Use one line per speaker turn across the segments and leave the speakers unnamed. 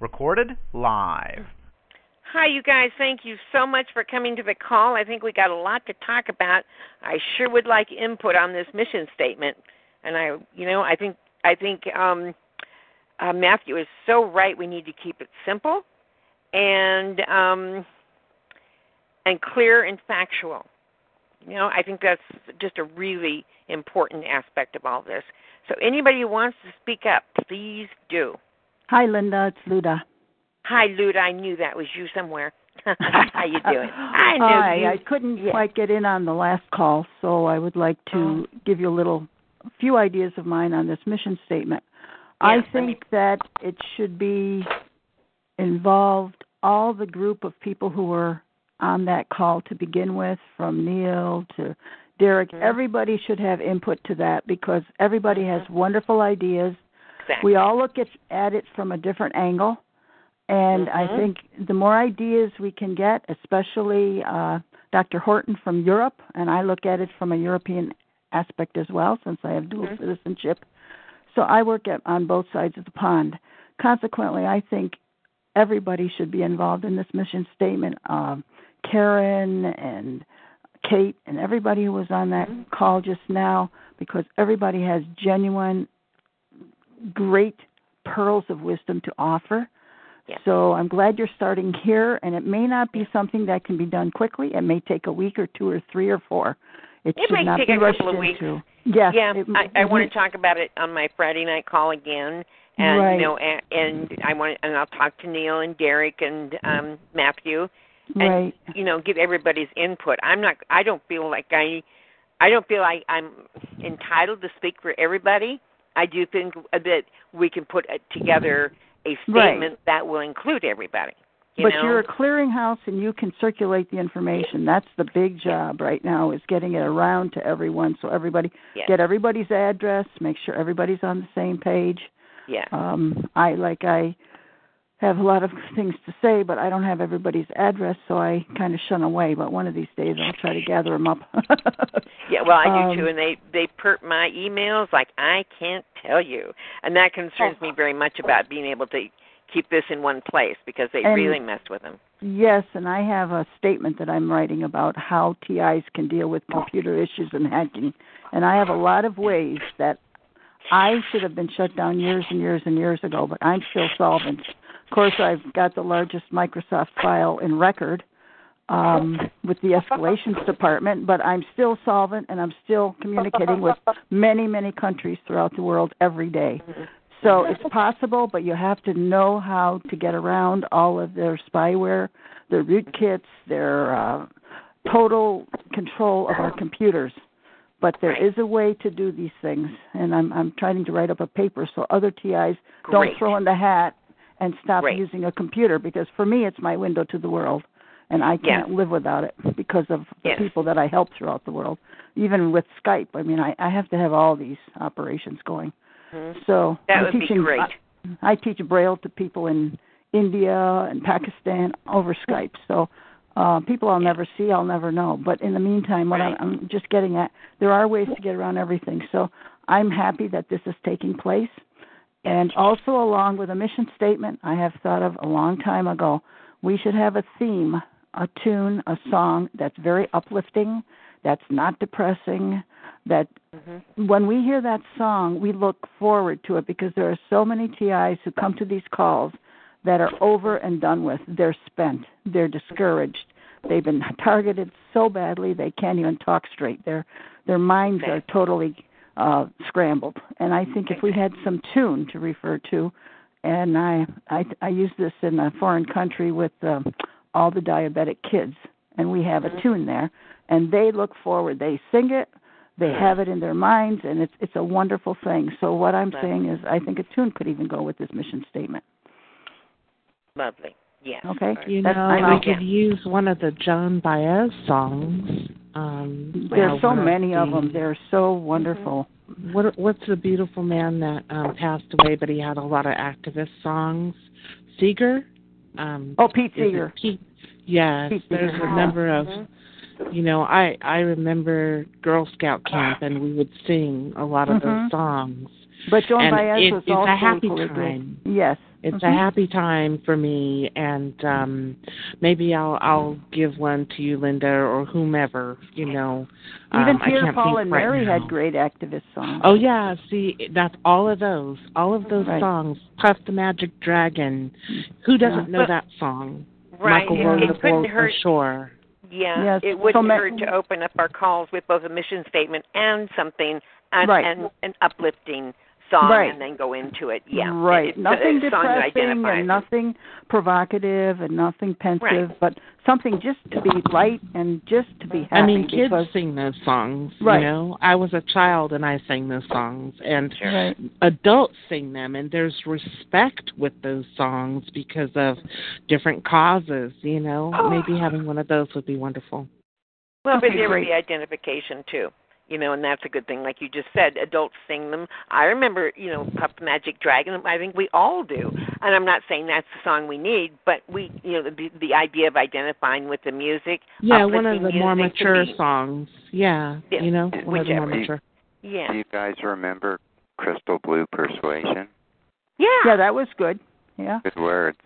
Recorded live.
Hi, you guys. Thank you so much for coming to the call. I think we got a lot to talk about. I sure would like input on this mission statement. And I, you know, I think I think um, uh, Matthew is so right. We need to keep it simple and um, and clear and factual. You know, I think that's just a really important aspect of all this. So anybody who wants to speak up, please do.
Hi, Linda. It's Luda.
Hi, Luda. I knew that was you somewhere. How you doing? I knew
Hi.
you.
I couldn't
Yeah.
quite get in on the last call, so I would like to
Oh.
give you a little, a few ideas of mine on this mission statement.
Yeah,
I
let me-
think that it should be involved all the group of people who were on that call to begin with, from Neil to Derek.
Mhm.
Everybody should have input to that because everybody has
Mhm.
wonderful ideas.
Exactly.
we all look at at it from a different angle and i
Mhm.
think the more ideas we can get especially uh dr horton from europe and i look at it from a european aspect as well since i have dual
Mhm.
citizenship so i work at on both sides of the pond consequently i think everybody should be involved in this mission statement um karen and kate and everybody who was on that
Mhm.
call just now because everybody has genuine great pearls of wisdom to offer.
Yeah.
So I'm glad you're starting here, and it may not be something that can be done quickly. It may take a week or two or three or four. It,
It
should
may
not
take
be
a couple of weeks.
into. Yes.
yeah,
it-
I, I
it-
want to talk about it on my Friday night call again, and
Right.
you know, and, and I want, and I'll talk to Neil and Derek and um Matthew, and
Right.
you know, give everybody's input. I'm not, I don't feel like I, I don't feel like I'm entitled to speak for everybody. I do think that we can put together a
Right.
statement that will include everybody. You
but
know?
you're a clearinghouse and you can circulate the information. That's the big job right now is getting it around to everyone so everybody
yes.
get everybody's address, make sure everybody's on the same page.
yes.
um i like i have a lot of things to say but i don't have everybody's address so i kind of shun away. But one of these days i'll try to gather them up.
Yeah, well, I do
Um,
too, and they they perk my emails like I can't tell you, and that concerns me very much about being able to keep this in one place because they
And-
really messed with them.
yes and i have a statement that i'm writing about how tis can deal with computer issues and hacking. And i have a lot of ways that i should have been shut down years and years and years ago but i'm still solvent course i've got the largest microsoft file in record um, with the escalations department, but I'm still solvent and I'm still communicating with many, many countries throughout the world every day. So it's possible, but you have to know how to get around all of their spyware, their rootkits, their uh, total control of our computers. But there is a way to do these things, and I'm I'm trying to write up a paper so other TIs
Great.
don't throw in the hat and stop
Great.
using a computer because for me it's my window to the world and I can't live without it because of the
Yes.
people that I help throughout the world. Even with Skype, I mean I, I have to have all these operations going.
Mhm.
So
That
I'm
would be great.
I, I teach Braille to people in India and Pakistan over Skype. So uh, people I'll never see, I'll never know. But in the meantime, what
Right.
I'm, I'm just getting at, there are ways to get around everything. So I'm happy that this is taking place. And also, along with a mission statement, I have thought of a long time ago, we should have a theme, a tune, a song that's very uplifting, that's not depressing, that
Mhm.
when we hear that song, we look forward to it because there are so many TIs who come to these calls that are over and done with. They're spent. They're discouraged. They've been targeted so badly they can't even talk straight. Their their minds are totally uh scrambled. And I think if we had some tune to refer to, and I I, I use this in a foreign country with um, all the diabetic kids, and we have a
Mhm.
tune there, and they look forward. They sing it, they have it in their minds, and it's it's a wonderful thing. So what I'm
Right.
saying is, I think a tune could even go with this mission statement.
Lovely. Yes.
Okay.
You
That's-
know,
I'm
we
out.
could use one of the Joan Baez songs. Um,
There's so many of them. They're so wonderful.
What what's the beautiful man that um passed away, but he had a lot of activist songs? Seeger. Um,
Oh, Pete
is it
Seeger.
Pete? Yes,
Pete
there's
Seeger.
a number of.
Mhm.
You know, I I remember Girl Scout camp, and we would sing a lot of
Mhm.
those songs.
But Joan
And
Baez
it-
was
it's a
also
happy
equally
time.
good. Yes,
It's
Mhm.
a happy time for me, and um maybe I'll I'll give one to you, Linda, or whomever. You know,
Even
um, I
Peter,
can't
Paul, and
right
Mary
now.
had great activist songs.
Oh yeah, see that's all of those, all of those
Right.
songs. Puff the Magic Dragon. Who doesn't
Yeah.
know
But-
that song?
Right.
Michael
It,
Rose
it
Rose
couldn't hurt.
Shore.
Yeah.
Yes,
It
so
wouldn't
ma-
hurt to open up our calls with both a mission statement and something and,
Right.
and an uplifting song,
Right.
and then go into it. Yeah.
Right.
It's a-
nothing
a song
depressing and nothing provocative and nothing pensive,
Right.
but something just to be light and just to be happy.
I mean, kids
because,
sing those songs.
Right.
You know, I was a child and I sang those songs, and
Sure.
Right.
adults sing them, and there's respect with those songs because of different causes. You know,
Oh.
maybe having one of those would be wonderful.
Well, but
Okay,
there
great.
would be identification too. You know, and that's a good thing. Like you just said, adults sing them. I remember, you know, Puff the Magic Dragon. I think we all do. And I'm not saying that's the song we need, but we, you know, the, the idea of identifying with the music.
Yeah, one of the more mature
be-
songs. Yeah,
Yeah,
you know, one of the more
whichever.
mature.
Yeah.
Do you guys remember Crystal Blue Persuasion?
Yeah.
Yeah, that was good. Yeah.
Good words.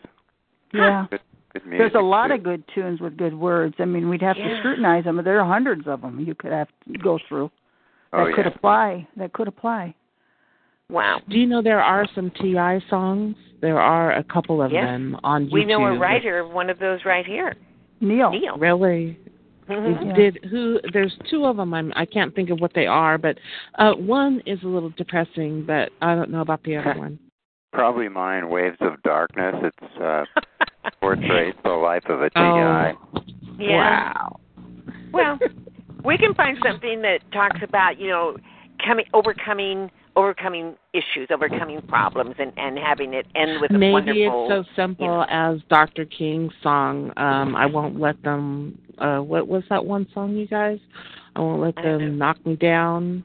Yeah.
Good, good music.
There's a lot
too.
of good tunes with good words. I mean, we'd have to scrutinize them. but There are hundreds of them you could have to go through that
Oh,
could
yeah.
apply. That could apply.
Wow.
Do you know there are some Ti songs? There are a couple of
Yes.
them on YouTube.
We know a writer of one of those right here.
Neil.
Neil.
Really?
Mhm.
Yeah.
Did who? There's two of them. I'm. I can't think of what they are, but uh one is a little depressing, but I don't know about the other one.
Probably mine, Waves of Darkness. It's uh, portrays the life of a TI.
Oh,
Yeah.
wow.
Well, we can find something that talks about, you know, coming overcoming overcoming issues, overcoming problems and and having it end with a
Maybe
wonderful
it's so simple
you know.
as Dr. King's song. Um, I won't let them. Uh, what was that one song, you guys? I won't let
I don't
them knock me down.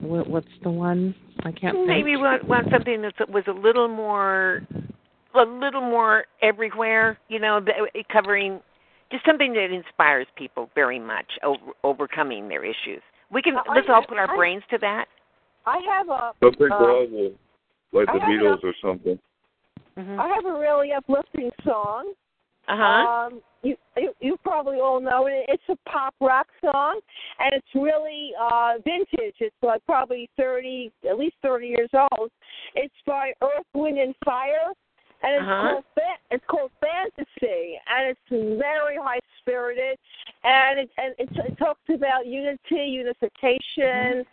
What, what's the one? I can't
maybe
think.
want want something that was a little more a little more everywhere, you know, the- covering just something that inspires people very much over, overcoming their issues. We can
I-
let's all put our
I-
brains to that.
I have a
Something
Uh,
global, like
I
the
have
Beatles or something.
Mhm.
I have a really uplifting song.
Uh-huh.
Um, you, you you probably all know it. It's a pop rock song, and it's really uh vintage. It's like probably thirty, at least thirty years old. It's by Earth, Wind, and Fire, and it's
Uh-huh.
called fa- it's called Fantasy, and it's very high spirited, and it and it, it talks about unity, unification,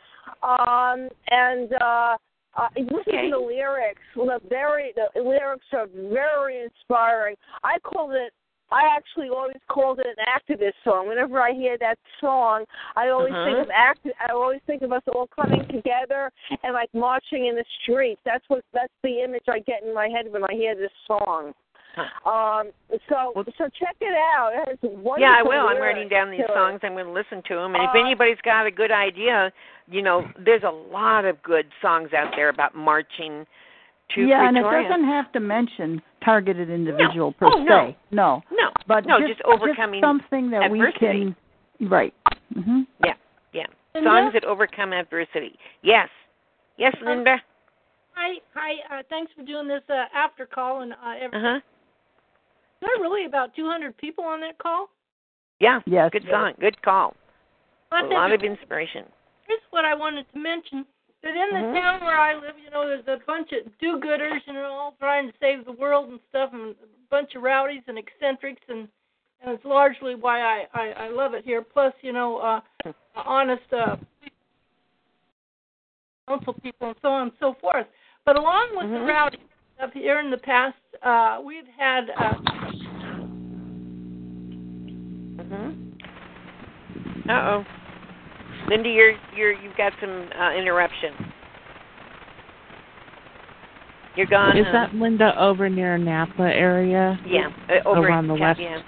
um, and uh. Uh, listen
Okay.
to the lyrics. The very the lyrics are very inspiring. I called it. I actually always called it an activist song. Whenever I hear that song, I always
Uh-huh.
think of act. I always think of us all coming together and like marching in the streets. That's what. That's the image I get in my head when I hear this song. Um. So
Well-
so check it out. It
Yeah, I will. I'm writing down these
to it.
songs. I'm going to listen to them. And if
Uh,
anybody's got a good idea, you know, there's a lot of good songs out there about marching to
yeah, and it doesn't have to mention targeted individual per
Oh, no.
se. No.
no,
But
no,
just,
just overcoming
something that
adversity.
we can right. Mm-hmm.
Yeah, yeah.
Linda?
Songs that overcome adversity. Yes, yes,
Um,
Linda.
Hi, hi. Uh, thanks for doing this uh, after call. And uh, every,
Uh huh.
There are really about 200 people on that call.
Yeah.
Yes.
Good song. Good call.
I
A
think
lot of inspiration.
Here's what I wanted to mention: that in the
Mhm.
town where I live, you know, there's a bunch of do-gooders, you know, all trying to save the world and stuff, and a bunch of rowdies and eccentrics, and and it's largely why I I, I love it here. Plus, you know, uh, honest uh, council people and so on and so forth. But along with
Mhm.
the rowdy stuff here in the past, uh, we've had. Uh,
Mhm. Uh oh. Linda, you're you're you've got some uh, interruption. You're gone.
Is
huh?
that Linda over near Napa area?
yeah uh, over
on the
yeah,
west?
Yeah.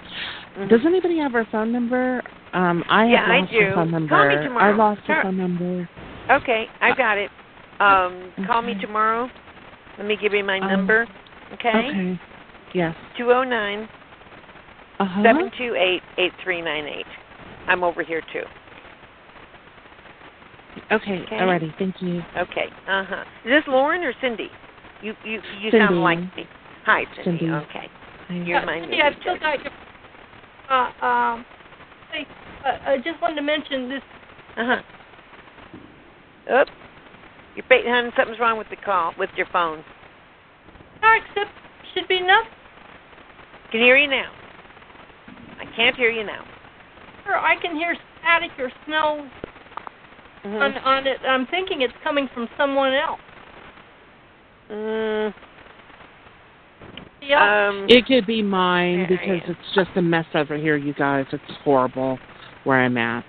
Mhm.
Does anybody have her phone number? Um, I have
Yeah, I
lost
do.
her phone number.
Call me tomorrow.
I lost her phone number.
Okay, I got it. Um, call me tomorrow. Let me give you my
Um,
number. Okay.
Okay. Yes.
Two oh nine
Uh huh.
seven two eight eight three nine eight. I'm over here too.
Okay.
Okay.
Alrighty. Thank you.
Okay. Uh huh. Is this Lauren or Cindy? You you you
Cindy.
sound like me. Hi, Cindy.
Cindy.
Okay.
Hi.
You're
Yeah,
my
Cindy, I've
music
still got your. Uh, um, hey, uh, I just wanted to mention this.
Uh huh. Oop. You're bait, hon. Something's wrong with the call with your phone.
No, except should be nothing.
Can hear you now. I can't hear you now.
Or I can hear static or snow
Mhm.
on on it. I'm thinking it's coming from someone else.
Mm,
Yeah.
um.
It could be mine because it's just a mess over here, you guys. It's horrible where I'm at.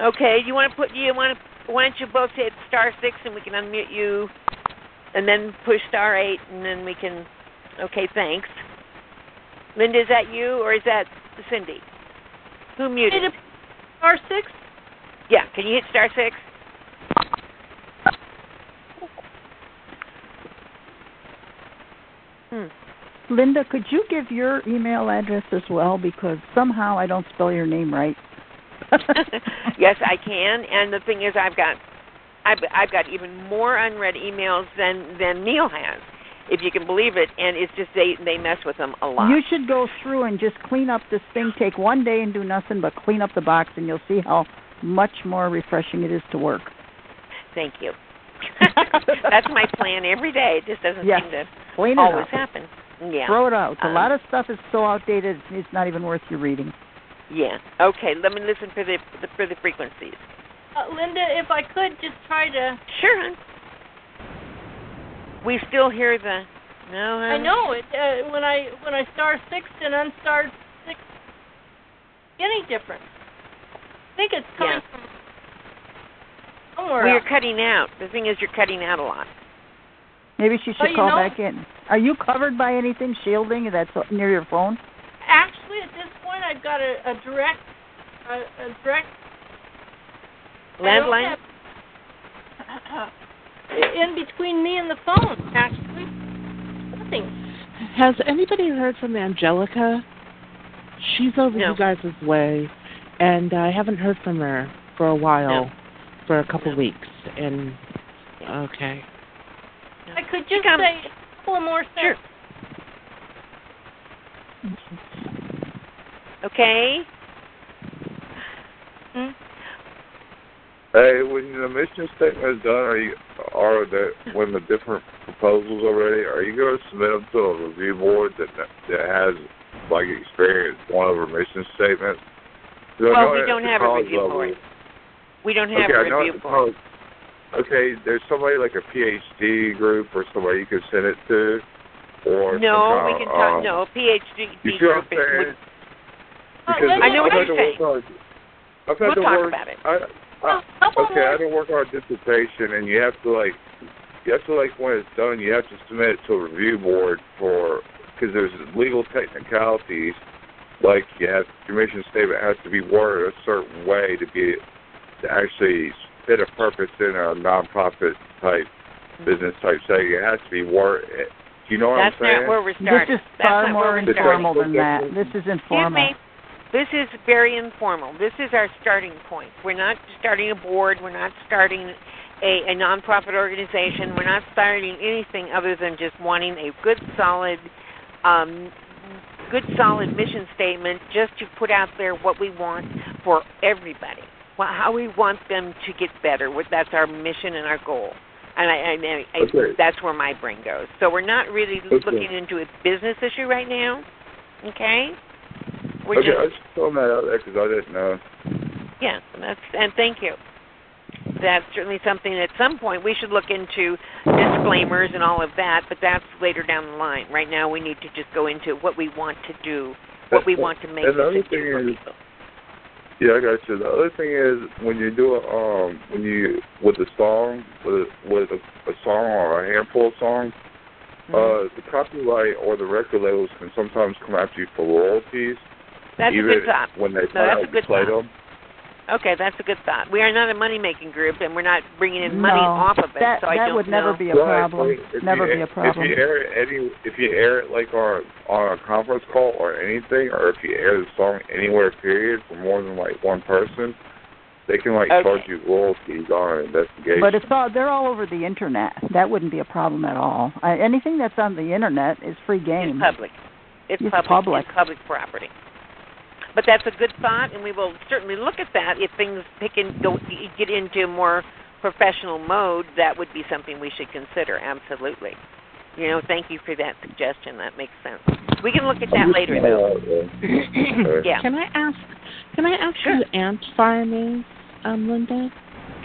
Okay. You want to put? You want to? Why don't you both hit star six and we can unmute you, and then push star eight and then we can. Okay. Thanks. Linda, is that you or is that Cindy? Who muted?
Hit a- star six.
Yeah. Can you hit star six? Hmm.
Linda, could you give your email address as well? Because somehow I don't spell your name right.
yes, I can. And the thing is, I've got, I've, I've got even more unread emails than than Neil has, if you can believe it. And it's just they they mess with them a lot.
You should go through and just clean up this thing. Take one day and do nothing but clean up the box, and you'll see how much more refreshing it is to work.
Thank you. That's my plan every day. It just doesn't
Yes.
seem to
Clean it
always
up.
happen. Yeah.
Throw it out. A
Um,
lot of stuff is so outdated; it's not even worth your reading.
Yeah. Okay. Let me listen for the, the for the frequencies.
Uh, Linda, if I could just try to.
Sure. We still hear the. No.
I
hon.
know it. Uh, when I when I star six and unstar six, any difference? I think it's coming
Yeah.
from somewhere.
Well,
else.
you're cutting out. The thing is, you're cutting out a lot.
Maybe she should
you
call
know-
back in. Are you covered by anything shielding that's near your phone?
Actually, at this point, I've got a, a direct, a, a direct
Landline.
have- in between me and the phone. Actually, nothing.
Has anybody heard from Angelica? She's over
No.
you guys' way, and I haven't heard from her for a while,
No.
for a couple
No.
weeks. And okay,
I could just say a couple more
Sure. Okay.
Hmm?
Hey, when the mission statement is done, are you are the when the different proposals are ready, are you going to submit them to a review board that that has like experience one of our mission statements?
Well, we don't have a review
level-
board. We don't have
okay,
a review board.
Okay, there's somebody like a PhD group or somebody you could send it to, or
No, we can talk.
um,
no, PhD
You see what I'm
group
saying?
Would-
Because
Linda,
I know what
I've
you're saying.
work on- I've had
We'll
to
talk
work,
about it.
I,
a couple
Okay. I didn't work on a dissertation, and you have to like, you have to like when it's done, you have to submit it to a review board for because there's legal technicalities. Like you have your mission statement has to be worded a certain way to be to actually fit a purpose in a nonprofit type business type setting. It has to be worded. Eh, do you know what
That's
I'm saying?
That's not where we're starting.
This is
That's
far more
where we're starting.
informal than that. This is
Excuse
informal.
me. This is very informal. This is our starting point. We're not starting a board. We're not starting a, a nonprofit organization. We're not starting anything other than just wanting a good, solid, um, good, solid mission statement, just to put out there what we want for everybody. Well, how we want them to get better. What- That's our mission and our goal. And I, I, I,
Okay.
that's where my brain goes. So we're not really
Okay.
looking into a business issue right now. Okay. We're
okay,
just
I just throwing that out there because I didn't know.
yeah, that's and thank you. That's certainly something at some point we should look into disclaimers and all of that, but that's later down the line. Right now we need to just go into what we want to do, what we want to make
And the other thing
for
is-
people.
Yeah, I got you. The other thing is when you do a, um when you with a song with with a, a song or a handful of songs,
Mhm.
uh the copyright or the record labels can sometimes come after you for royalties,
that's a good thought.
when they
No,
find
that's a good
played
thought.
them.
Okay, that's a good thought. We are not a money making group, and we're not bringing in money
No,
off of it.
that
so I
that
don't
would
know.
never be a
Right,
problem.
like, if
Never
you,
be a problem.
If you air it any, if you air it like on on a conference call or anything, or if you air the song anywhere, period, for more than like one person, they can like
Okay.
charge you royalties on an investigation.
But it's all they're all over the internet. That wouldn't be a problem at all. Uh, anything that's on the internet is free game.
It's public. It's,
It's
public.
public.
It's public property. But that's a good thought, and we will certainly look at that if things pick and go get into more professional mode. That would be something we should consider. Absolutely. You know, thank you for that suggestion. That makes sense. We can look at that later, though. yeah.
Can I ask? Can I ask
Sure.
who Ant Farm is, um, Linda?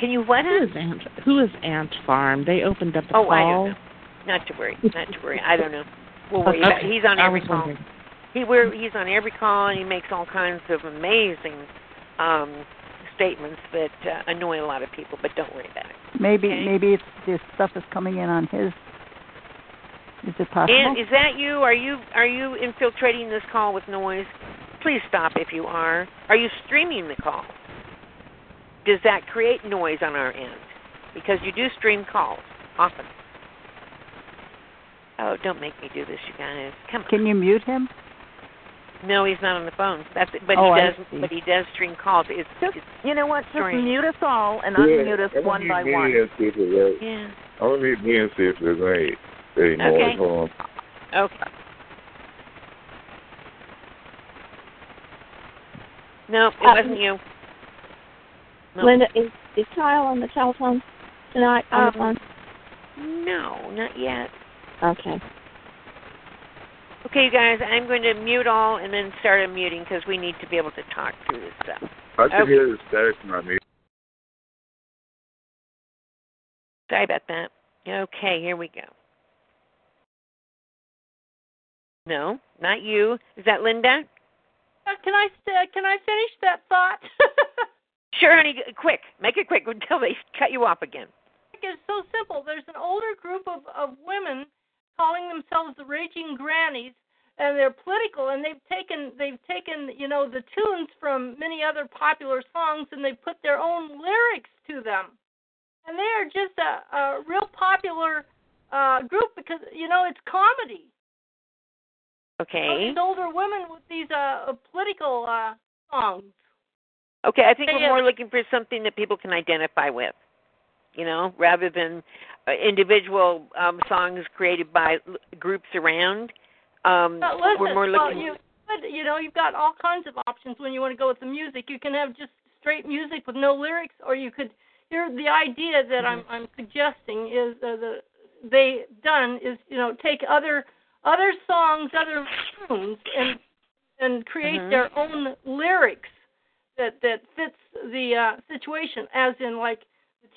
Can you what?
Who
hon?
is Ant? Who is Ant Farm? They opened up a
Oh,
call.
I don't know. Not to worry. Not to worry. I don't know. We'll worry about.
Okay.
He's on
I
every call.
wondering.
He we're, he's on every call, and he makes all kinds of amazing um, statements that uh, annoy a lot of people. But don't worry about it.
Maybe
Okay.
maybe it's this stuff is coming in on his. Is it possible?
And is that you? Are you are you infiltrating this call with noise? Please stop if you are. Are you streaming the call? Does that create noise on our end? Because you do stream calls often. Oh, don't make me do this, you guys. Come on.
Can you mute him?
No, he's not on the phone. That's it. But
Oh,
he does. But he does stream calls. It's,
Just,
it's
you know what? Just
strange.
mute us all and
Yeah,
unmute us one by one.
me and see if it works.
yeah.
I'm gonna mute me and see if there's any any.
Okay.
Hold.
Okay. No, it
Uh,
wasn't you. No.
Linda, is, is Kyle on the telephone tonight? On the
Um,
phone?
No, not yet.
Okay.
Okay, you guys, I'm going to mute all and then start unmuting because we need to be able to talk through this stuff.
I can
Okay.
hear the static from my mute.
Sorry about that. Okay, here we go. No, not you. Is that Linda?
Uh, Can I st- can I finish that thought?
Sure, honey. Quick. Make it quick until they cut you off again.
It's so simple. There's an older group of of women calling themselves the Raging Grannies, and they're political, and they've taken they've taken you know the tunes from many other popular songs, and they put their own lyrics to them, and they are just a, a real popular uh group because you know it's comedy.
Okay.
These older women with these uh political uh songs.
Okay, I think
Hey,
we're
uh,
more looking for something that people can identify with, you know, rather than uh, individual um, songs created by l- groups around. Um,
But listen,
we're more looking.
well, you, you know, you've got all kinds of options when you want to go with the music. You can have just straight music with no lyrics, or you could. Here, the idea that I'm
Mm-hmm.
I'm suggesting is uh, the they done is you know take other other songs, other tunes, and and create
Mhm.
their own lyrics that that fits the uh, situation. As in, like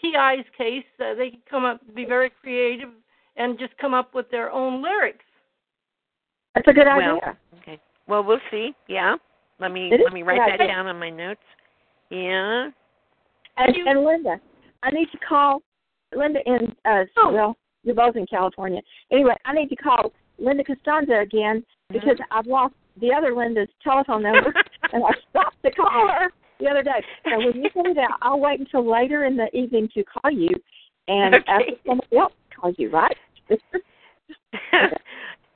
T.I.'s case, uh, they could come up be very creative and just come up with their own lyrics.
That's a good idea.
Well,
idea.
Okay. Well, we'll see. Yeah. Let me
It is
let me write that
idea.
down on my notes. Yeah.
And,
you-
and Linda, I need to call Linda in. Uh,
Oh.
Well, you're both in California. Anyway, I need to call Linda Costanzo again because I've lost the other Linda's telephone number, and I stopped to call her the other day. So when you send it out, I'll wait until later in the evening to call you, and
Okay.
after somebody else calls you, right?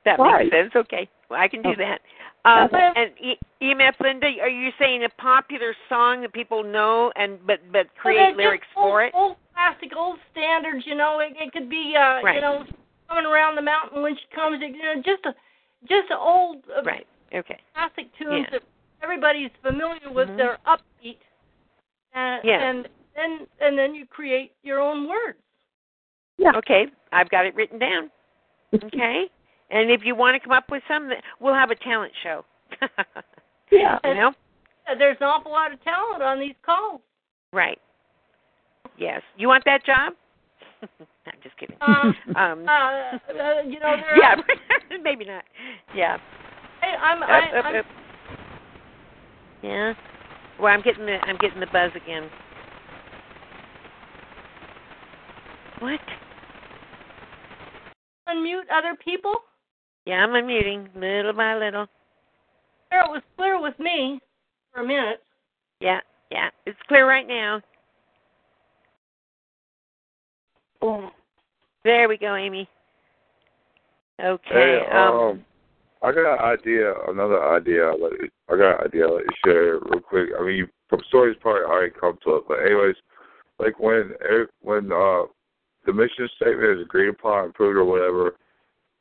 that
Sorry.
makes sense. Okay. Well, I can do
Okay.
that. Um,
Okay.
and e- EMF Linda, are you saying a popular song that people know and but but create
they're
lyrics
old,
for it?
Old classic, old standards. You know, it, it could be, uh,
Right.
you know, coming around the mountain when she comes. You know, just a, just a old uh,
Right. Okay.
classic tunes
Yeah.
that everybody's familiar with.
Mhm.
They're upbeat,
Yeah.
and then and then you create your own words.
Yeah.
Okay. I've got it written down. Okay. and if you want to come up with some, we'll have a talent show.
Yeah.
you know?
There's an awful lot of talent on these calls.
Right. Yes. You want that job? I'm just kidding.
Uh,
um,
uh, uh, you know, there
yeah, maybe not. Yeah.
I, I'm, I,
up. Yeah. Well, I'm getting the I'm getting the buzz again. What?
unmute other people.
Yeah, I'm unmuting little by little.
There it was clear with me for a minute.
Yeah, yeah. It's clear right now. There we go, Amy. Okay.
Hey,
um,
um, I got an idea, another idea. You, I got an idea. Let you share real quick. I mean, you some stories probably already come to it. But anyways, like when when uh the mission statement is agreed upon, approved, or whatever,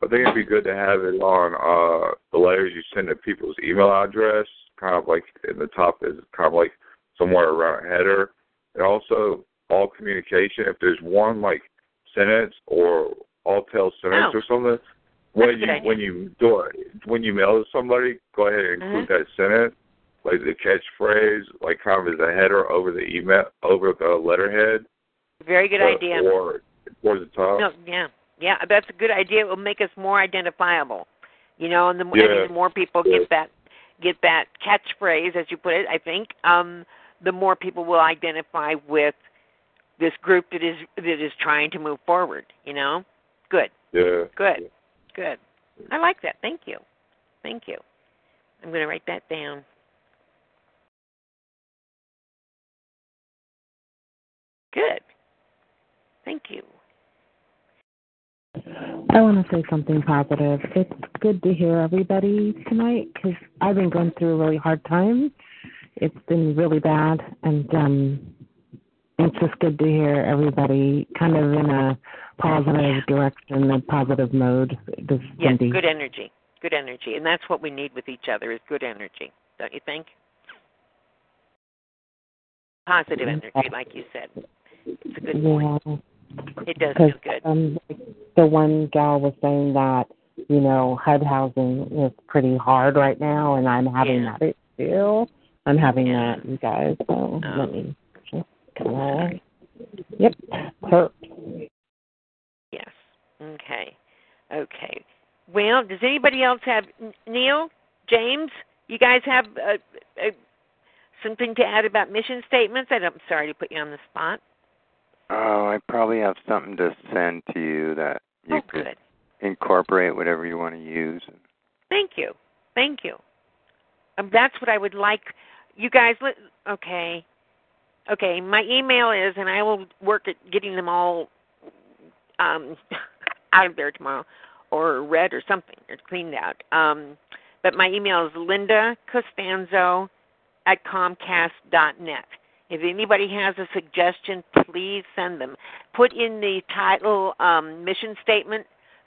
I think it'd be good to have it on uh the letters you send to people's email address, kind of like in the top is kind of like somewhere around a header, and also all communication. If there's one like sentence or all tail sentence
Oh.
or something, when you when you do it when you mail to somebody, go ahead and include
Mm-hmm.
that sentence, like the catchphrase, like kind of as a header over the email over the letterhead.
Very good
or,
idea.
Or towards the top.
No, yeah, yeah, that's a good idea. It will make us more identifiable, you know, and the, I
Yeah.
think the more people
Yeah.
get that get that catchphrase, as you put it, I think, um, the more people will identify with this group that is that is trying to move forward. You know, good,
Yeah.
good, good. I like that. Thank you, thank you. I'm going to write that down. Good. Thank you.
I want to say something positive. It's good to hear everybody tonight because I've been going through a really hard time. It's been really bad, and um, it's just good to hear everybody kind of in a positive direction, a positive mode. This
Yes,
Cindy.
good energy. Good energy. And that's what we need with each other is good energy. Don't you think? Positive energy, like you said. It's a good point. It does feel good.
Um, the one gal was saying that you know HUD housing is pretty hard right now, and I'm having
Yeah.
that too. I'm having
Yeah.
that, you guys. So
Oh.
let me just kind of. Yep. Hurt.
Yes. Okay. Okay. Well, does anybody else have Neil, James? You guys have uh, uh, something to add about mission statements? I'm sorry to put you on the spot.
Oh, I probably have something to send to you that you
oh,
could
good.
incorporate whatever you want to use.
Thank you. Thank you. Um, that's what I would like. You guys, let, okay. Okay, my email is, and I will work at getting them all um, out of there tomorrow, or read or something, or cleaned out. Um, but my email is Linda Costanzo at Comcast dot net. If anybody has a suggestion, please send them. Put in the title um, mission statement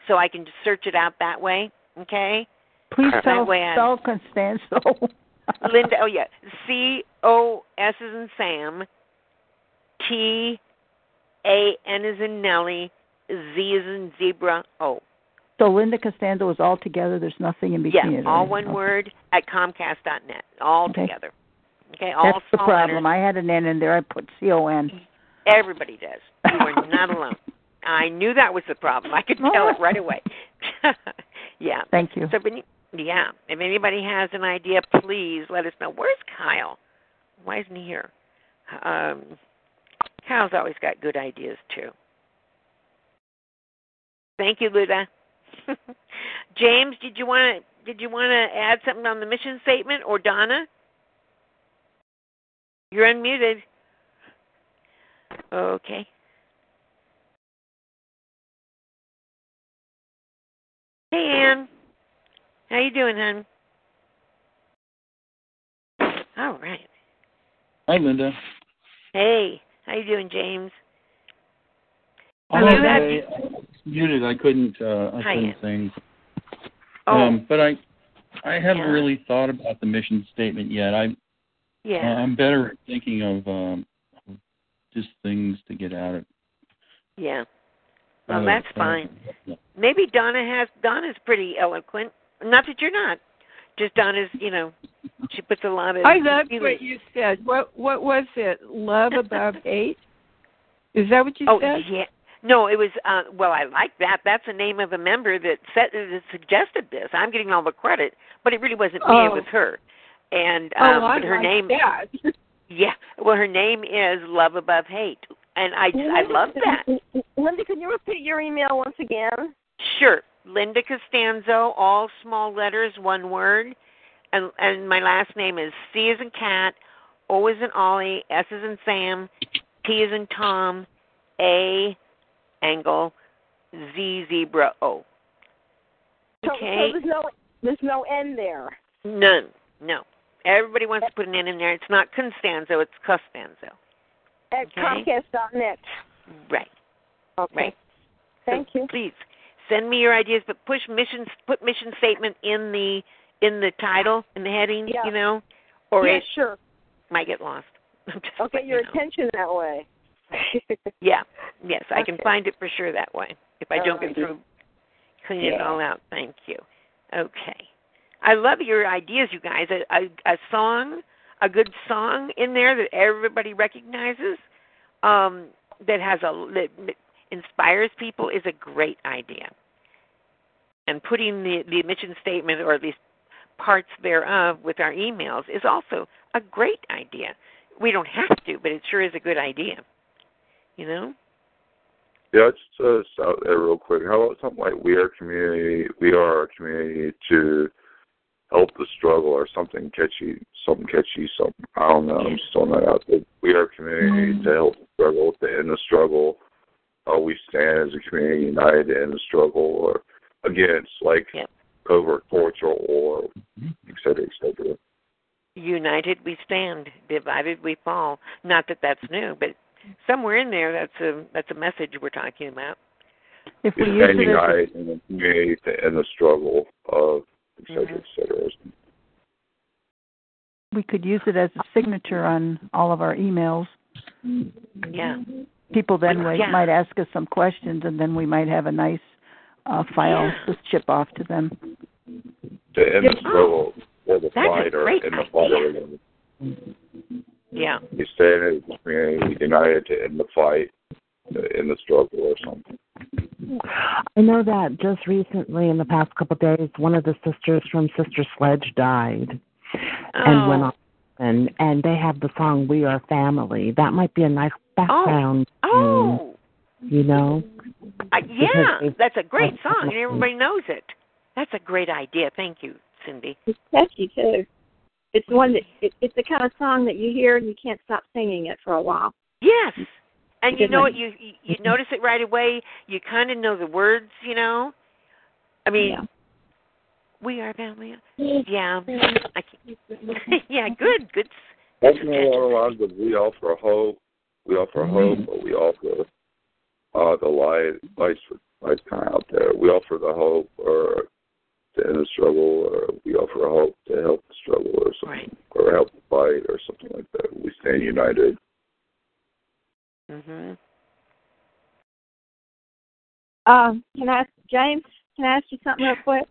so I can just search it out that way. Okay,
Please spell, spell Constanzo.
Linda. Oh yeah, C O S is in Sam, T A N is in Nelly, Z is in zebra. O.
So Linda Costanzo is all together. There's nothing in between.
Yeah, all one
Okay.
word at Comcast dot net. All
Okay.
together. Okay, all
That's the problem.
letters.
I had an N in there. I put C O N.
Everybody does. You are not alone. I knew that was the problem. I could tell it right away. yeah.
Thank you.
So, yeah, if anybody has an idea, please let us know. Where's Kyle? Why isn't he here? Um, Kyle's always got good ideas too. Thank you, Luda. James, did you want to did you want to add something on the mission statement, or Donna? You're unmuted. Okay. Hey, Ann. How you doing, hon? All right.
Hi, Linda.
Hey, how you doing, James?
I'm
You
okay. muted. I couldn't. Uh, I
Hi,
couldn't sing.
Oh,
Um, but I, I haven't
Yeah.
really thought about the mission statement yet. I,
yeah,
I'm better at thinking of um, just things to get out of.
yeah. Well, that's fine. Maybe Donna has. Donna's pretty eloquent. Not that you're not. Just Donna's. You know, she puts a lot of.
I loved
feelings-
what you said. What what was it? Love above hate? Is that what you
Oh
said?
Oh yeah. No, it was uh well I like that. That's the name of a member that said that suggested this. I'm getting all the credit, but it really wasn't me, it
Oh.
was her. And
oh,
um
I
but her
like
name
that.
Yeah. Well her name is Love Above Hate. And I I love that.
Linda, can you repeat your email once again?
Sure. Linda Costanzo, all small letters, one word. And and my last name is C is in cat, O is in Ollie, S is in Sam, T is in Tom, A angle, Z zebra O.
So,
Okay.
so there's no there's no N there.
None. No. Everybody wants to put an N in there. It's not Constanzo, it's Costanzo.
At
Okay.
Comcast.net.
Right.
Okay.
Right.
Thank
so
you.
Please send me your ideas, but push mission put mission statement in the in the title in the heading.
Yeah.
You know, or
yeah,
it
sure.
might get lost.
I'll get your
you know.
attention that way.
Yeah. Yes, I can find it for sure that way. If I don't get through cleaning it all out. Thank you. Okay. I love your ideas, you guys. A, a, a song, a good song in there that everybody recognizes, um, that has a that inspires people is a great idea. And putting the the mission statement or at least parts thereof with our emails is also a great idea. We don't have to, but it sure is a good idea. You know?
Yeah, just uh, stop there real quick. How about something like we are community, we are a community to help the struggle or something catchy, something catchy, something I don't know. I'm just throwing that out there. We are a community to help the struggle, to end the struggle. Uh, we stand as a community united to end the struggle or against like
Yep.
covert torture or et cetera, et cetera.
United we stand, divided we fall. Not that that's new, but somewhere in there that's a that's a message we're talking about.
If we
We
use
stand
it as a,
united in the community to end the struggle of et cetera,
Mhm.
et cetera.
we could use it as a signature on all of our emails.
Yeah.
People then
yeah.
might ask us some questions, and then we might have a nice uh, file
Yeah.
to ship off to them.
to end the struggle or the
That's a
fight or in the
idea.
fight.
Yeah.
You stand as a community united to end the fight, to end the struggle or something.
I know that just recently, in the past couple of days, one of the sisters from Sister Sledge died and went
Oh.
on, and and they have the song "We Are Family." That might be a nice background. tune,
Oh.
you know.
Uh, yeah, that's a great song and everybody knows it. That's a great idea. Thank you, Cindy.
It's catchy too. It's one that it, it's the kind of song that you hear and you can't stop singing it for a while.
Yes. And you know
one.
what you you, you notice it right away. You kind of know the words, you know. I mean,
Yeah.
we are family. Yeah. I yeah, good. Good.
That's not a lot of we offer hope. We offer hope, but we offer uh, the light. Light's light's kind of out there. We offer the hope, or to end the struggle, or we offer hope to help the struggle, or something, or help the fight, or something like that. We stand united.
Mhm.
Um, can I ask James? Can I ask you something real quick?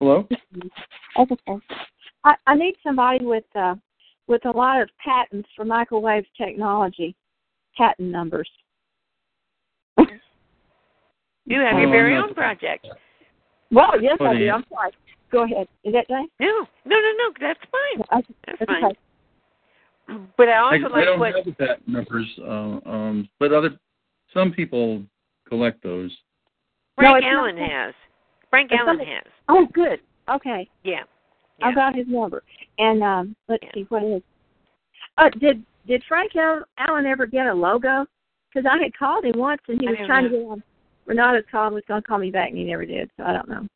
Hello?
Okay. I, I need somebody with uh with a lot of patents for microwave technology, patent numbers.
You have
Oh,
your very own project.
Well, yes, I
Funny.
do. I'm sorry. Go ahead. Is that James?
No, no, no, no. That's fine.
Okay.
That's
That's
fine.
okay.
But I
I,
also
I
like
don't
what
have the patent numbers, uh, um, but other some people collect those.
Frank
it's not
Allen
that.
has. Frank Allen has.
Oh, good. Okay.
Yeah.
I got his number. And um, let's
Yeah.
see what is. Uh, did did Frank Al- Allen ever get a logo? Because I had called him once and he
I
was trying
know.
to get on. Renata's called was going to call me back and he never did. So I don't know.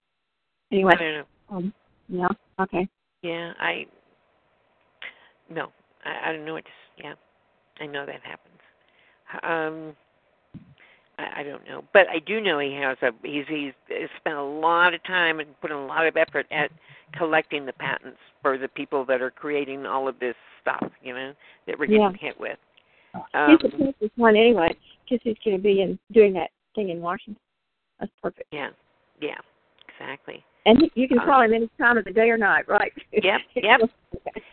Anyway, I
don't know.
um, yeah, okay.
Yeah, I no, I, I don't know what. To, yeah, I know that happens. Um, I, I don't know, but I do know he has a. He's he's spent a lot of time and put a lot of effort at collecting the patents for the people that are creating all of this stuff. You know that we're getting
Yeah.
hit with.
He's
Um,
the closest one anyway, because he's going to be in doing that thing in Washington. That's perfect.
yeah, yeah, exactly.
And he, you can
Uh,
call him any time of the day or night, right?
Yep, yep.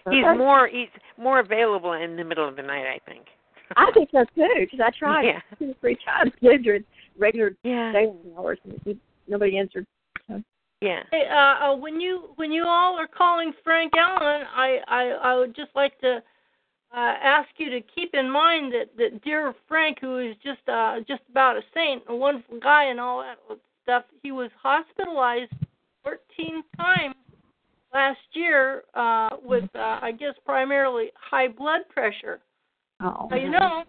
He's more he's more available in the middle of the night, I think.
I think so too, because I tried
Yeah.
two or three times during regular
Yeah.
hours, and nobody answered. So.
Yeah.
Hey, uh, uh, when you when you all are calling Frank Allen, I I, I would just like to uh, ask you to keep in mind that that dear Frank, who is just uh, just about a saint, a wonderful guy, and all that stuff, he was hospitalized 14 times last year uh, with uh, I guess primarily high blood pressure.
Oh.
Now, you know,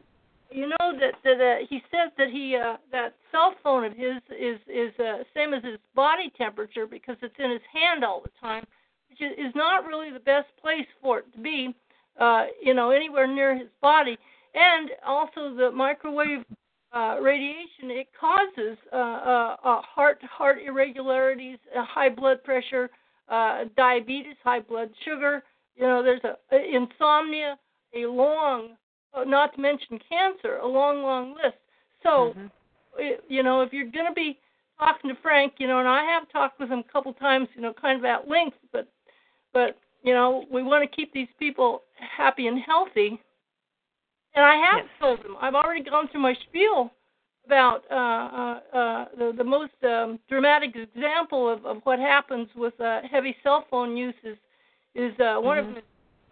you know that that uh, he says that he uh, that cell phone of his is is uh, same as his body temperature because it's in his hand all the time. which is not really the best place for it to be, uh, you know, anywhere near his body. And also the microwave uh, radiation, it causes uh, uh, uh, heart heart irregularities, uh, high blood pressure, uh, diabetes, high blood sugar. You know, there's a, a insomnia, a long, not to mention cancer, a long, long list. So,
Mhm.
it, you know, if you're going to be talking to Frank, you know, and I have talked with him a couple times, you know, kind of at length, but, but you know, we want to keep these people happy and healthy. And I have
Yes.
told them. I've already gone through my spiel about uh, uh, uh, the the most um, dramatic example of, of what happens with uh, heavy cell phone use is is uh, one of
Mhm.
them. is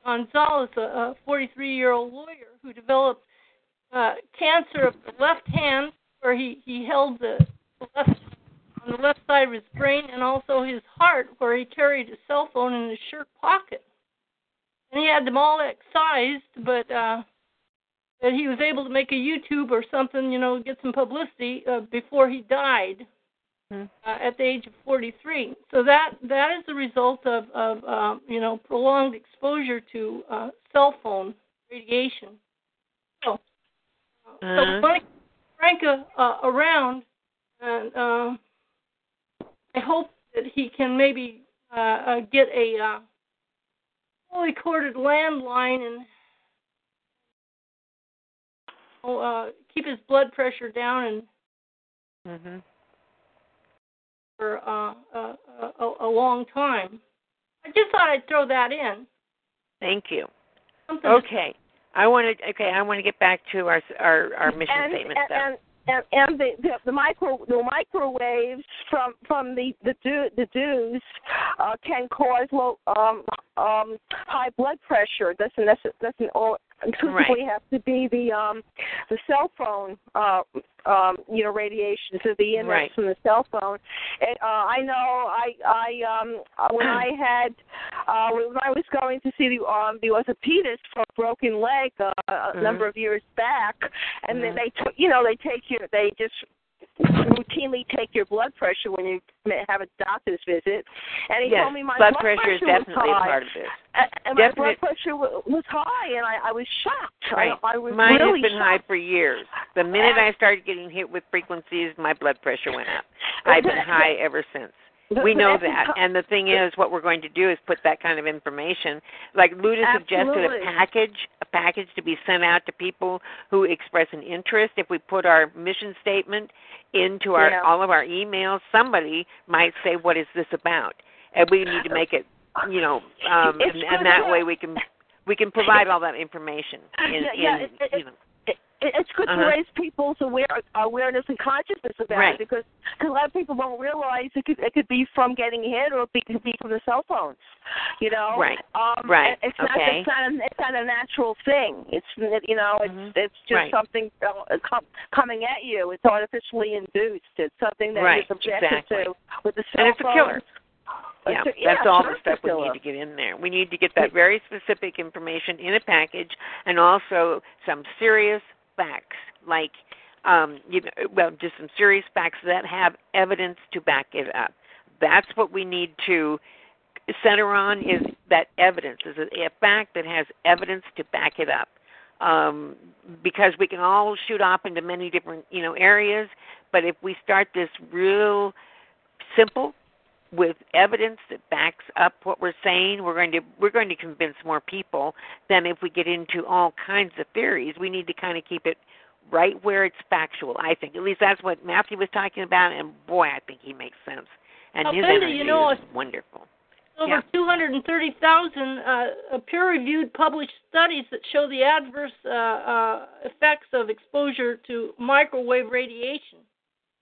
Gonzalez, a 43 year old lawyer who developed uh, cancer of the left hand, where he he held the left on the left side of his brain, and also his heart, where he carried a cell phone in his shirt pocket. And he had them all excised, but uh, that he was able to make a YouTube or something, you know, get some publicity uh, before he died
Mhm.
uh, at the age of 43. So that that is the result of of um, you know prolonged exposure to uh, cell phone radiation. So, uh, so
Uh-huh.
to Franca uh, around, and uh, I hope that he can maybe uh, uh, get a uh, fully corded landline and uh, keep his blood pressure down and
Mhm.
For uh, uh, a, a long time. I just thought I'd throw that in.
Thank you.
Something
Okay. I want to. Okay, I want to get back to our our, our mission
and,
statement
and,
stuff.
And and, the, the the micro the microwaves from from the the DEW, the DEWs uh, can cause low um um high blood pressure. Doesn't necess- doesn't all exclusively have to be the um the cell phone uh um you know radiation so the EMS
Right.
from the cell phone. And uh, I know I I um when I had uh when I was going to see the um the orthopedist for a broken leg uh, a
Mhm.
number of years back, and
Mhm.
then they took you know they take you they just routinely take your blood pressure when you have a doctor's visit, and he
yes,
told me my
blood
blood
pressure is
was
definitely a
high.
part of this.
And, and my blood pressure was high, and I, I was shocked.
Right.
I, I was
Mine
really
has been high for years. The minute I started getting hit with frequencies, my blood pressure went up. I've been high ever since. We know that. And the thing is, what we're going to do is put that kind of information. Like Luda suggested, a package, a package to be sent out to people who express an interest. If we put our mission statement into our
Yeah.
all of our emails, somebody might say, "What is this about?" And we need to make it, you know, um,
It's
and, and that way we can we can provide all that information. In,
Yeah, yeah,
in,
it- it-
you know.
It, it's good
Uh-huh.
to raise people's aware, awareness and consciousness about
Right.
it because cause a lot of people don't realize it could it could be from getting hit or it could be- from the cell phones. You know,
Right.
Um,
Right.
It's not
Okay.
it's not a, it's not a natural thing. It's you know it's
Mhm.
it's just
Right.
something uh, com- coming at you. It's artificially induced. It's something that
Right,
you're subjected
exactly.
to with the cell
And it's a killer. Yeah,
a-
that's
yeah,
all the stuff we need to get in there. We need to get that very specific information in a package, and also some serious facts, like um, you know, well, just some serious facts that have evidence to back it up. That's what we need to center on is that evidence is a, fact that has evidence to back it up. Um, because we can all shoot off into many different you know areas, but if we start this real simple with evidence that backs up what we're saying, we're going to we're going to convince more people than if we get into all kinds of theories. We need to kind of keep it right where it's factual. I think at least that's what Matthew was talking about, and boy, I think he makes sense. And
Now,
his energy
you know,
is wonderful.
over
Yeah.
230,000 uh, peer-reviewed published studies that show the adverse uh, uh, effects of exposure to microwave radiation.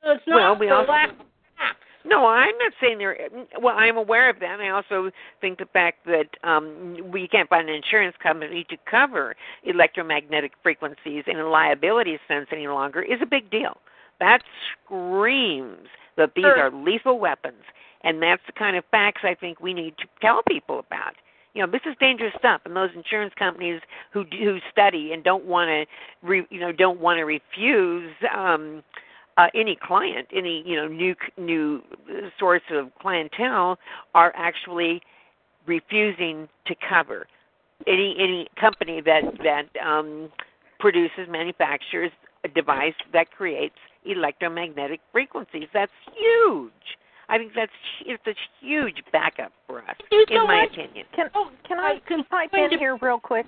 So it's not
Well, we
for
also-
lack of facts.
No, I'm not saying there. Well, I'm aware of that. I also think the fact that um, we can't find an insurance company to cover electromagnetic frequencies in a liability sense any longer is a big deal. That screams that these
Sure.
are lethal weapons, and that's the kind of facts I think we need to tell people about. You know, this is dangerous stuff, and those insurance companies who who study and don't want to, re, you know, don't want to refuse. Um, uh, any client, any you know new new source of clientele, are actually refusing to cover any any company that that um, produces manufactures a device that creates electromagnetic frequencies. That's huge. I think that's it's a huge backup for us,
you
in
so
my
much.
opinion.
Can
Oh,
can I
can
pipe in
a-
here real quick?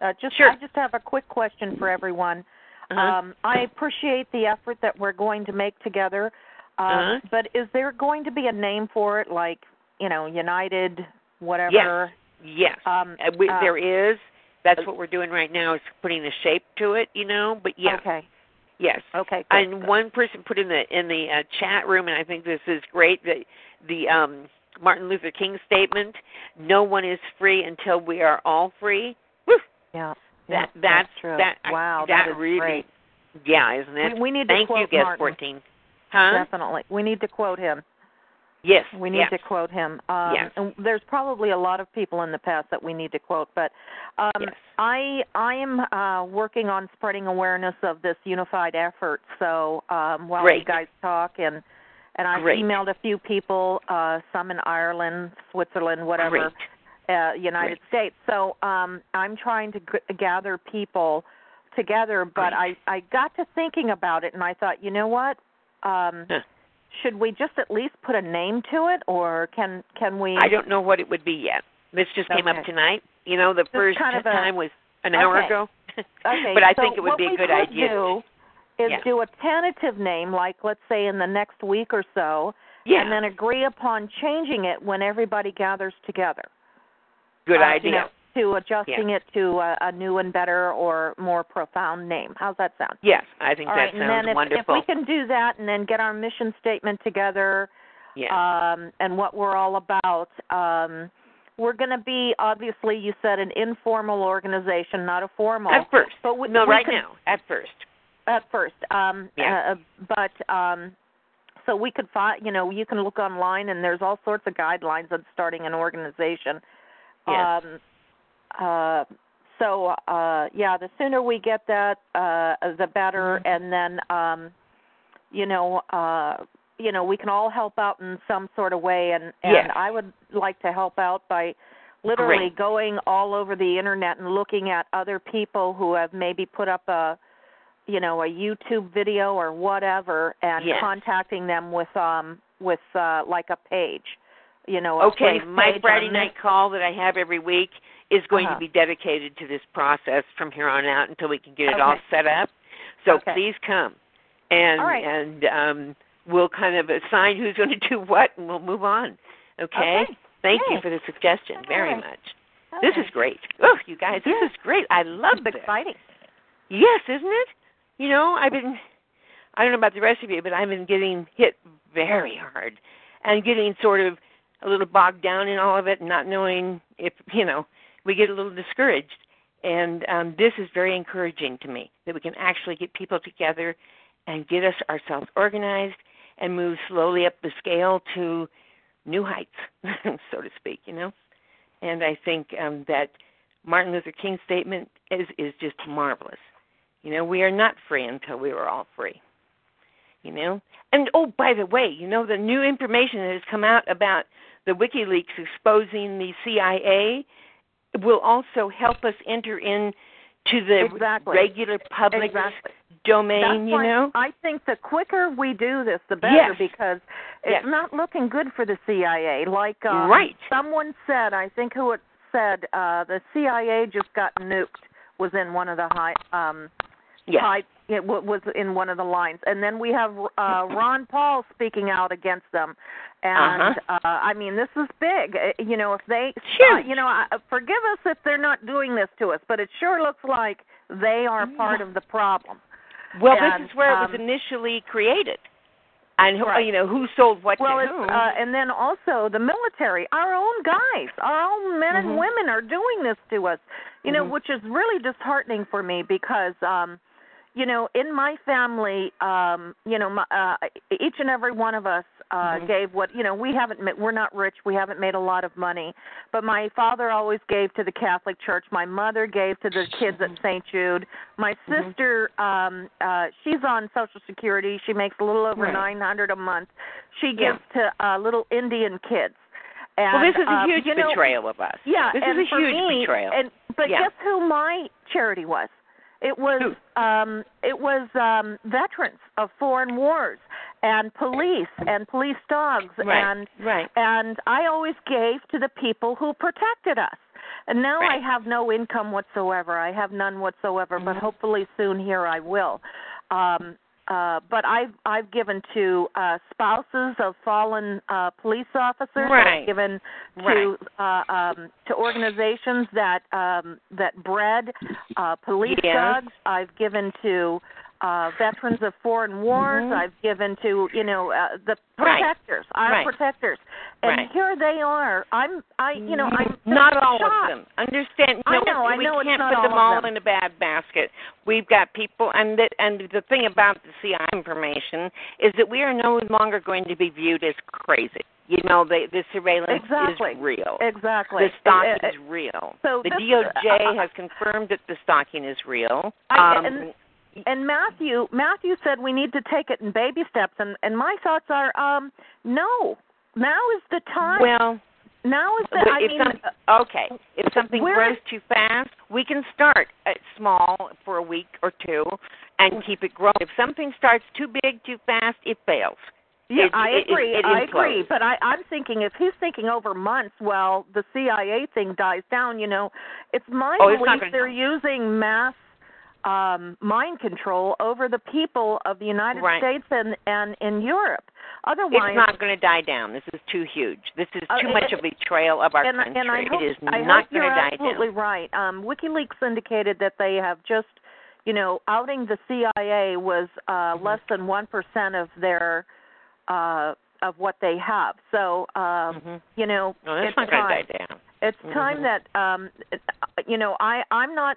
Uh, just
Sure.
I just have a quick question for everyone.
Uh-huh.
Um, I appreciate the effort that we're going to make together, um,
Uh-huh.
but is there going to be a name for it, like you know, United, whatever?
Yes.
Um,
Uh, we,
uh,
there is. That's what we're doing right now is putting a shape to it, you know. But yeah,
Okay.
yes.
Okay. Good,
And
good.
one person put in the in the uh, chat room, and I think this is great. The the um, Martin Luther King statement: "No one is free until we are all free." Woo!
Yeah.
That
yeah,
that's
true.
that
wow.
that,
is
really
great.
yeah, isn't it?
We, we need to
Thank
quote
you, guest
Martin.
fourteen. Huh?
Definitely, we need to quote him.
Yes.
We need
yes.
to quote him. Um,
Yes.
And there's probably a lot of people in the past that we need to quote, but um,
Yes.
I I am uh, working on spreading awareness of this unified effort. So um, while you guys talk and and I've
Great.
emailed a few people, uh, some in Ireland, Switzerland, whatever,
Great.
Uh, United States. So um, I'm trying to g- gather people together, but
Great.
I I got to thinking about it, and I thought, you know what? Um,
Huh.
should we just at least put a name to it, or can can we?
I don't know what it would be yet. This just came up tonight. You know, the first
kind of a-
time was an hour
Okay.
ago.
Okay,
but I
so
think it would be a
we
good
could
idea.
Do is
Yeah.
do a tentative name, like let's say in the next week or so,
yeah.
and then agree upon changing it when everybody gathers together.
Good
Uh,
idea.
You know, to adjusting it to a, a new and better or more profound name. How's that sound?
Yes, I think
All
that
right, and
sounds
then if,
wonderful.
if we can do that, and then get our mission statement together,
yeah.
um, and what we're all about. Um, we're going to be obviously, you said, an informal organization, not a formal.
at first.
but we,
no,
we
right
could-
now. At first.
At first, um,
Yeah.
uh, but um, so we could find. You know, you can look online, and there's all sorts of guidelines on starting an organization.
Yes.
Um, uh, so uh, yeah, the sooner we get that, uh, the better,
Mm-hmm.
and then um, you know, uh, you know, we can all help out in some sort of way, and and
Yes.
I would like to help out by literally
Great.
going all over the internet and looking at other people who have maybe put up a you know a YouTube video or whatever and
Yes.
contacting them with um with uh like a page you know
Okay, my Friday night call that I have every week is going
Uh-huh.
to be dedicated to this process from here on out until we can get it all set up. So
Okay.
please come, and
right.
and um, we'll kind of assign who's going to do what, and we'll move on. Okay.
Okay.
Thank you for the suggestion very much. This is great. Oh, you guys, this
Yeah.
is great. I love
it's
this.
exciting
Yes, isn't it? You know, I've been I don't know about the rest of you, but I've been getting hit very hard and getting sort of a little bogged down in all of it and not knowing if, you know, we get a little discouraged. And um this is very encouraging to me that we can actually get people together and get us ourselves organized and move slowly up the scale to new heights, so to speak, you know. And I think um that Martin Luther King's statement is is just marvelous. You know, we are not free until we are all free. You know? And oh, by the way, you know the new information that has come out about the WikiLeaks exposing the CIA will also help us enter in to the
Exactly.
regular public
exactly
domain,
That's
you know?
I think the quicker we do this, the better
Yes.
because it's
Yes.
not looking good for the CIA. Like um,
Right.
someone said, I think who it said, uh, the CIA just got nuked. Was in one of the high um,
Yes.
high it w- was in one of the lines, and then we have uh, Ron Paul speaking out against them. And
Uh-huh.
uh, I mean, this is big. Uh, You know, if they,
Sure.
uh, you know, uh, forgive us if they're not doing this to us, but it sure looks like they are part of the problem.
Well,
And,
this is where it
um,
was initially created. And who,
Right.
you know, who sold what
well,
to whom.
uh, and then also the military, our own guys, our own men
Mhm.
and women are doing this to us. You know,
Mhm.
which is really disheartening for me because um you know, in my family, um, you know, my, uh, each and every one of us uh,
Mhm.
gave what you know. We haven't, we're not rich. We haven't made a lot of money, but my father always gave to the Catholic Church. My mother gave to the kids at St. Jude. My
Mhm.
sister, um, uh, she's on Social Security. She makes a little over
Right.
nine hundred a month. She
Yeah.
gives to uh, little Indian kids. And,
well, this is a
um,
huge
you know,
betrayal of us.
Yeah,
this is a huge
me,
betrayal.
And but
Yeah.
guess who my charity was? It was um it was um veterans of foreign wars and police and police dogs
Right,
and
right.
and I always gave to the people who protected us. And now I have no income whatsoever. I have none whatsoever, but
Mhm.
hopefully soon here I will. Um uh but I've I've given to uh spouses of fallen uh police officers.
Right.
I've given to uh um to organizations that um that bred uh police
Yes.
dogs. I've given to uh veterans of foreign wars.
Mhm.
I've given to, you know, uh the
Right.
protectors, our
Right.
protectors. And
Right.
here they are. I'm I you know, I'm
not all
shocked.
of them. Understand?
I
no,
know, I
we
know it's
can't put
all
them all
them.
in a bad basket. We've got people, and the, and the thing about the CI information is that we are no longer going to be viewed as crazy. You know, the the surveillance
Exactly.
is real.
Exactly.
The stalking
Uh, uh,
is real.
so
the DOJ
uh,
has confirmed that the stalking is real.
I-
um,
and- and Matthew Matthew said we need to take it in baby steps and and my thoughts are um no. Now is the time.
well,
now is the
But
I
if
mean
some, okay, if something grows too fast, we can start at small for a week or two and keep it growing. If something starts too big too fast, it fails.
Yeah,
It-
I agree.
it
I agree. But I, I'm thinking if he's thinking over months well, the CIA thing dies down, you know, it's my
Oh,
belief they're using mass um mind control over the people of the United
Right.
States and and in Europe. Otherwise,
It's not going to die down. This is too huge. This is
Uh,
too
it-
much of a betrayal of our
and,
country.
and I hope,
it is
I
not going
you're
to die
absolutely
down.
right. Um, WikiLeaks indicated that they have just, you know, outing the CIA was uh,
Mm-hmm.
less than one percent of their uh, of what they have. So, um, you know,
No,
it's
not going to
time.
die down.
It's
Mhm.
time that um, it- you know, I I'm not.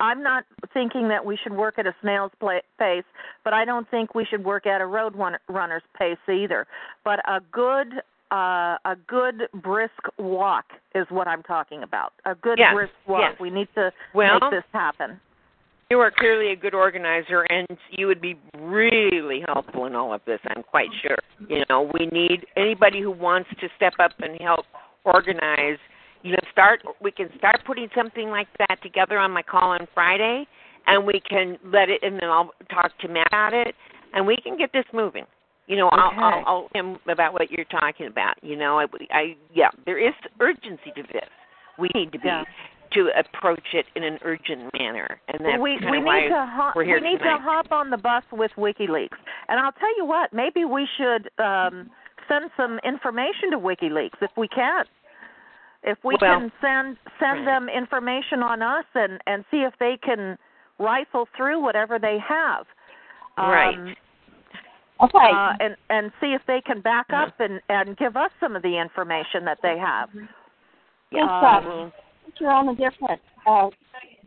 I'm not thinking that we should work at a snail's pace, but I don't think we should work at a road runner's pace either. But a good uh, a good brisk walk is what I'm talking about. A good
Yes,
brisk walk.
yes.
We need to
Well,
make this happen.
You are clearly a good organizer, and you would be really helpful in all of this. I'm quite sure. You know, we need anybody who wants to step up and help organize. You know, start. We can start putting something like that together on my call on Friday, and we can let it. And then I'll talk to Matt about it, and we can get this moving. You know, I'll,
Okay.
I'll, I'll him about what you're talking about. You know, I, I, yeah, there is urgency to this. We need to be
Yeah.
to approach it in an urgent manner, and that's
we we need to hop, we need
tonight.
to hop on the bus with WikiLeaks. And I'll tell you what, maybe we should um send some information to WikiLeaks if we can. If we
Well,
can send send them information on us and and see if they can rifle through whatever they have.
Right.
Um,
Okay.
uh, and and see if they can back up and and give us some of the information that they have.
Yes,
Um,
sir. You're on a different uh,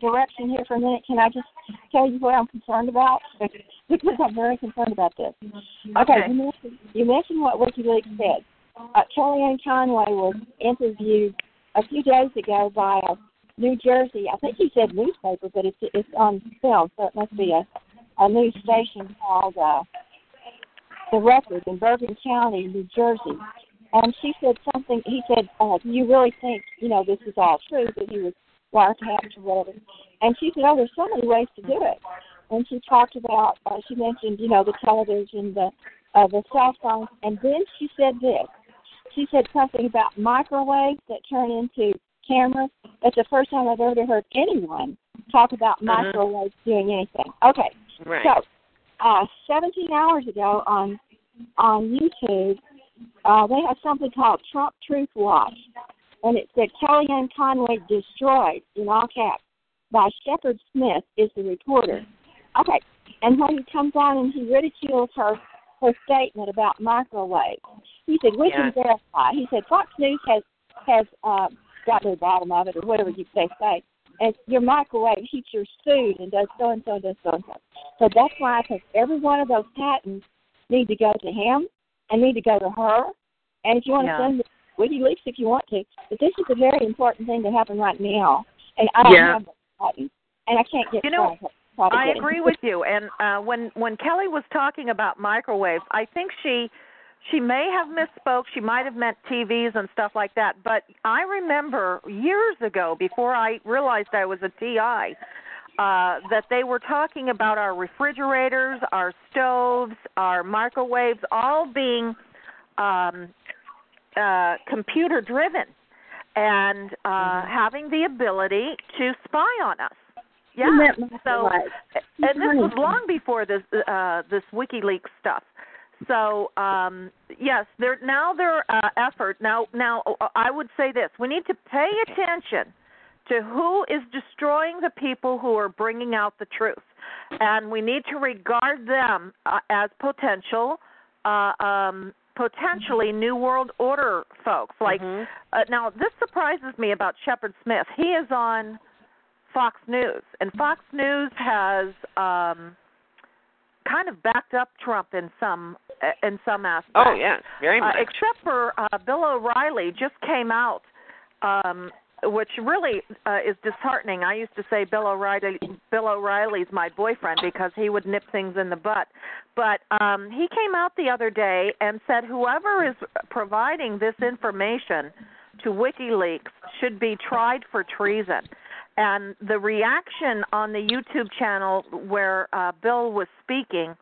direction here for a minute, can I just tell you what I'm concerned about? because I'm very concerned about this. Okay,
Okay.
You, mentioned, you mentioned what WikiLeaks said. Uh, Kellyanne Conway was interviewed a few days ago by a New Jersey, I think he said newspaper, but it's it's on film, so it must be a a news station called uh, The Record in Bergen County, New Jersey. And she said something. He said, uh, "Do you really think you know this is all true that he was wiretapped or whatever?" And she said, "Oh, there's so many ways to do it." And she talked about. Uh, she mentioned, you know, the television, the uh, the cell phones, and then she said this. She said something about microwaves that turn into cameras. That's the first time I've ever heard anyone talk about
Mhm.
microwaves doing anything. Okay,
Right.
so, uh, 17 hours ago on on YouTube, uh, they have something called Trump Truth Watch, and it said Kellyanne Conway destroyed in all caps by Shepard Smith is the reporter. Okay, and when he comes on and he ridicules her her statement about microwaves, he said we can
Yeah.
verify. He said Fox News has has uh, got to the bottom of it or whatever you they say. And your microwave heats your food and does so and so and does so and so. So that's why I think every one of those patents need to go to him and need to go to her. And if you want
Yeah.
to send to WikiLeaks if you want to, but this is a very important thing to happen right now. And I don't
Yeah.
have the patent, and I can't get
You know,
started.
I agree with you. And uh, when when Kelly was talking about microwaves, I think she she may have misspoke. She might have meant TVs and stuff like that. But I remember years ago, before I realized I was a TI, uh, that they were talking about our refrigerators, our stoves, our microwaves, all being um, uh, computer driven and uh,
Mm-hmm.
having the ability to spy on us. Yeah.
That must be
So, and this was long before this uh, this WikiLeaks stuff. So um, yes, there now their uh, effort now now uh, I would say this: we need to pay attention to who is destroying the people who are bringing out the truth, and we need to regard them uh, as potential. Uh, um, potentially new world order folks. Like
Mhm.
uh, now this surprises me about Shepard Smith. He is on Fox News. And Fox News has um kind of backed up Trump in some in some aspects
Oh yes, very
uh,
much.
except for uh, Bill O'Reilly just came out, um, which really uh, is disheartening. I used to say Bill O'Reilly, Bill O'Reilly's my boyfriend because he would nip things in the butt. But um, he came out the other day and said whoever is providing this information to WikiLeaks should be tried for treason. And the reaction on the YouTube channel where uh, Bill was speaking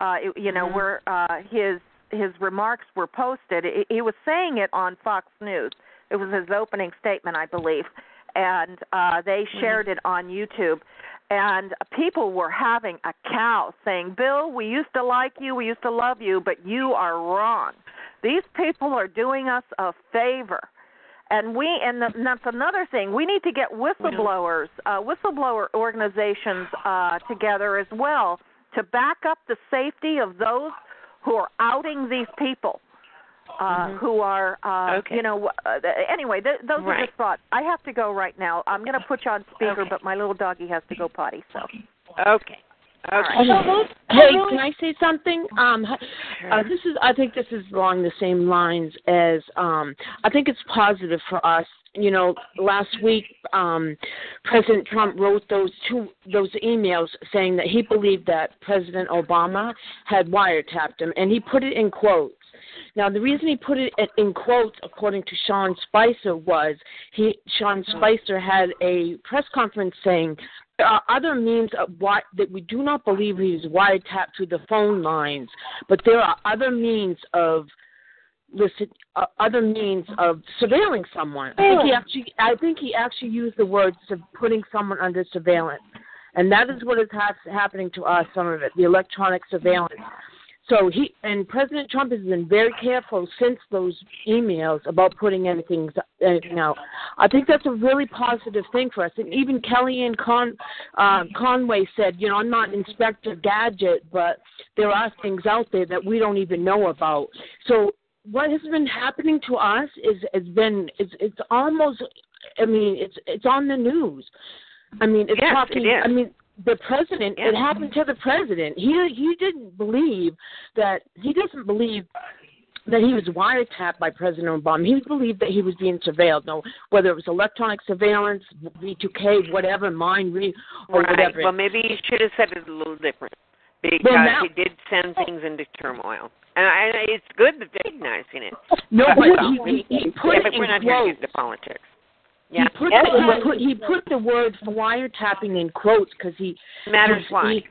uh you know
Mhm.
where uh his his remarks were posted. He, he was saying it on Fox News. It was his opening statement I believe. And uh they shared it on YouTube. And people were having a cow saying Bill we used to like you we used to love you but you are wrong. These people are doing us a favor. And we and, the, and that's another thing. We need to get whistleblowers uh whistleblower organizations uh together as well to back up the safety of those who are outing these people uh
Mhm.
who are uh
Okay.
you know uh, anyway th- those are
Right.
just thoughts i have to go right now i'm going to put you on speaker
Okay.
but my little doggy has to go potty so
Okay.
All
Okay.
right.
Hey, can I say something? Um, uh, this is. I think this is along the same lines as. Um, I think it's positive for us. You know, last week um, President Trump wrote those two those emails saying that he believed that President Obama had wiretapped him, and he put it in quotes. Now, the reason he put it in quotes, according to Sean Spicer, was he Sean Spicer had a press conference saying there are other means of why that we do not believe he was wiretapped through the phone lines, but there are other means of listen uh, other means of surveilling someone. I think he actually I think he actually used the words of putting someone under surveillance. And that is what is ha- happening to us, some of it, the electronic surveillance. So he and President Trump has been very careful since those emails about putting anything anything out. I think that's a really positive thing for us. And even Kellyanne Con uh, Conway said, you know, I'm not Inspector Gadget, but there are things out there that we don't even know about. So what has been happening to us is has been it's it's almost I mean it's it's on the news. I mean it's
Yes,
talking
it is.
I mean the president it happened to the president. He he didn't believe that he doesn't believe that he was wiretapped by President Obama. He believed that he was being surveilled. No, whether it was electronic surveillance, V2K, whatever, mind read, or
right.
whatever.
Well, maybe you should have said it a little different because
Well, now-
he did send things into turmoil, and I, it's good that they're recognizing it.
no,
But-
he, he, he put
yeah,
it
but
in
we're not here to
quotes.
get into politics. Yeah,
He put,
Yes,
the, he put he put the word wiretapping in quotes because he
matters why.
he-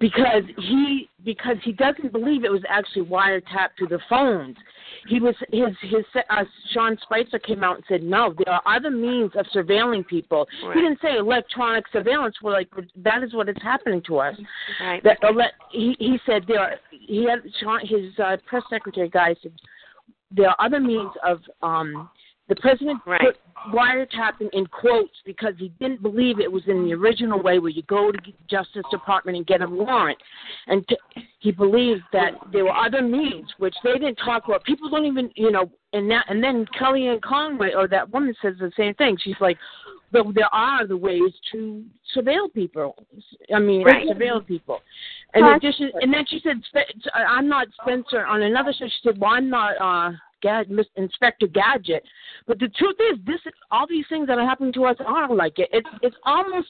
because he because he doesn't believe it was actually wiretapped to the phones. He was his his uh, Sean Spicer came out and said no, there are other means of surveilling people.
Right.
He didn't say electronic surveillance. We're like that is what is happening to us.
Right.
That ele- he he said there are, he had Sean his uh, press secretary guy said there are other means of um the president
Right.
put wiretapping in quotes because he didn't believe it was in the original way where you go to the Justice Department and get a warrant, and t- he believed that there were other means which they didn't talk about. People don't even, you know, and that, and then Kellyanne Conway or that woman says the same thing. She's like, "But there are other ways to surveil people. I mean,
Right.
surveil people." In addition, and then she said, "Spe- "I'm not Spencer." On another show, she said, "Well, I'm not." uh Gad, Inspector Gadget. But the truth is, this all these things that are happening to us are like it. It's it's almost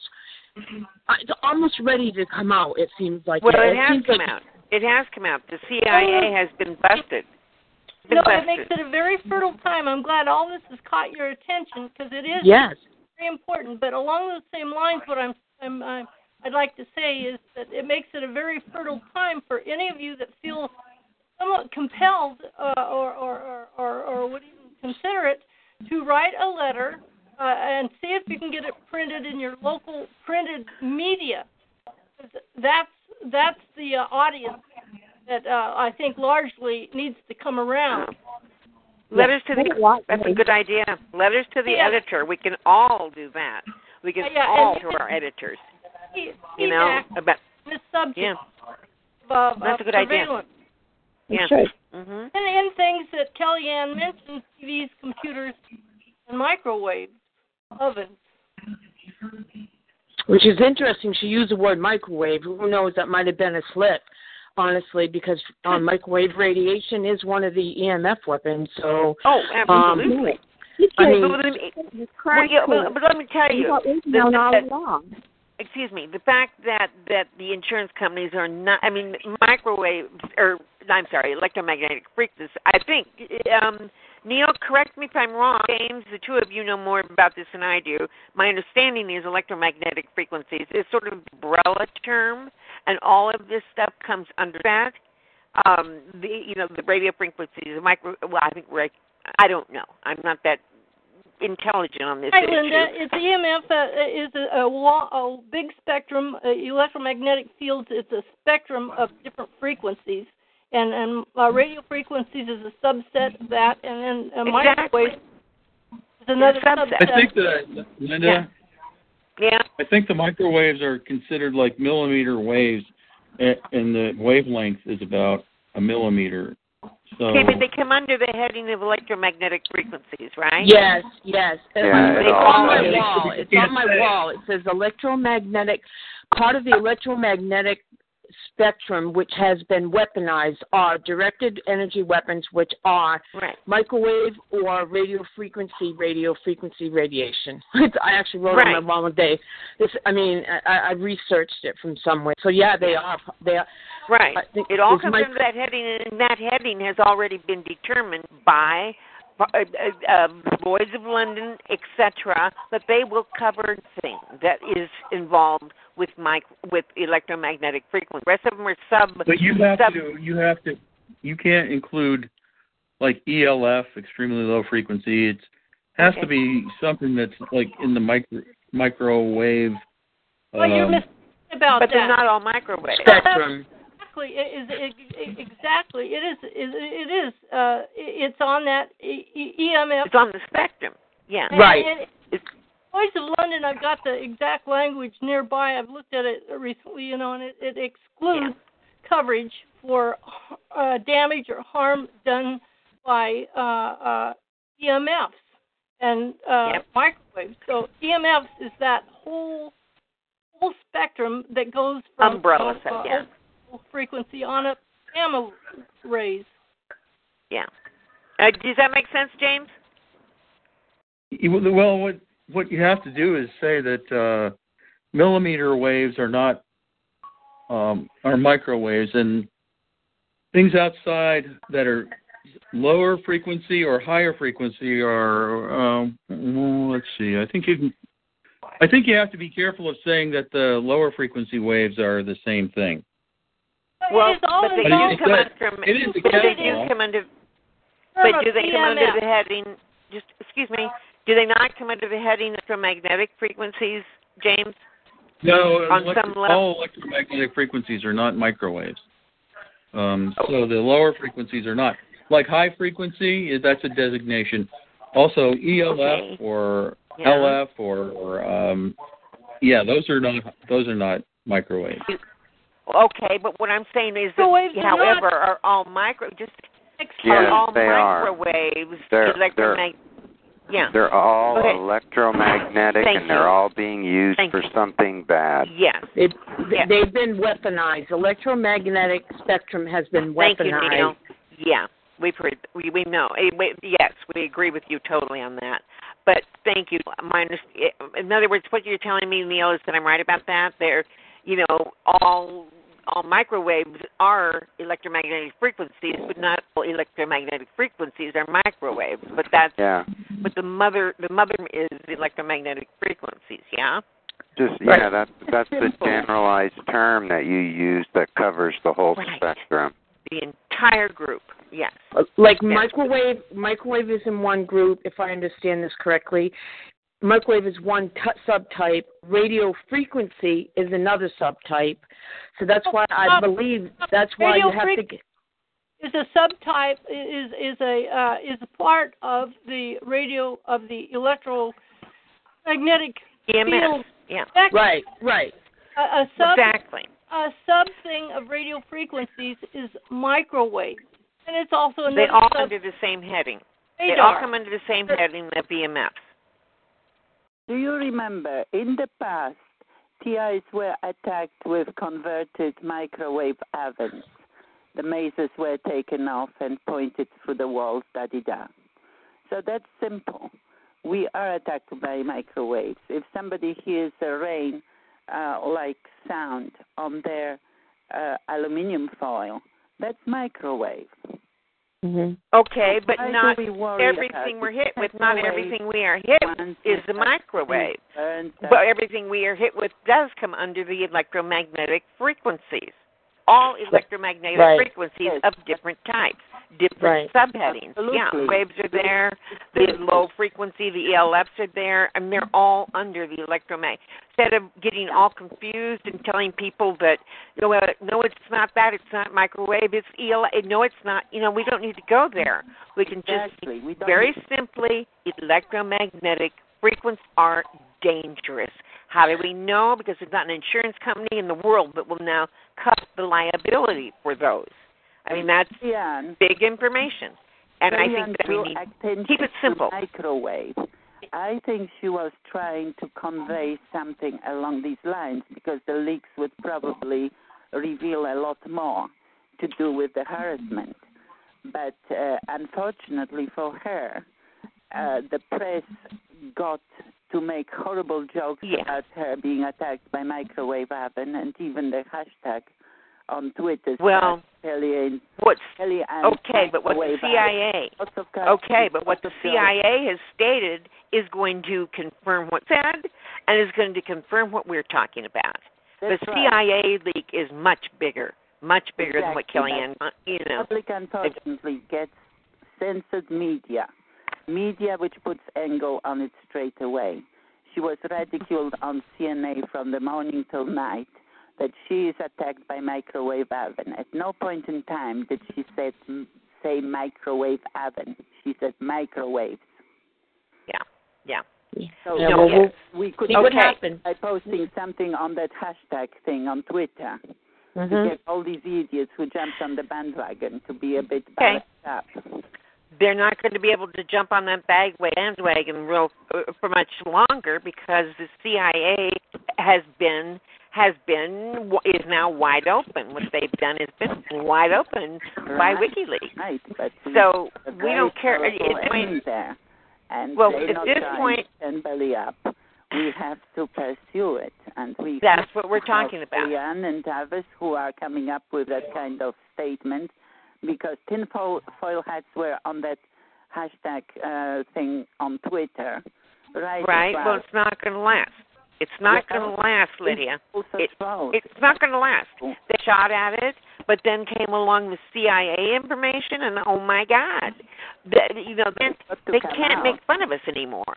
uh, it's almost ready to come out. It seems like
Well,
it,
it has come
like,
out. It has come out. The CIA has been busted
no, it makes it a very fertile time. I'm glad all this has caught your attention because it is
Yes.
very important. But along those same lines, what I'm, I'm, I'm I'd like to say is that it makes it a very fertile time for any of you that feel somewhat compelled uh, or, or, or, or, or would even consider it to write a letter uh, and see if you can get it printed in your local printed media. That's that's the uh, audience that uh, I think largely needs to come around.
Letters to the that's a good idea. Letters to the
Yeah.
editor. We can all do that. We can
Yeah, yeah,
all
and-
to our editors.
Fe-
You know about
on this subject
yeah.
of,
That's
of
a good idea.
Surveillance.
Yeah.
True.
Mhm.
And in things that Kellyanne mentioned, TVs, computers, and microwaves, ovens.
Which is interesting. She used the word microwave. Who knows? That might have been a slip, honestly, because um, microwave radiation is one of the EMF weapons. So,
Oh,
um,
absolutely.
I mean,
But let me- well, yeah, but, but let me tell you,
what we've
the- excuse me, the fact that that the insurance companies are not, I mean, microwave or I'm sorry, electromagnetic frequencies. I think, um, Neil, correct me if I'm wrong. James, the two of you know more about this than I do. My understanding is electromagnetic frequencies is sort of umbrella term, and all of this stuff comes under that. Um, the you know the radio frequencies, the micro. Well, I think right. I don't know. I'm not that intelligent on this
Hi,
issue.
Linda. It's EMF uh, is a, a, wa- a big spectrum. Uh, electromagnetic fields. It's a spectrum of different frequencies, and and uh, radio frequencies is a subset of that, and then uh,
Exactly.
microwaves is another
subset.
I think that Linda.
Yeah.
I think the microwaves are considered like millimeter waves, and the wavelength is about a millimeter. So
Okay, but they come under the heading of electromagnetic frequencies, right?
Yes, yes.
Yeah,
it's on my wall. It's on my wall. It says electromagnetic. Part of the electromagnetic spectrum, which has been weaponized, are directed energy weapons, which are
Right.
microwave or radio frequency, radio frequency radiation. I actually wrote on
Right.
my wall one day. This, I mean, I, I researched it from somewhere. So yeah, they are. They are.
Right. It all comes under that heading, and that heading has already been determined by uh, uh, uh, Lloyd's of London, etc. That they will cover things that is involved with mic with electromagnetic frequency. The rest of them are sub.
But you have
sub,
to. You have to. You can't include like ELF, extremely low frequency. It has to be something that's like in the micro microwave.
Well, you're
um,
mistaken about
but
that.
they're not all microwave.
spectrum.
Exactly. It is it, it, exactly. It is. It, it is. Uh, it's on that EMF.
It's on the spectrum. Yeah.
Right.
and
It's,
Lloyd's of London. I've got the exact language nearby. I've looked at it recently. You know, and it, it excludes coverage for uh, damage or harm done by uh, uh, EMFs and uh,
Yep.
microwaves. So EMFs is that whole whole spectrum that goes from
Umbrella
uh,
set, yeah.
frequency on up gamma rays.
yeah. Uh, does that make sense, James?
well, what what you have to do is say that uh, millimeter waves are not um, are microwaves, and things outside that are lower frequency or higher frequency are. Um, let's see. I think you can. I think you have to be careful of saying that the lower frequency waves are the same thing.
Well,
it is
but they do come
But
under.
it is a
but they do come under. But do they come under
EMF.
the heading? Just excuse me. Do they not come under the heading electromagnetic frequencies, James?
No,
On
electro-
some level-
all electromagnetic frequencies are not microwaves. Um, so the lower frequencies are not. Like high frequency, that's a designation. Also ELF
Okay.
or
Yeah.
LF or, or um, yeah, those are not those are not microwaves.
Okay, but what I'm saying is that,
are
however,
not-
are all micro just
Yes,
are all
they are.
microwaves
They're-
electromag- Yeah.
They're all
Okay.
electromagnetic,
Thank
and they're
you.
all being used
Thank
for
you.
something bad.
Yes.
It,
Yeah.
They've been weaponized. Electromagnetic spectrum has been
Thank you,
weaponized.
Neil. Yeah, we've heard. We we know. We- Yes, we agree with you totally on that. But thank you. My underst- eh, in other words, what you're telling me, Neil, is that I'm right about that. They're, you know, all all microwaves are electromagnetic frequencies, but not all electromagnetic frequencies are microwaves. But that's
Yeah.
but the mother the mother is electromagnetic frequencies. Yeah.
Just
Right.
yeah, that's that's the generalized term that you use that covers the whole
Right.
spectrum.
The entire group. Yes.
Uh, like
Yes.
microwave, microwave is in one group, if I understand this correctly. Microwave is one t- subtype. Radio frequency is another subtype. So that's why I believe that's why
radio
you have to.
freq-
Get,
is a subtype is is a uh, is a part of the radio of the electromagnetic
EMS.
field.
Yeah.
Exactly.
right, right.
A, a sub
Exactly.
a sub thing of radio frequencies is microwave, and it's also another
They all
sub
under the same heading. They all come under the same heading of EMFs.
Do you remember in the past, TIs were attacked with converted microwave ovens? The mazes were taken off and pointed through the walls, da di da. So that's simple. We are attacked by microwaves. If somebody hears a rain uh, like sound on their uh, aluminium foil, that's microwave.
Mm-hmm.
Okay, but
Why
not
we worry
everything we're hit with, not everything we are hit with is the microwave.
burned.
But everything we are hit with does come under the electromagnetic frequencies. All electromagnetic
Right.
frequencies
Yes.
of different types, different
Right.
subheadings. Yeah, waves are there, the low frequency, the ELFs are there, and they're all under the electromagnetic. Instead of getting all confused and telling people that, no, uh, no, it's not that, it's not microwave, it's EL. No, it's not. You know, we don't need to go there. We can just
We
very simply, electromagnetic frequencies are dangerous. How do we know? Because there's not an insurance company in the world that will now cut the liability for those. I mean, that's
Diane,
big information. And I think that we need keep it simple.
Microwave. I think she was trying to convey something along these lines because the leaks would probably reveal a lot more to do with the harassment. But uh, unfortunately for her, uh, the press got to make horrible jokes
Yeah.
about her being attacked by microwave oven, and even the hashtag on Twitter.
Well,
Kellyanne,
what's
Kellyanne
okay, but what the. CIA Okay, but what the. CIA has stated is going to confirm what's said and is going to confirm what we're talking about.
That's
the
right.
CIA leak is much bigger, much bigger than what
Exactly.
Kellyanne, you know.
the Public, unfortunately, gets censored media, media which puts angle on it straight away. She was ridiculed on CNA from the morning till night that she is attacked by microwave oven. At no point in time did she say, say microwave oven. She said microwaves.
Yeah, yeah.
So
Yeah,
No,
well,
yes.
we'll
we could
see
Okay.
happens.
by posting something on that hashtag thing on Twitter to
Mhm.
get all these idiots who jumped on the bandwagon to be a bit
Okay.
balanced up.
They're not going to be able to jump on that bandwagon real uh, for much longer because the CIA has been has been is now wide open. What they've done has been wide open by WikiLeaks.
Right, but
So we don't care. At this point,
there, and
Well, at this point-
belly up. We have to pursue it, and we.
That's what we're talking about.
Leanne and others who are coming up with that kind of statement, because tinfoil foil hats were on that hashtag uh, thing on Twitter, right?
right? Well, it's not going to last. It's not
Yeah.
going to last, Lydia. It- It's not going to last. They shot at it, but then came along the CIA information, and oh my God, the, you know, then they can't
out.
make fun of us anymore.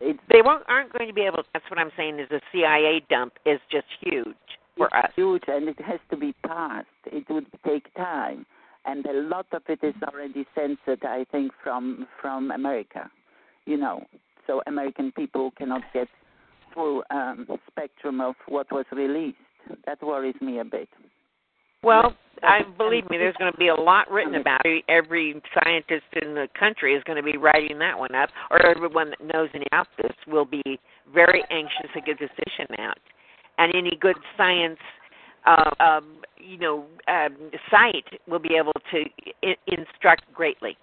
It's
They won't aren't going to be able. That's what I'm saying. Is the CIA dump is just huge for
it's
us.
huge and it has to be passed. It would take time, and a lot of it is already censored. I think from from America, you know, so American people cannot get full um, spectrum of what was released. That worries me a bit.
Well, I believe me. There's going to be a lot written about it. Every scientist in the country is going to be writing that one up, or everyone that knows any about this will be very anxious to get this issue out. And any good science, uh, um, you know, um, site will be able to I- instruct greatly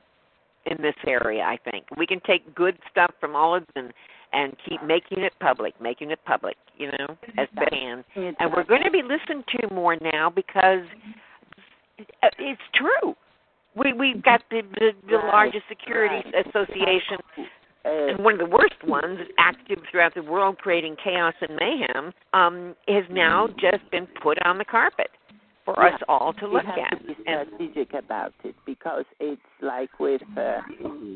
in this area. I think we can take good stuff from all of them and keep making it public, making it public, you know, as best can. And we're going to be listened to more now because it's true. We we've got the the, the largest securities
right.
association and one of the worst ones, active throughout the world, creating chaos and mayhem, um, has now just been put on the carpet for
Yeah.
us all to look
you have
at.
to be
And
strategic about it because it's like with uh,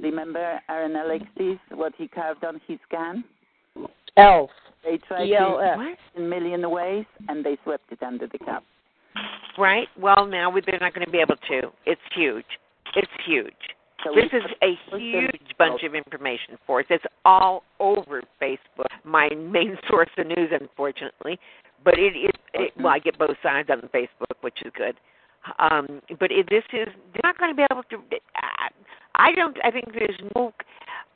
remember Aaron Alexis what he carved on his can.
Elf.
They tried
ELF.
to in a million ways and they swept it under the cup.
right, well now we- they're not going to be able to. It's huge. It's huge.
So
This is a huge bunch of information for us. It's all over Facebook, my main source of news, unfortunately. But it is, it, well, I get both sides on Facebook, which is good. Um, but it, this is they're not going to be able to. I- I don't. I think there's no.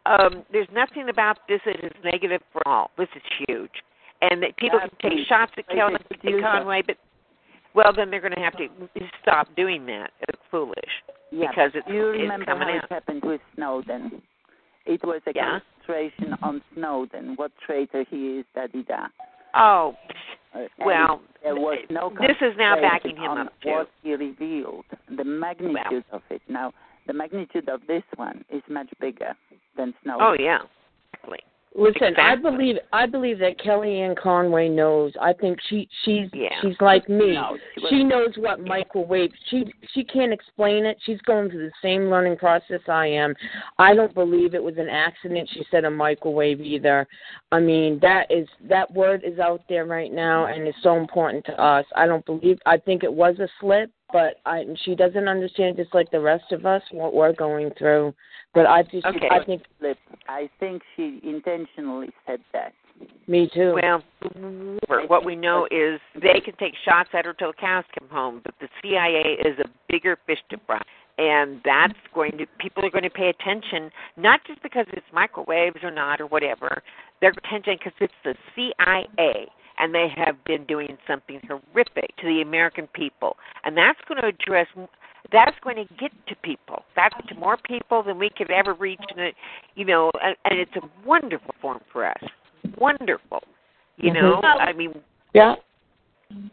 Um, there's nothing about this that is negative for all. This is huge, and that people
Yeah,
can take
please.
shots at Kelly. Conway, but well, then they're going to have to stop doing that. It's foolish
Yeah,
because it's,
you
it's
remember
coming
how
out.
it happened with Snowden. It was a
Yeah.
concentration on Snowden, what traitor he is, da di da.
Oh,
and
well,
there was no
this is now
concentration
backing him
on
up too.
What he revealed, the magnitude of it. Now, the magnitude of this one is much bigger than Snowden.
Oh yeah, exactly.
Listen, I believe I believe that Kellyanne Conway knows. I think she she's
Yeah.
she's like me.
No, she
She knows what microwave. She she can't explain it. She's going through the same learning process I am. I don't believe it was an accident. She said a microwave either. I mean that is that word is out there right now and it's so important to us. I don't believe. I think it was a slip, but I she doesn't understand just like the rest of us what we're going through. But I just
Okay.
I think
Flip. I think she intentionally said that.
me too.
Well, what we know is they can take shots at her till the cows come home, but the CIA is a bigger fish to fry, and that's going to people are going to pay attention not just because it's microwaves or not or whatever. They're attention because it's the CIA, and they have been doing something horrific to the American people, and that's going to address. That's going to get to people. That's to more people than we could ever reach, and it, you know, and, and it's a wonderful form for us. Wonderful. You
Mhm.
know, I mean,
yeah.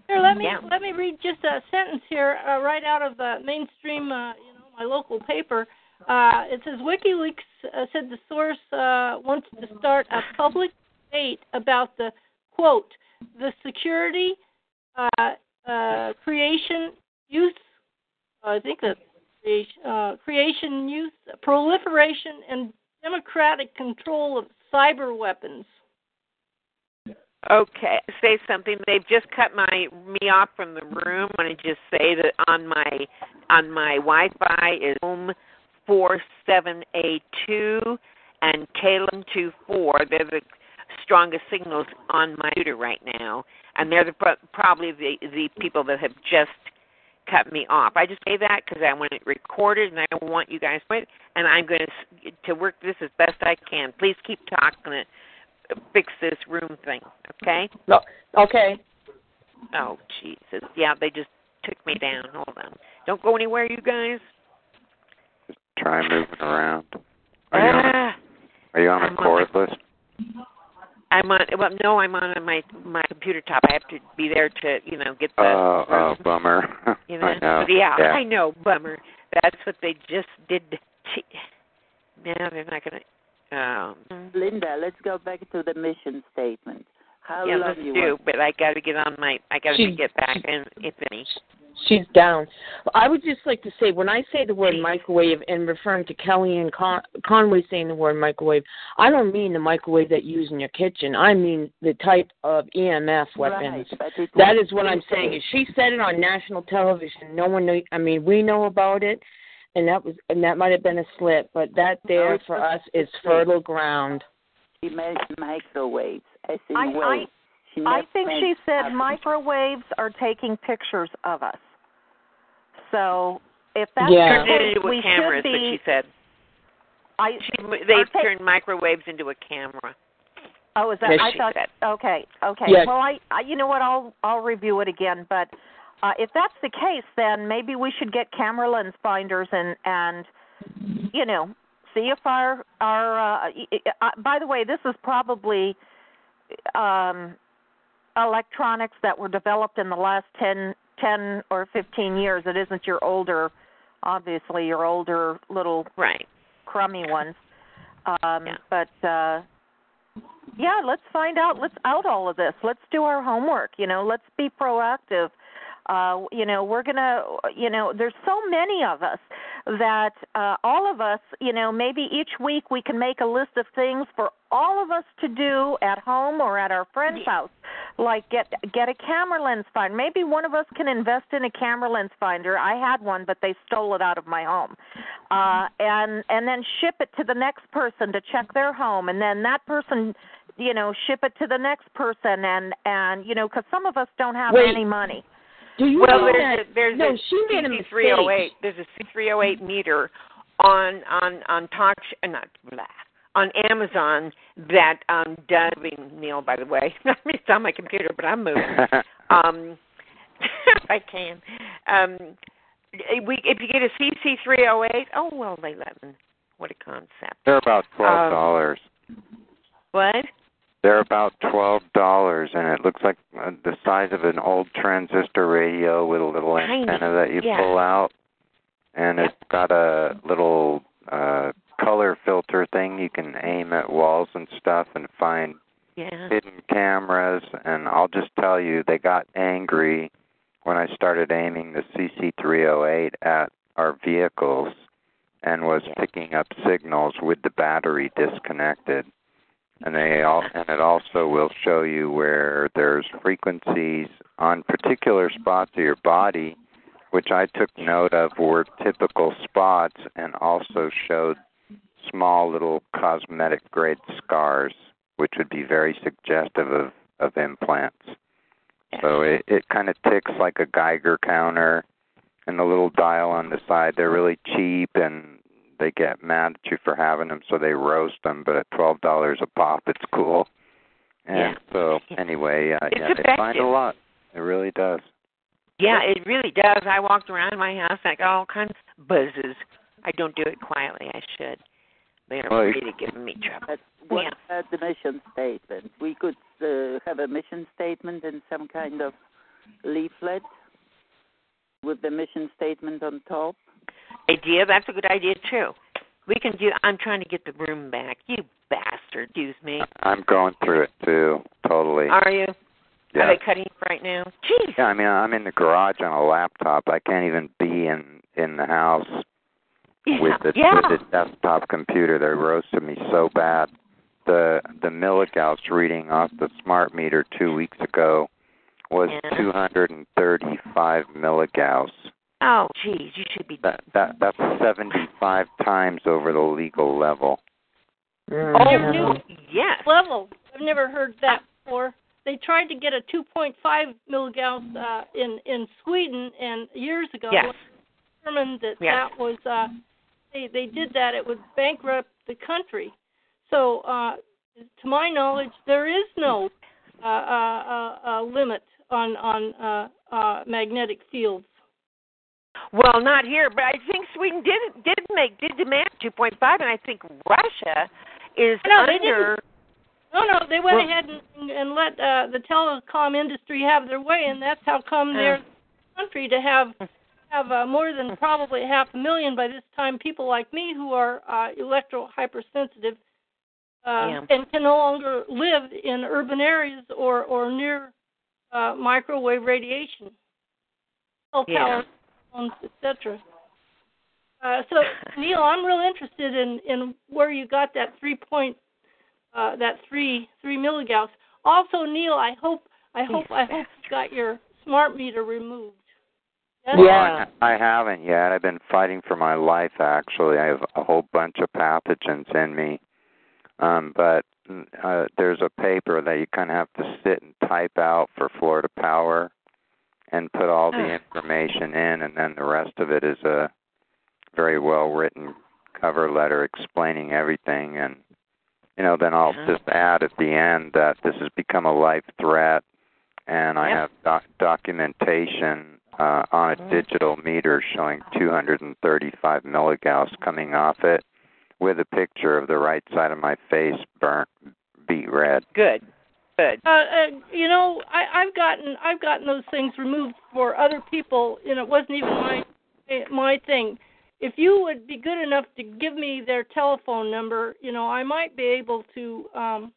Here, let me
Yeah.
let me read just a sentence here, uh, right out of the mainstream, uh, you know, my local paper. Uh, it says WikiLeaks uh, said the source uh, wants to start a public debate about the quote the security, uh, uh, creation, use. I think that creation, uh, creation, use, proliferation, and democratic control of cyber weapons.
okay, say something. They've just cut my me off from the room. I want to just say that on my on my Wi-Fi is home four seven a two and Calum two four. They're the strongest signals on my computer right now, and they're the pro- probably the the people that have just cut me off. I just say that because I want it recorded and I want you guys to it, and I'm going to to work this as best I can. Please keep talking it. Fix this room thing, okay?
No. Okay.
Oh Jesus! Yeah, they just took me down. Hold on. Don't go anywhere, you guys.
Just Try moving around. Are you on a,
Ah,
are you on
I'm
a
on
cordless?
I'm on. Well, no, I'm on my my computer top. I have to be there to you know get the.
Oh, oh, bummer.
you know.
I know.
But yeah,
yeah.
I know. Bummer. That's what they just did. To, now they're not gonna. Um,
Linda, let's go back to the mission statement. How
yeah, let's
you
do. But I got to get on my. I got to get back in. If any.
She's down. I would just like to say when I say the word microwave and referring to Kellyanne Con- Conway saying the word microwave, I don't mean the microwave that you use in your kitchen. I mean the type of EMF weapons.
Right,
That is what I'm saying. Is she said it on national television. No one knew. I mean, we know about it, and that was and that might have been a slip, but that there for us is fertile ground.
She meant microwaves,
I- I-
waves. She
I think she said microwaves are taking pictures of us. So if that's
Yeah.
Turned it into
we
a camera,
should
is what
be.
she said.
I,
She, they've
ta-
turned microwaves into a camera.
Oh, is that?
Yes,
I
she
thought.
said.
Okay, okay.
Yes.
Well, I, I, you know what? I'll, I'll review it again. But uh, if that's the case, then maybe we should get camera lens finders and, and, you know, see if our our. Uh, uh, by the way, this is probably um, electronics that were developed in the last ten, ten or fifteen years. It isn't your older, obviously your older little
right
crummy ones. Um, yeah. But uh, yeah, let's find out. Let's out all of this. Let's do our homework. You know, let's be proactive. Uh, you know, we're gonna. You know, there's so many of us that uh, all of us. You know, maybe each week we can make a list of things for all of us to do at home or at our friend's yeah. house like get get a camera lens finder maybe one of us can invest in a camera lens finder i had one but they stole it out of my home uh and and then ship it to the next person to check their home and then that person you know ship it to the next person and and you know because some of us don't have
Wait.
any money
do you
well
know
there's
that,
a, there's
no
a
she made a
C308
mistake.
there's a C308 meter on on on talk sh- not blah, on Amazon that um does I mean, Neil by the way. I'm just on my computer but I'm moving. um if I can. Um we if you get a CC three oh eight, oh well they let me what a concept.
They're about twelve dollars.
Um, what?
They're about twelve dollars, and it looks like uh, the size of an old transistor radio with a little
Tiny.
antenna that you
Yeah.
pull out, and
Yep.
it's got a little uh color filter thing you can aim at walls and stuff and find
Yeah.
hidden cameras. And I'll just tell you, they got angry when I started aiming the CC308 at our vehicles and was picking up signals with the battery disconnected. And they all and it also will show you where there's frequencies on particular spots of your body, which I took note of were typical spots and also showed small little cosmetic grade scars, which would be very suggestive of, of implants. So it, it kind of ticks like a Geiger counter, and the little dial on the side, they're really cheap and they get mad at you for having them, so they roast them. But at twelve dollars a pop, it's cool. And
Yeah.
so anyway, uh,
It's
yeah, they find a
effective.
lot. It really does.
Yeah, it really does. I walked around my house and I got all kinds of buzzes. I don't do it quietly. I should. They're
Well,
really giving me trouble.
But what
Yeah.
about the mission statement? We could uh, have a mission statement in some kind of leaflet with the mission statement on top.
Idea? That's a good idea too. We can do. I'm trying to get the room back. You bastard, excuse me.
I'm going through it too, totally.
Are you?
yeah.
Are they cutting right now? Jeez.
Yeah, I mean, I'm in the garage on a laptop. I can't even be in in the house
Yeah.
with the
yeah.
with the desktop computer. They roasted me so bad. The the milligauss reading off the smart meter two weeks ago was
Yeah.
235 milligauss.
Oh, geez, you should be.
That that that's 75 times over the legal level.
Oh, new. Yes.
level. I've never heard that before. They tried to get a 2.5 milligauss uh, in in Sweden, and years ago
Yes.
it determined that
Yes.
that was uh, they they did that. It would bankrupt the country. So, uh, to my knowledge, there is no uh, uh, uh, uh, limit on on uh, uh, magnetic fields.
Well, not here, but I think Sweden did did make did demand 2.5, and I think Russia is
No, they
under.
No, no, they went
Well-
ahead and, and let uh, the telecom industry have their way, and that's how come
Uh.
they're country to have have uh, more than probably half a million by this time people like me who are uh, electro hypersensitive uh,
Yeah.
and can no longer live in urban areas or or near uh, microwave radiation, cell
Yeah.
Phones, etc. Uh, so Neil, I'm real interested in in where you got that three point uh, that three three milligauss. Also, Neil, I hope I hope I hope you got your smart meter removed. Yes?
Well, I, I haven't yet. I've been fighting for my life. Actually, I have a whole bunch of pathogens in me. Um, but uh, there's a paper that you kind of have to sit and type out for Florida Power, and put all the information in, and then the rest of it is a very well written cover letter explaining everything. And you know, then I'll
Uh-huh.
just add at the end that this has become a life threat, and I
Yep.
have doc- documentation uh, on a
Mhm.
digital meter showing 235 milligauss coming off it. with a picture of the right side of my face burnt beat red.
Good. Good.
Uh, uh, you know, I, I've gotten I've gotten those things removed for other people. and it wasn't even my my thing. If you would be good enough to give me their telephone number, you know, I might be able to um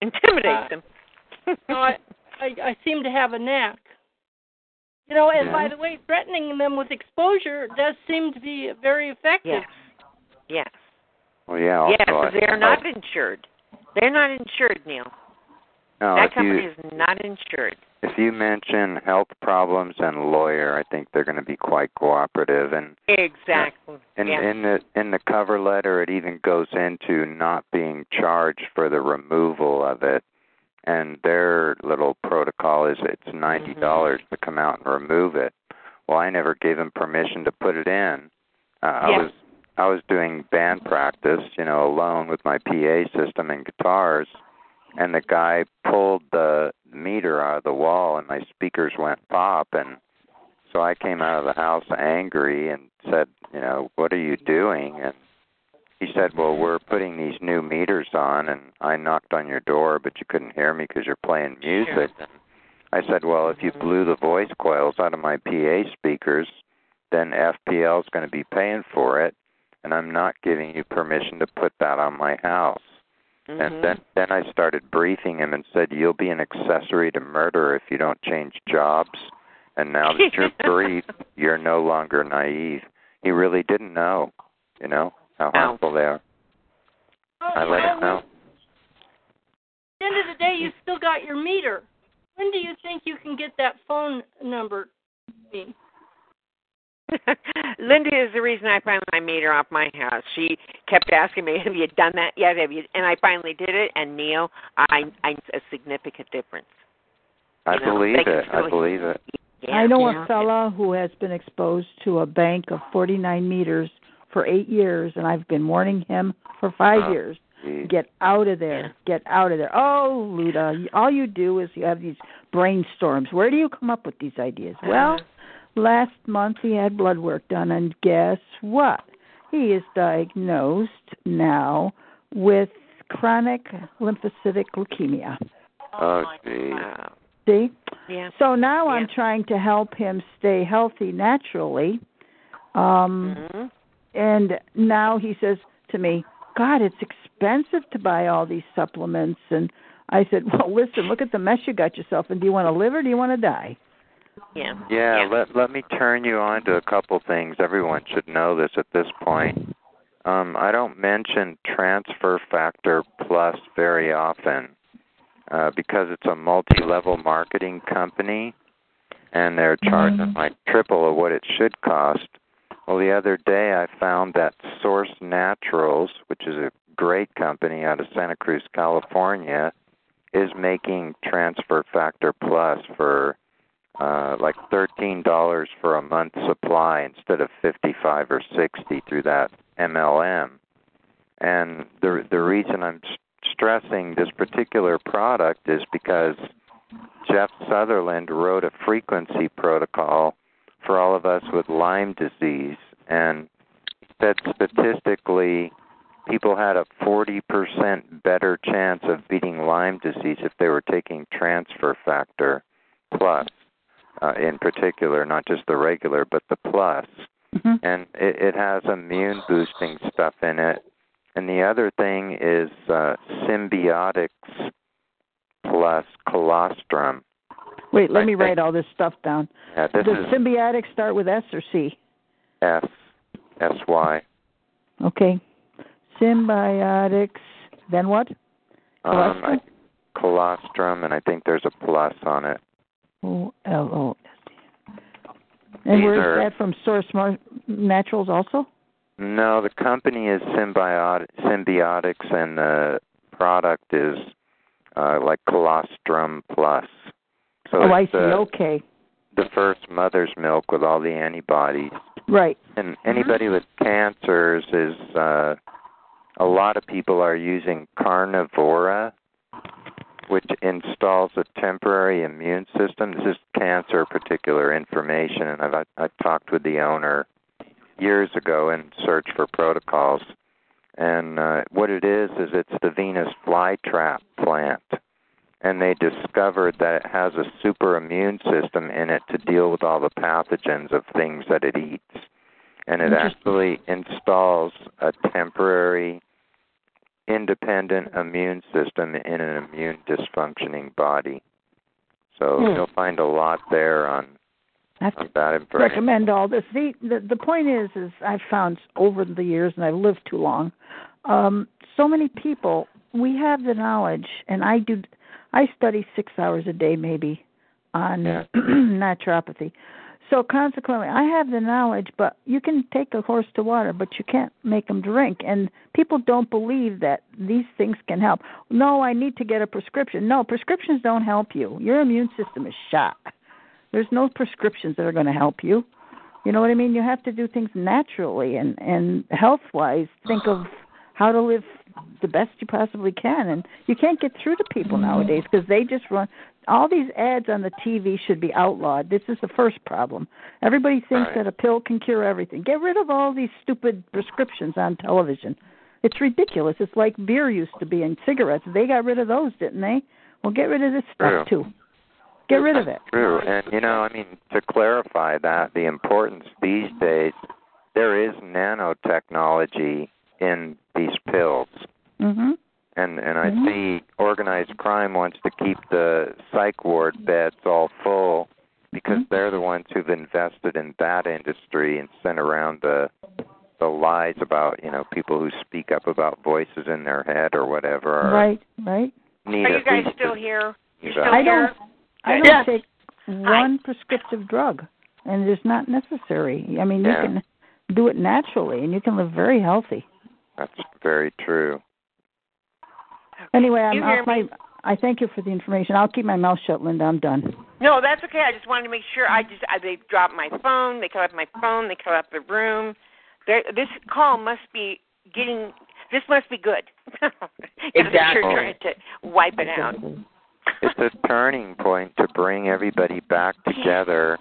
intimidate
uh,
them.
no, I, I I seem to have a knack. You know, and
Yeah.
by the way, threatening them with exposure does seem to be very effective.
Yes. Yes.
Well, yeah. Also,
yeah, because they're not insured. They're not insured, Neil.
No,
that company
you
is not insured.
if you mention health problems and lawyer, I think they're going to be quite cooperative. And
Exactly.
and
yes.
in the in the cover letter, it even goes into not being charged for the removal of it. And their little protocol is it's ninety dollars to come out and remove it. Well, I never gave them permission to put it in. Uh, I was I was doing band practice, you know, alone with my PA system and guitars, and the guy pulled the meter out of the wall, and my speakers went pop, and so I came out of the house angry and said, you know, what are you doing? And he said, well, we're putting these new meters on, and I knocked on your door, but you couldn't hear me because you're playing music. And I said, well, if you blew the voice coils out of my PA speakers, then FPL is going to be paying for it, and I'm not giving you permission to put that on my house.
Mhm.
And then then I started briefing him and said, "You'll be an accessory to murder if you don't change jobs." And now that you're briefed, you're no longer naive. He really didn't know, you know, how harmful they are.
Oh,
I let him know.
At the end of the day, you still got your meter. When do you think you can get that phone number? to me?
Linda is the reason I finally made her off my house. She kept asking me, "Have you done that yet? Have you?" And I finally did it. And Neil, I I a significant difference.
I
You know,
believe
they
it. I believe it.
Yeah,
I know
yeah.
a fella who has been exposed to a bank of 49 meters for eight years, and I've been warning him for five
Oh,
years.
geez.
Get out of there.
Yeah.
Get out of there. Oh, Luda, all you do is you have these brainstorms. Where do you come up with these ideas? Well,
Uh-huh.
Last month he had blood work done, and guess what? He is diagnosed now with chronic lymphocytic leukemia.
Oh, geez.
See?
Yeah.
So now I'm trying to help him stay healthy naturally. Um
Mhm.
and now he says to me, "God, it's expensive to buy all these supplements." And I said, "Well, listen, look at the mess you got yourself in. Do you want to live or do you want to die?"
Yeah.
Yeah, let let me turn you on to a couple things. Everyone should know this at this point. Um, I don't mention transfer factor plus very often uh, because it's a multi-level marketing company, and they're charging like triple of what it should cost. Well, the other day I found that Source Naturals, which is a great company out of Santa Cruz, California, is making Transfer Factor Plus for uh like thirteen dollars for a month supply instead of fifty five or sixty through that MLM. And the the reason I'm s- stressing this particular product is because Jeff Sutherland wrote a frequency protocol for all of us with Lyme disease and that statistically people had a 40% better chance of beating Lyme disease if they were taking transfer factor plus uh, in particular, not just the regular, but the plus.
Mhm.
And it, it has immune boosting stuff in it. And the other thing is uh, symbiotics plus colostrum.
Wait, let
I
me
think-
write all this stuff down.
Yeah, this
Does
is
symbiotic start with S or C?
S S Y.
Okay. Symbiotics. Then what?
Um, I, colostrum, and I think there's a plus on it.
O L O S T. And where is that from? Source Naturals also?
No, the company is symbiotic, symbiotics, and the product is uh, like colostrum plus. So
oh, I
it's
see.
the,
okay.
the first mother's milk with all the antibodies.
Right.
And anybody with cancers is uh, a lot of people are using carnivora, which installs a temporary immune system. This is cancer particular information, and I've I, I've talked with the owner years ago in search for protocols. and uh, what it is is it's the Venus flytrap plant, and they discovered that it has a super immune system in it to deal with all the pathogens of things that it eats, and it actually installs a temporary independent immune system in an immune dysfunctioning body. So
Hmm.
you'll find a lot there on,
I have
on that information.
recommend all this. The, the the point is, is I've found over the years, and I've lived too long. Um, so many people, we have the knowledge, and I do. I study six hours a day, maybe, on
Yeah.
naturopathy. So consequently, I have the knowledge, but you can take a horse to water, but you can't make them drink. And people don't believe that these things can help. No, I need to get a prescription. No, prescriptions don't help you. Your immune system is shot. There's no prescriptions that are going to help you. You know what I mean? You have to do things naturally and and health-wise. Think of how to live the best you possibly can, and you can't get through to people mm-hmm. nowadays because they just run. All these ads on the TV should be outlawed. This is the first problem. Everybody thinks
Right.
that a pill can cure everything. Get rid of all these stupid prescriptions on television. It's ridiculous. It's like beer used to be and cigarettes. They got rid of those, didn't they? Well, get rid of this stuff
True.
too. Get rid of it.
True, and you know, I mean, to clarify that, the importance these days, there is nanotechnology in these pills,
Mhm.
And and I
Mhm.
see organized crime wants to keep the psych ward beds all full because
Mhm.
they're the ones who've invested in that industry and sent around the the lies about you know people who speak up about voices in their head or whatever. Are
Right, right.
Need
Are you guys still
to-
here?
you
You're still
I
here?
don't. I don't
Yes.
take one prescriptive drug, and it's not necessary. I mean,
Yeah.
you can do it naturally, and you can live very healthy.
That's very true.
Anyway, I'm,
You hear
I'll, my, I thank you for the information. I'll keep my mouth shut, Linda. I'm done.
No, that's okay. I just wanted to make sure. I just I, they dropped my phone. They cut off my phone. They cut off the room. They're, this call must be getting. This must be good.
Exactly.
You're trying to wipe it out.
it's a turning point to bring everybody back together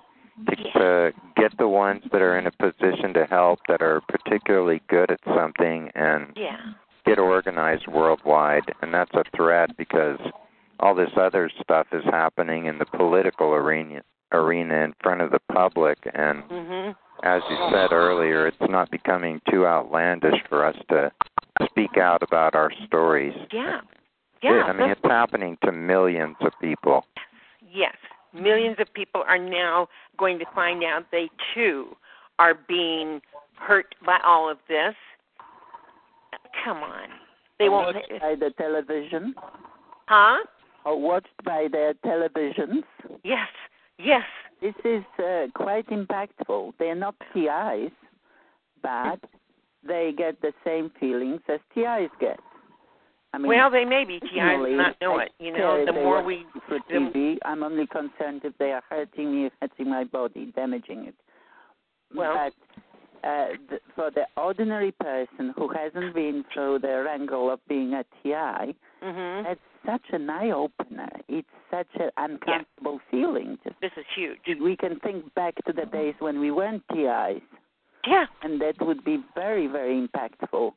to, to get the ones that are in a position to help that are particularly good at something and
Yeah.
Get organized worldwide and that's a threat because all this other stuff is happening in the political arena arena in front of the public and
Mhm.
as you said earlier it's not becoming too outlandish for us to speak out about our stories
Yeah.
Yeah,
Yeah.
I mean it's happening to millions of people
yes. Millions of people are now going to find out they too are being hurt by all of this. Come on. They won't.
watched by the television
Huh?
or watched by their televisions.
Yes. Yes.
This is uh, quite impactful. They're not TIs, but they get the same feelings as TIs get. I mean,
well, they may be TIs not know it. You know, the more
watch
we
for TV, I'm only concerned if they are hurting me, hurting my body, damaging it.
Well-
but uh, th- for the ordinary person who hasn't been through the wrangle of being a TI,
Mhm.
that's such an eye opener. It's such an uncomfortable feeling. Just
This is huge.
we can think back to the days when we weren't TIs,
Yeah.
and that would be very, very impactful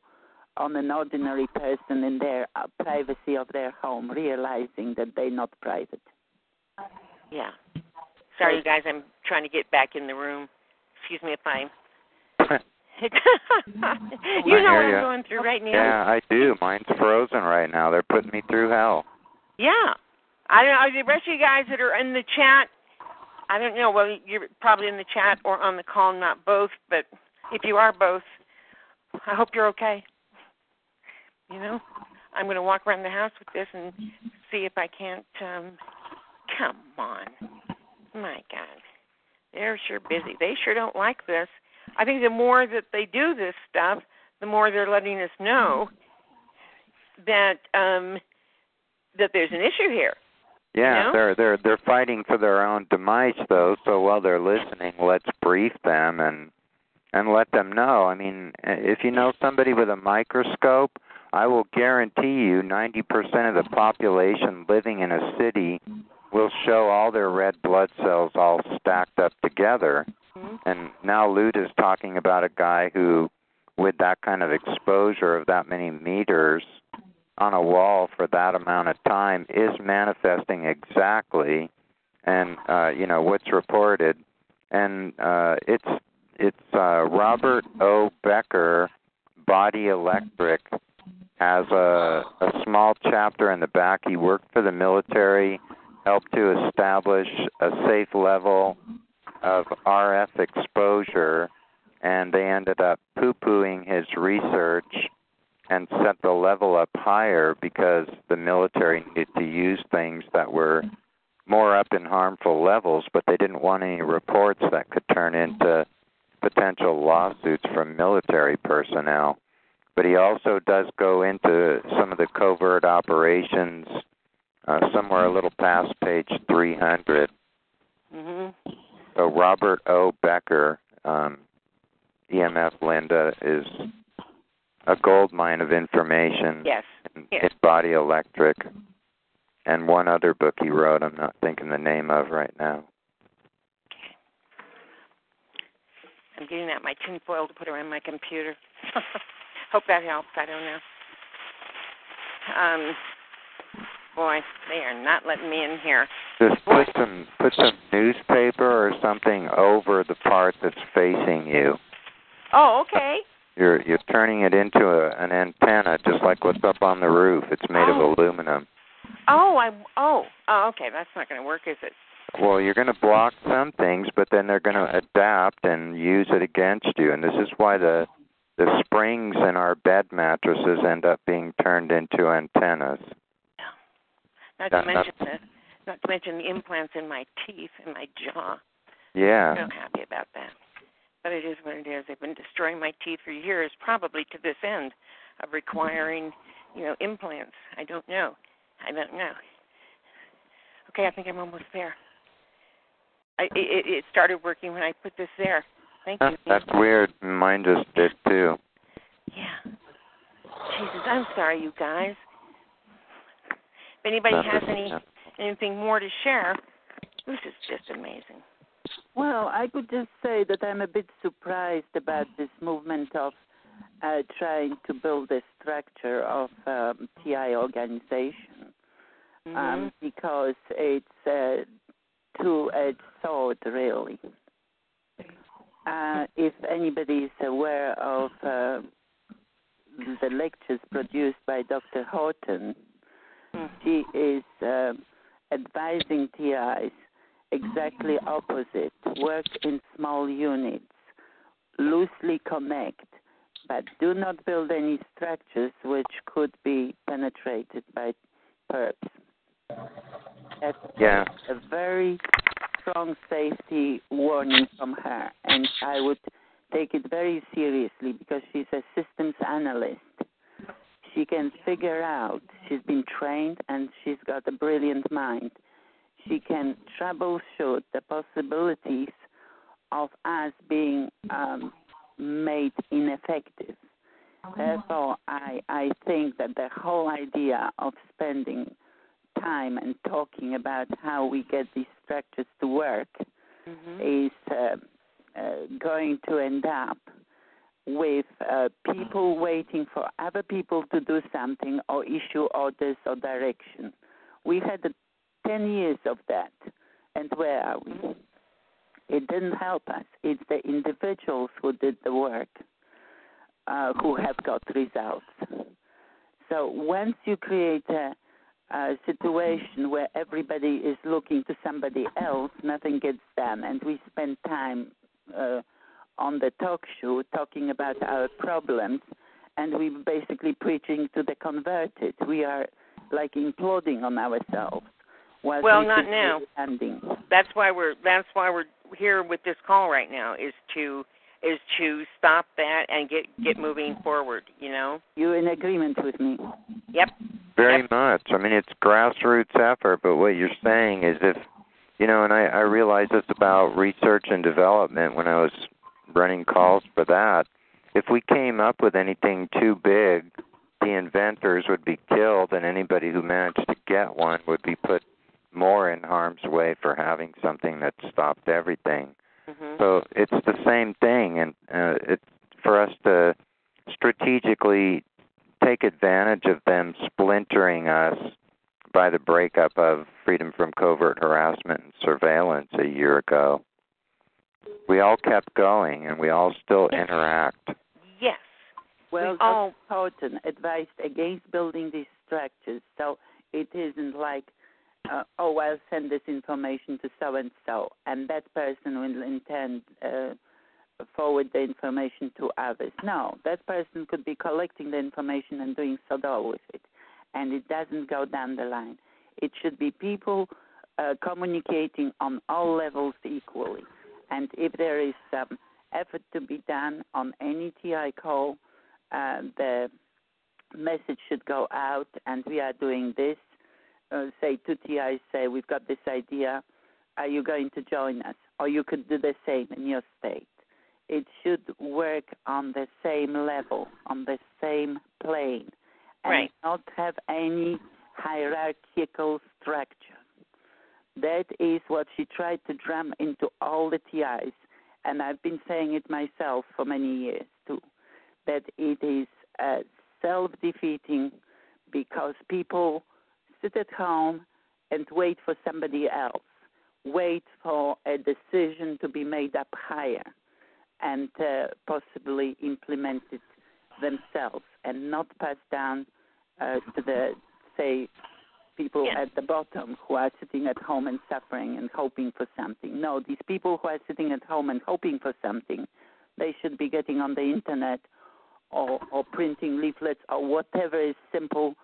on an ordinary person in their uh, privacy of their home, realizing that they're not private.
Yeah. Sorry, you guys. I'm trying to get back in the room. Excuse me if I. you know what I'm going through right now.
Yeah, I do. Mine's frozen right now. They're putting me through hell.
Yeah. I don't know. The rest of you guys that are in the chat, I don't know. Well, you're probably in the chat or on the call, not both. But if you are both, I hope you're okay. You know, I'm going to walk around the house with this and see if I can't. um Come on, my God, they're sure busy. They sure don't like this. I think the more that they do this stuff, the more they're letting us know that um that there's an issue here.
Yeah,
know?
they're they're they're fighting for their own demise though. So while they're listening, let's brief them and and let them know. I mean, if you know somebody with a microscope, I will guarantee you 90% of the population living in a city will show all their red blood cells all stacked up together.
Mhm.
And now Lute is talking about a guy who with that kind of exposure of that many meters on a wall for that amount of time is manifesting exactly and uh you know what's reported. And uh it's it's uh Robert O. Becker Body Electric has a a small chapter in the back. He worked for the military helped to establish a safe level of RF exposure and they ended up poo pooing his research and set the level up higher because the military needed to use things that were more up in harmful levels, but they didn't want any reports that could turn into potential lawsuits from military personnel. But he also does go into some of the covert operations uh, somewhere a little past page 300.
Mhm.
So Robert O. Becker, um, EMF Linda, is a gold mine of information
Yes. Yes.
in Body Electric, and one other book he wrote. I'm not thinking the name of right now. Okay.
I'm getting out my tinfoil to put around my computer. Hope that helps. I don't know. Um, boy, they are not letting me in here.
Just put some put some newspaper or something over the part that's facing you.
Oh, okay.
You're you're turning it into a, an antenna, just like what's up on the roof. It's made
Oh.
of aluminum.
Oh, I. Oh, oh, okay. That's not going to work, is it?
Well, you're going to block some things, but then they're going to adapt and use it against you. And this is why the the springs in our bed mattresses end up being turned into antennas.
Not
That-
to mention the, not to mention the implants in my teeth and my jaw.
Yeah.
I'm so happy about that. But it is what it is. They've been destroying my teeth for years, probably to this end of requiring, you know, implants. I don't know. I don't know. Okay, I think I'm almost there. I, it, it started working when I put this there. Thank you.
That's weird. Mine just did too.
Yeah. Jesus, I'm sorry, you guys. If anybody has any anything more to share, this is just amazing.
Well, I could just say that I'm a bit surprised about this movement of uh, trying to build a structure of um, TI organization um, because it's a two-edged sword, really. Uh, if anybody is aware of uh, the lectures produced by Dr. Horton, she is um, advising TIs exactly opposite. Work in small units, loosely connect, but do not build any structures which could be penetrated by perps. That's
Yeah.
a very strong safety warning from her, and I would take it very seriously because she's a systems analyst. She can figure out, she's been trained and she's got a brilliant mind. She can troubleshoot the possibilities of us being um, made ineffective. Therefore, I, I think that the whole idea of spending time and talking about how we get these structures to work is uh, uh, going to end up with uh, people waiting for other people to do something or issue orders or direction. We had uh, 10 years of that, and where are we? It didn't help us. It's the individuals who did the work uh, who have got results. So once you create a, a situation where everybody is looking to somebody else, nothing gets done, and we spend time uh, on the talk show talking about our problems, and we're basically preaching to the converted. We are like imploding on ourselves. while
Well,
we
not now.
expanding.
That's why we're that's why we're here with this call right now is to is to stop that and get get moving forward, you know?
You in agreement with me?
Yep.
Very much. I mean, it's grassroots effort, but what you're saying is if, you know, and I, I realized this about research and development when I was running calls for that. If we came up with anything too big, the inventors would be killed, and anybody who managed to get one would be put more in harm's way for having something that stopped everything.
Mhm.
So it's the same thing, and uh, it's for us to strategically take advantage of them splintering us by the breakup of Freedom from Covert Harassment and Surveillance a year ago. We all kept going and we all still interact.
Yes.
Well,
We all-
Dr. Horton advised against building these structures, so it isn't like, uh, oh, I'll send this information to so and so, and that person will intend. uh, forward the information to others. No, that person could be collecting the information and doing Sodor with it, and it doesn't go down the line. It should be people uh, communicating on all levels equally, and if there is some effort to be done on any TI call, uh, the message should go out, and we are doing this. Uh, say to TI, say we've got this idea. Are you going to join us? Or you could do the same in your state. It should work on the same level, on the same plane, and
Right.
not have any hierarchical structure. That is what she tried to drum into all the TIs, and I've been saying it myself for many years too. That it is uh, self-defeating because people sit at home and wait for somebody else, wait for a decision to be made up higher, and uh, possibly implement it themselves, and not pass down uh, to the say people
Yes.
at the bottom who are sitting at home and suffering and hoping for something. No, these people who are sitting at home and hoping for something, they should be getting on the internet or, or printing leaflets or whatever is simple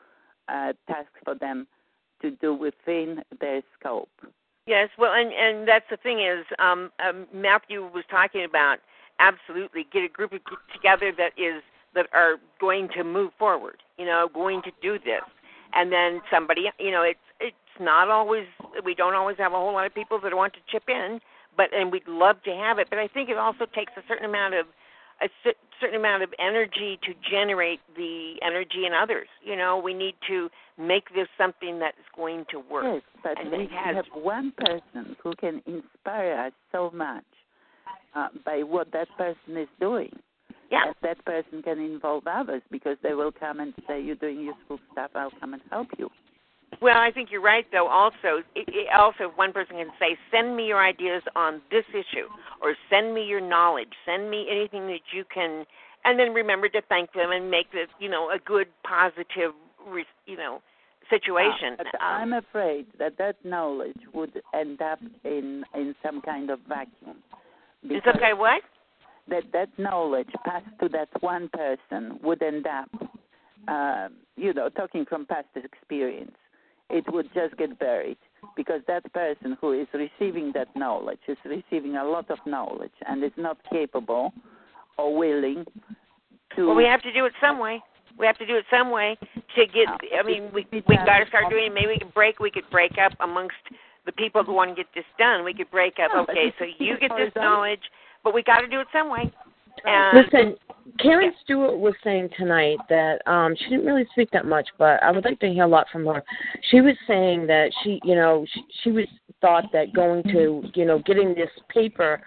uh, task for them to do within their scope.
Yes, well, and and that's the thing is, um, um, Matthew was talking about absolutely get a group of people together that is that are going to move forward. You know, going to do this, and then somebody, you know, it's it's not always we don't always have a whole lot of people that want to chip in, but and we'd love to have it. But I think it also takes a certain amount of a certain amount of energy to generate the energy in others. You know, we need to make this something that is going to work.
Yes, but
And
we
has-
have one person who can inspire us so much uh, by what that person is doing.
Yeah.
And that person can involve others because they will come and say, You're doing useful stuff, I'll come and help you.
Well, I think you're right, though. Also, it, it also one person can say, "Send me your ideas on this issue," or "Send me your knowledge. Send me anything that you can," and then remember to thank them and make this, you know, a good, positive, you know, situation.
Uh, but I'm afraid that that knowledge would end up in in some kind of vacuum.
it's okay. What?
That that knowledge passed to that one person would end up, uh, you know, talking from past experience, it would just get buried because that person who is receiving that knowledge is receiving a lot of knowledge and is not capable or willing to.
Well, we have to do it some way. We have to do it some way to get. I mean, we we got to start doing. it. Maybe we could break. We could break up amongst the people who want to get this done. We could break up. Okay, so you get this knowledge, but we got to do it some way. And
Listen, Karen Stewart was saying tonight that um she didn't really speak that much, but I would like to hear a lot from her. She was saying that she, you know, she, she was thought that going to, you know, getting this paper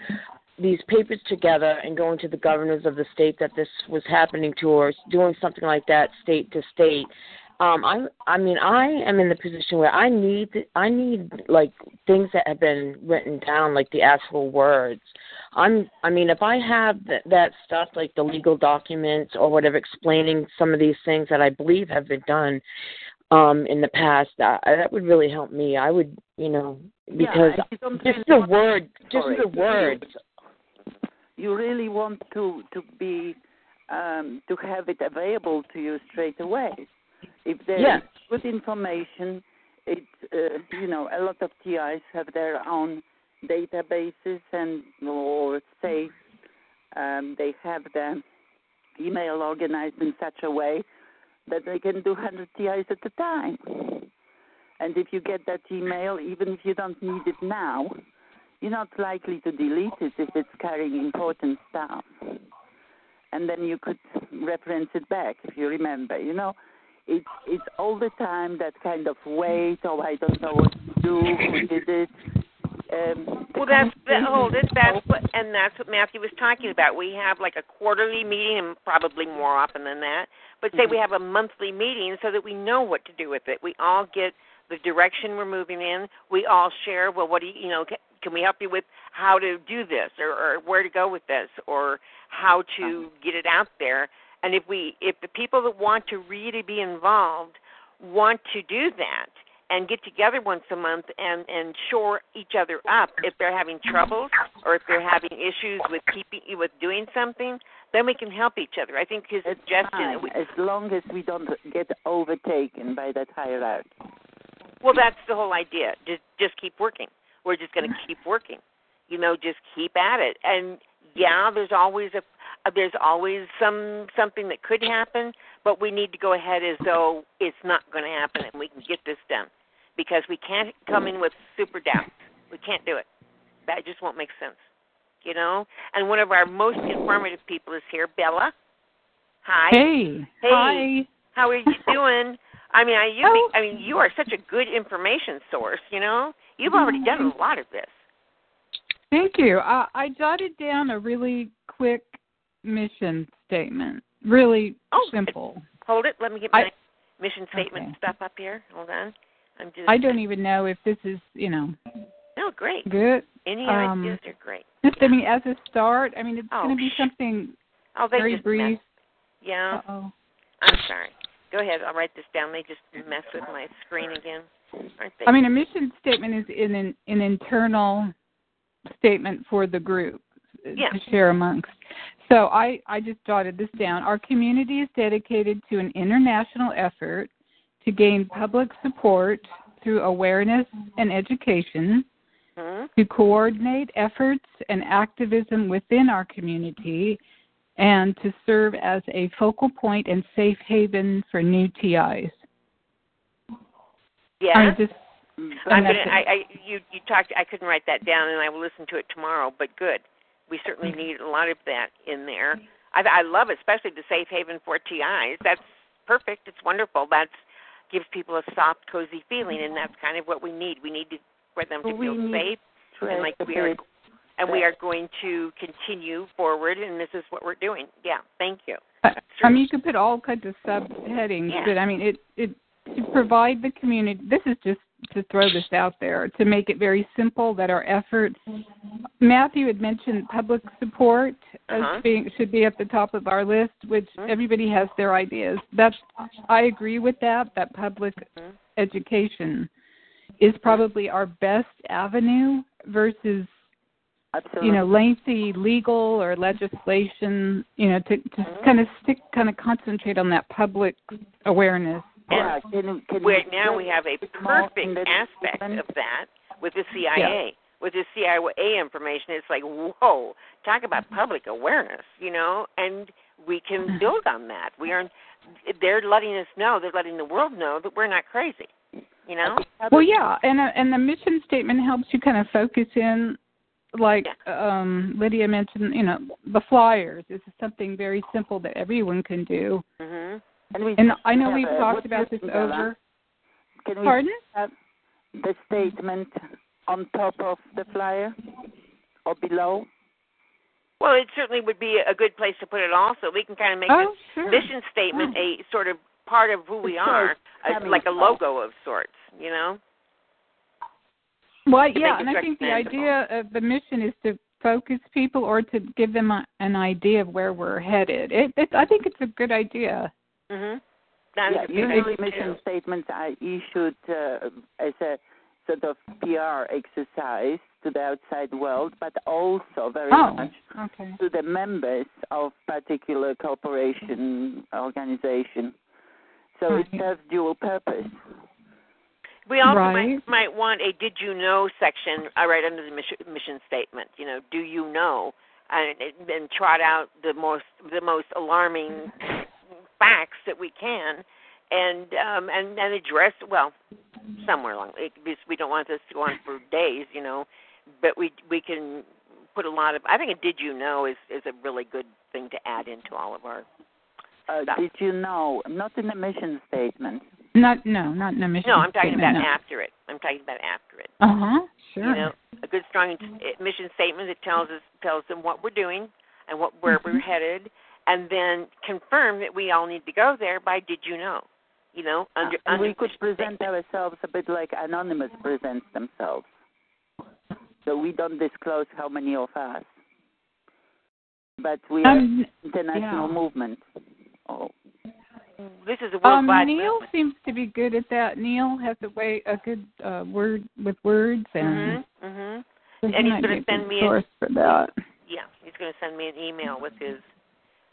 these papers together and going to the governors of the state that this was happening to or doing something like that state to state um i i mean i am in the position where i need i need like things that have been written down like the actual words. I'm i mean if i have that that stuff like the legal documents or whatever explaining some of these things that i believe have been done um in the past that that would really help me. I would you know because
Yeah,
just the word just the words.
you really want to to be um, to have it available to you straight away. If there is good information, it uh, you know a lot of TIs have their own databases and or say um, they have the email organized in such a way that they can do 100 TIs at a time. And if you get that email, even if you don't need it now, you're not likely to delete it if it's carrying important stuff. And then you could reference it back if you remember. You know, it's it's all the time that kind of wait. Oh, I don't know what to do. Who did it? Um,
Well, that's that, hold it. That's what, and that's what Matthew was talking about. We have like a quarterly meeting, and probably more often than that. But say we have a monthly meeting so that we know what to do with it. We all get the direction we're moving in. We all share. Well, what do you, you know? Can, can we help you with how to do this, or, or where to go with this, or how to get it out there? And if we, if the people that want to really be involved want to do that, and get together once a month and and shore each other up if they're having troubles or if they're having issues with keeping with doing something then we can help each other. I think his
it's
suggestion
fine, as long as we don't get overtaken by that hierarchy.
well that's the whole idea. Just just keep working. We're just going to keep working. You know just keep at it. And yeah there's always a there's always some something that could happen but we need to go ahead as though it's not going to happen and we can get this done because we can't come in with super doubts we can't do it that just won't make sense you know and one of our most informative people is here bella hi
Hey.
Hey.
Hi.
how are you doing i mean i you
Oh.
i mean you are such a good information source you know you've already done a mm-hmm. lot of this
Thank you. I, I jotted down a really quick mission statement. Really
Oh,
simple.
hold it let me get my
I-
mission statement
Okay.
stuff up here hold on i'm just
I don't even know if this is, you know,
no great
good.
any
um,
ideas are great
Just, I mean, as a start, I mean, it's
Oh,
going to be something
oh they
very
just
brief.
mess. yeah
Uh-oh.
i'm sorry go ahead i'll write this down they just mess with my screen again aren't they
I mean, a mission statement is in an, an internal statement for the group
Yeah.
to share amongst. So I, I just jotted this down. Our community is dedicated to an international effort to gain public support through awareness and education,
hmm
to coordinate efforts and activism within our community, and to serve as a focal point and safe haven for new TIs.
yeah
I just
I'm gonna. I, I you you talked. I couldn't write that down, and I will listen to it tomorrow. But good. We certainly
Mm-hmm.
need a lot of that in there. I I love, it, especially the safe haven for TIs. That's perfect. It's wonderful. That's gives people a soft, cozy feeling, and that's kind of what we need. We need to for them to
We
feel safe, and like we are, and we are going to continue forward. And this is what we're doing. Yeah. Thank you.
I I mean, you could put all kinds of subheadings,
Yeah.
but I mean, it it to provide the community. This is just to throw this out there to make it very simple that our efforts. Matthew had mentioned public support
Uh-huh.
being should be at the top of our list, which
Mhm.
everybody has their ideas. That's I agree with that. That public
Mhm.
education is probably our best avenue versus
Absolutely.
you know lengthy legal or legislation you know to to kind of stick kind of concentrate on that public awareness
yeah, can, can
Where now we have a perfect aspect
statement?
of that with the CIA. With the CIA information, it's like whoa! Talk about public awareness, you know, and we can build on that. We aren't, They're letting us know. They're letting the world know that we're not crazy. You know.
well yeah and uh, and the mission statement helps you kind of focus in like um lydia mentioned you know the flyers this is something very simple that everyone can do
Mhm.
And, we
and i know we've
a-
talked about this
think,
over
Can we
pardon
have the statement on top of the flyer or below?
Well, it certainly would be a good place to put it. Also, we can kind of make
oh
this
sure
mission statement a sort of part of who we
Of
are, a, like a logo of sorts. You know.
Well,
to
yeah, and I think the idea of the mission is to focus people or to give them a, an idea of where we're headed. It, it, I think it's a good idea.
Mhm.
Yeah,
That's a big
usually mission
too.
statements are issued uh, as a sort of PR exercise to the outside world, but also very
Oh,
much
okay.
to the members of particular corporation organization. So it
Right.
serves dual purpose.
We also
Right.
might might want a "Did you know" section uh, right under the mission, mission statement. You know, do you know, and, and trot out the most the most alarming facts that we can, and um, and and address well somewhere along. It, because we don't want this to go on for days, you know, but we we can put a lot of. I think a "Did you know" is is a really good thing to add into all of our.
Uh,
Stuff.
did you know? Not in the mission statement.
Not no, not in the mission.
No, I'm talking
statement,
about
no.
after it. I'm talking about after it.
Uh huh. Sure.
You know, a good strong uh, mission statement that tells us tells them what we're doing and what where we're headed, and then confirm that we all need to go there by did you know? You know, under,
and
under
we could present ourselves a bit like Anonymous presents themselves. So we don't disclose how many of us. But we are
Um,
international
yeah.
movement. Oh.
This is a
Um,
worldwide
Neil
movement.
seems to be good at that. Neil has a way a good uh, word with words and
Mhm. Mhm.
so he
And he's going to send
good
me
source for that.
yeah, he's going to send me an email with his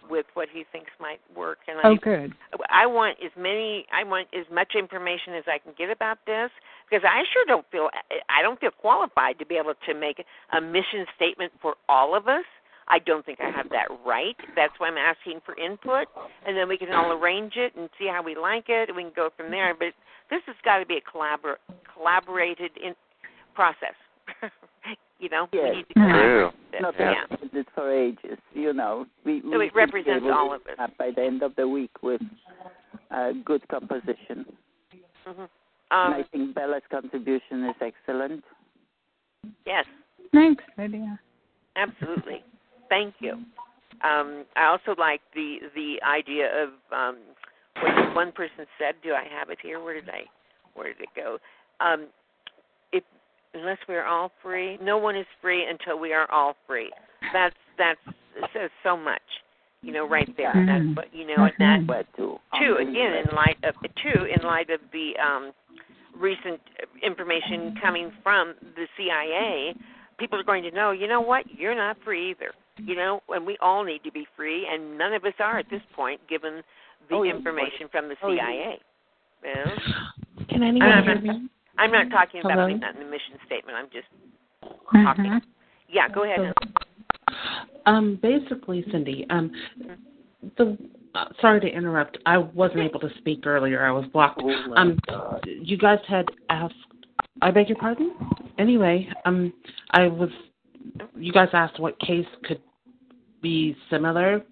with what he thinks might work and
Oh,
I
good.
I want as many I want as much information as I can get about this because I sure don't feel I don't feel qualified to be able to make a mission statement for all of us. I don't think I have that right. That's why I'm asking for input and then we can all arrange it and see how we like it and we can go from there. But this has got to be a collabor- collaborated in process. you know, we
Yes.
need to
True.
collaborate.
Not
yeah.
it for ages, you know. We,
So
we
it represents
able
all
to
of us.
By the end of the week with a good composition.
Mhm.
and I
Um,
think Bella's contribution is excellent.
yes.
Thanks, Lydia.
Absolutely. Thank you. Um, I also like the the idea of um, what one person said. Do I have it here? Where did I? Where did it go? Um, unless we're all free, no one is free until we are all free. That's that's says so much. You know, right there.
Mhm.
That's what you know, and that
too to
again in light of two in light of the um, recent information coming from the CIA, people are going to know. You know what? You're not free either. You know, and we all need to be free, and none of us are at this point, given the
Oh, yeah.
information from the
Oh, yeah.
CIA. Well,
Can anyone
I'm
hear me?
I'm not talking about
Hello?
putting that in the mission statement. I'm just
Mhm.
talking. Yeah, go ahead.
Um, basically, Cindy, um, the uh, sorry to interrupt. I wasn't able to speak earlier. I was blocked.
Oh,
Um,
God.
you guys had asked. I beg your pardon. Anyway, um, I was. You guys asked what case could be similar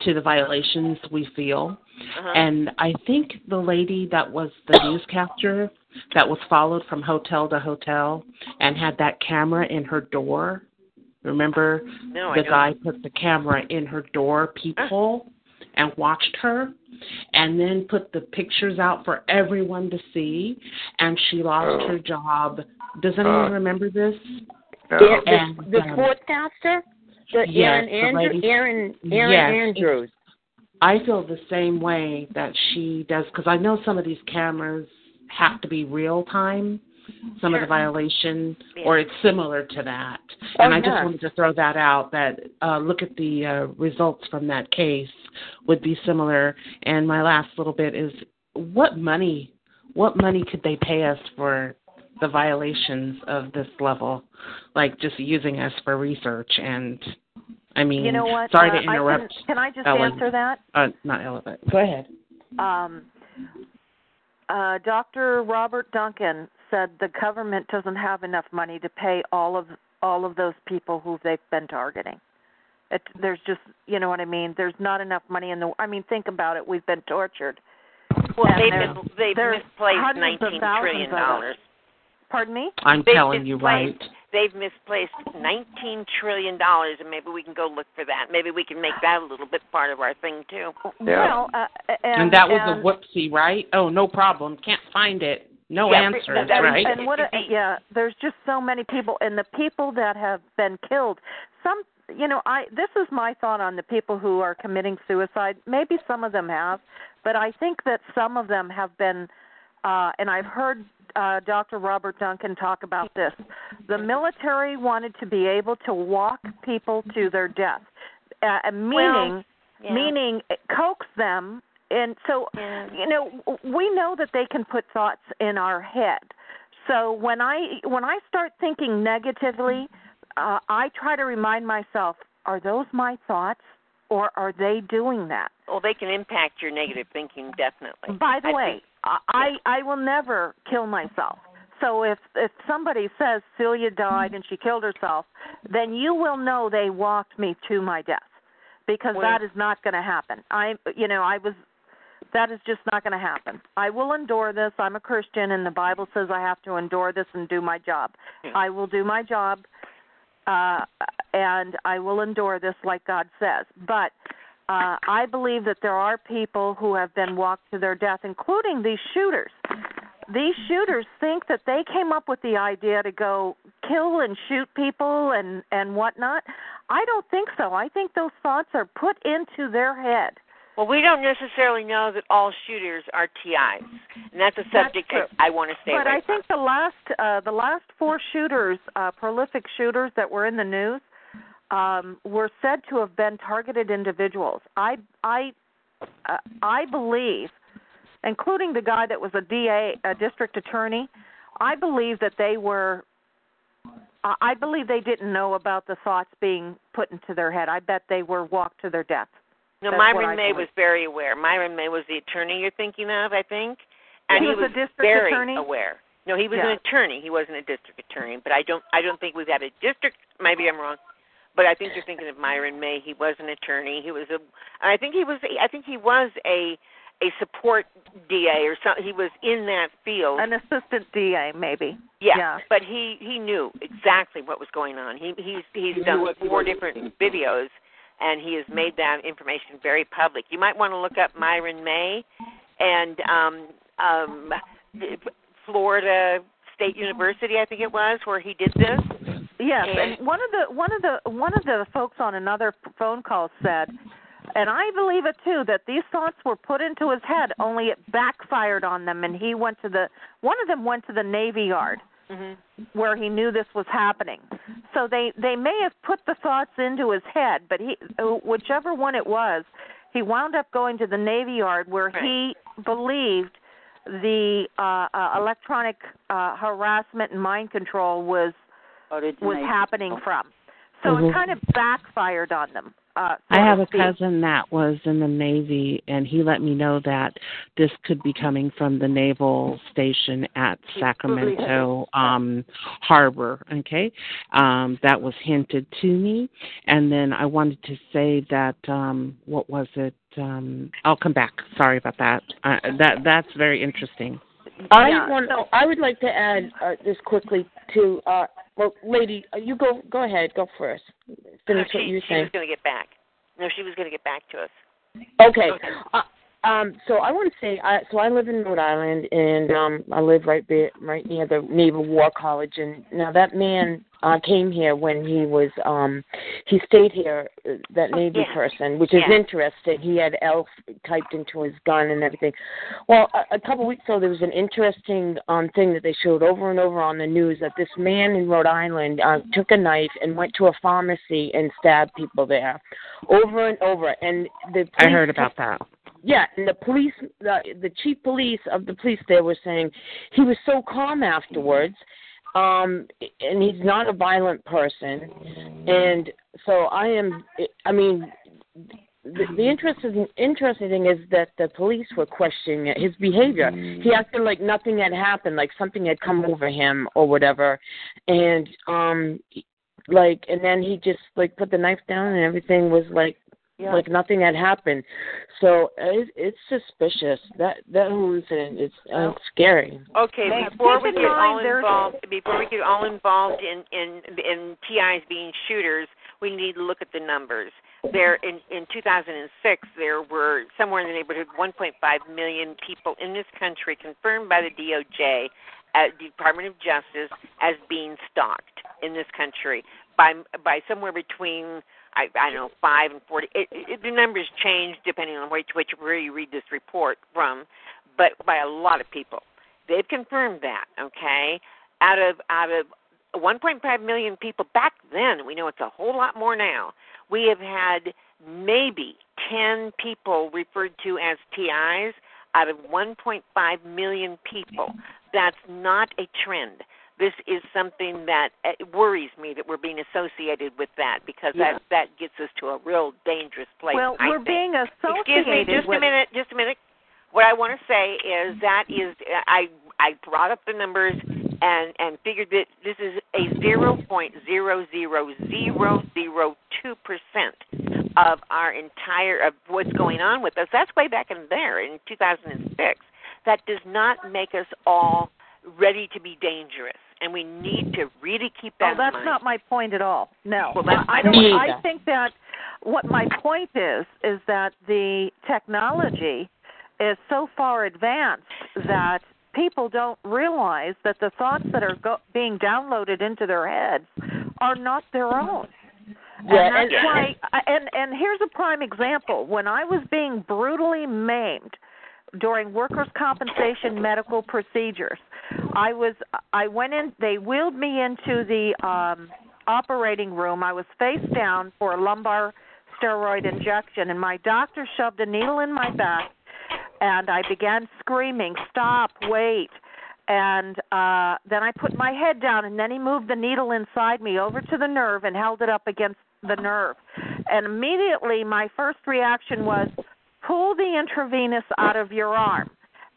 to the violations we feel,
Uh-huh.
and I think the lady that was the newscaster that was followed from hotel to hotel and had that camera in her door. Remember,
No,
the
don't.
guy put the camera in her door peephole and watched her, and then put the pictures out for everyone to see, and she lost
Oh.
her job. Does anyone
Uh,
remember this?
No.
The, the,
And,
the
um,
sportscaster, the
yes,
Erin
the
Andrew,
lady-
Erin Erin
Yes,
Andrews.
I feel the same way that she does because I know some of these cameras have to be real time, some of the
Sure.
violation,
Yeah.
or it's similar to that.
Oh,
and I just wanted to throw that out that uh, look at the uh, results from that case would be similar. And my last little bit is what money, what money could they pay us for the violations of this level, like just using us for research and. I mean,
You know what?
sorry
uh,
to
I can-
interrupt.
can I just
Ellen.
answer that?
Uh, not Ellen, go ahead.
um, uh, Dr. Robert Duncan said the government doesn't have enough money to pay all of all of those people who they've been targeting. It, there's just, you know what I mean. There's not enough money in the. I mean, think about it. We've been tortured.
Well,
And
they've mis- they've misplaced nineteen trillion dollars.
Pardon me?
I'm
They've
telling you right.
They've misplaced nineteen trillion dollars, and maybe we can go look for that. Maybe we can make that a little bit part of our thing too.
Yeah.
Well, uh, and,
And, that was
and,
a whoopsie, right? Oh, no problem. Can't find it. No
Yeah,
answers,
and,
right?
And what? Yeah, there's just so many people, and the people that have been killed. Some, you know, I. This is my thought on the people who are committing suicide. Maybe some of them have, but I think that some of them have been. Uh, and I've heard uh, Dr. Robert Duncan talk about this. The military wanted to be able to walk people to their death, uh, meaning
yeah.
meaning coax them and so
Yeah.
you know we know that they can put thoughts in our head so when i when i start thinking negatively uh, i try to remind myself are those my thoughts or are they doing that
Well, they can impact your negative thinking definitely.
by the
I
way
think-
I, I will never kill myself so if if somebody says celia died and she killed herself then you will know they walked me to my death because
Well-
that is not going to happen i you know i was That is just not going to happen. I will endure this. I'm a Christian, and the Bible says I have to endure this and do my job. I will do my job, uh, and I will endure this like God says. But uh, I believe that there are people who have been walked to their death, including these shooters. These shooters think that they came up with the idea to go kill and shoot people and and whatnot. I don't think so. I think those thoughts are put into their head.
Well, we don't necessarily know that all shooters are TIs, and that's a subject
true.
that I want to stay
on.
But
I think the last uh, the last four shooters, uh, prolific shooters that were in the news, um, were said to have been targeted individuals. I I uh, I believe, including the guy that was a DA, a district attorney, I believe that they were. I I believe they didn't know about the thoughts being put into their head. I bet they were walked to their death.
No,
That's
Myron May was very aware. Myron May was the attorney you're thinking of, I think, and
He
he,
was a district
very
attorney?
aware. No, he was
Yeah.
an attorney. He wasn't a district attorney, but I don't. I don't think we've had a district. Maybe I'm wrong, but I think you're thinking of Myron May. He was an attorney. He was a. and I think he was. I think he was a a support DA or something. He was in that field.
An assistant DA, maybe.
Yeah,
Yeah.
but he he knew exactly what was going on. He he's he's
knew
done
he
four different videos, and he has made that information very public. You might want to look up Myron May, and um um Florida State University, I think it was, where he did this.
Yes,
And-
one of the one of the one of the folks on another phone call said, and I believe it too, that these thoughts were put into his head, only it backfired on them, and he went to the one of them went to the Navy Yard
Mm-hmm.
where he knew this was happening. So they they may have put the thoughts into his head, but he whichever one it was, he wound up going to the Navy Yard where he believed the uh, uh electronic uh harassment and mind control was was happening from. So
Mhm.
it kind of backfired on them. Uh,
I have a cousin that was in the Navy, and he let me know that this could be coming from the naval station at Sacramento um, Harbor. Okay, um, that was hinted to me, and then I wanted to say that um, what was it? Um, I'll come back. Sorry about that. Uh, that that's very interesting.
I
Yeah,
want. I would like to add uh, this quickly to. Uh, well, lady, uh, you go. Go ahead. Go first. Finish
she,
what you were
she was going to get back. No, she was going to get back to us.
Okay. Uh, um, so I want to say, I, so I live in Rhode Island, and um, I live right be, right near the Naval War College. And now that man uh, came here when he was, um, he stayed here. uh, That Navy
yeah.
person, which is
Yeah.
interesting. He had ELF typed into his gun and everything. Well, a, a couple weeks ago, there was an interesting um, thing that they showed over and over on the news that this man in Rhode Island uh, took a knife and went to a pharmacy and stabbed people there, over and over. And the
I heard about that.
Yeah, and the police, the, the chief police of the police there was saying he was so calm afterwards, um, and he's not a violent person, and so I am. I mean, the, the interesting interesting thing is that the police were questioning his behavior. He acted like nothing had happened, like something had come over him or whatever, and um, like, and then he just like put the knife down and everything was like
Yeah.
like nothing had happened. So it, it's suspicious. That that whole incident is uh, scary.
Okay,
Now,
before we get all
mind there's-
involved, before we get all involved in in in TIs being shooters, we need to look at the numbers. There in in 2006, there were somewhere in the neighborhood 1.5 million people in this country confirmed by the DOJ, at Department of Justice, as being stalked in this country by by somewhere between I, I don't know five and forty. It, it, the numbers change depending on which which where you read this report from, but by a lot of people. They've confirmed that. Okay, out of out of 1.5 million people back then, we know it's a whole lot more now. We have had maybe 10 people referred to as TIs out of 1.5 million people. That's not a trend this is something that uh, worries me that we're being associated with that because
Yeah.
that that gets us to a real dangerous place.
well,
I
we're
think.
being associated
Excuse me, just
with
a minute, just a minute. What I want to say is that is I I brought up the numbers and and figured that this is a zero point zero zero zero zero two percent of our entire of what's going on with us. That's way back in there in 2006. That does not make us all ready to be dangerous, and we need to really keep that.
Oh, that's
in mind.
not my point at all. No,
Well,
I don't. I think that what my point is is that the technology is so far advanced that people don't realize that the thoughts that are go- being downloaded into their heads are not their own.
Yeah,
and that's why. And and here's a prime example. When I was being brutally maimed during workers' compensation medical procedures, I was I went in. They wheeled me into the um operating room. I was face down for a lumbar steroid injection, and my doctor shoved a needle in my back, and I began screaming, "Stop! Wait!" And uh then I put my head down, and then he moved the needle inside me over to the nerve and held it up against the nerve. And immediately, my first reaction was, "Pull the intravenous out of your arm."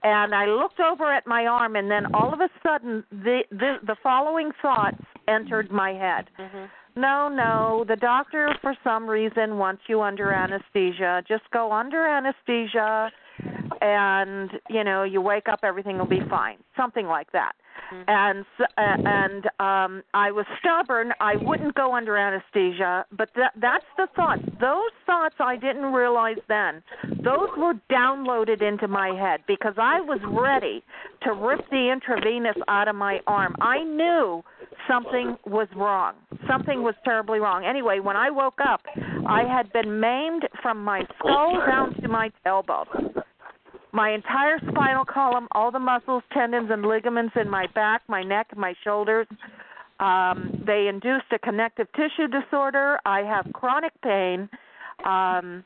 And I looked over at my arm, and then all of a sudden, the the, the following thoughts entered my head. Mm-hmm. No, no. The doctor, for some reason, wants you under anesthesia. Just go under anesthesia, and you know, you wake up, everything will be fine. Something like that. And uh, and um I was stubborn. I wouldn't go under anesthesia, but that that's the thought. Those thoughts I didn't realize then. Those were downloaded into my head because I was ready to rip the intravenous out of my arm. I knew something was wrong. Something was terribly wrong. Anyway, when I woke up, I had been maimed from my skull down to my tailbone. My entire spinal column, all the muscles, tendons, and ligaments in my back, my neck, my shoulders. Um, they induced a connective tissue disorder. I have chronic pain. Um,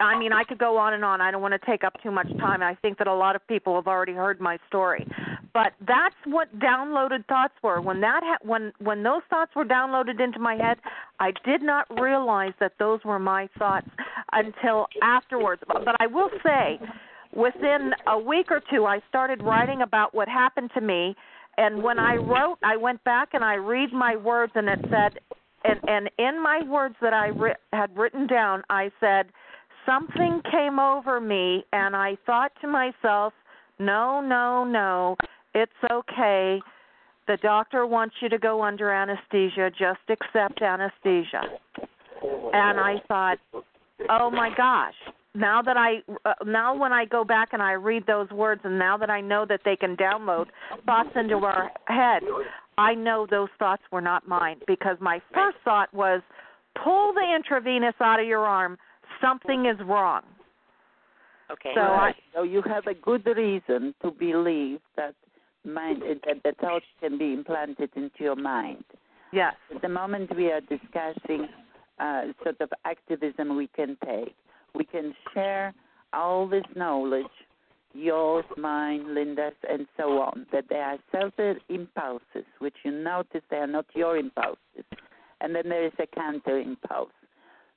I mean, I could go on and on. I don't want to take up too much time. I think that a lot of people have already heard my story. But that's what downloaded thoughts were. When that ha- when when those thoughts were downloaded into my head, I did not realize that those were my thoughts until afterwards. But, but I will say, within a week or two, I started writing about what happened to me. And when I wrote, I went back and I read my words, and it said, and and in my words that I ri- had written down, I said something came over me and I thought to myself, no, no, no, it's okay. The doctor wants you to go under anesthesia. Just accept anesthesia. And I thought, oh my gosh. Now that I uh, now when I go back and I read those words and now that I know that they can download thoughts into our head, I know those thoughts were not mine because my first thought was pull the intravenous out of your arm something is wrong.
Okay.
So I,
so you have a good reason to believe that mind that the thoughts can be implanted into your mind.
Yes.
At the moment we are discussing uh, sort of activism we can take. We can share all this knowledge, yours, mine, Linda's, and so on, that there are certain impulses which you notice they are not your impulses. And then there is a counter impulse.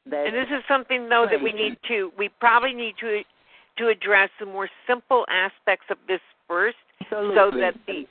And this is something though that we need to we probably need to to address the more simple aspects of this first so that the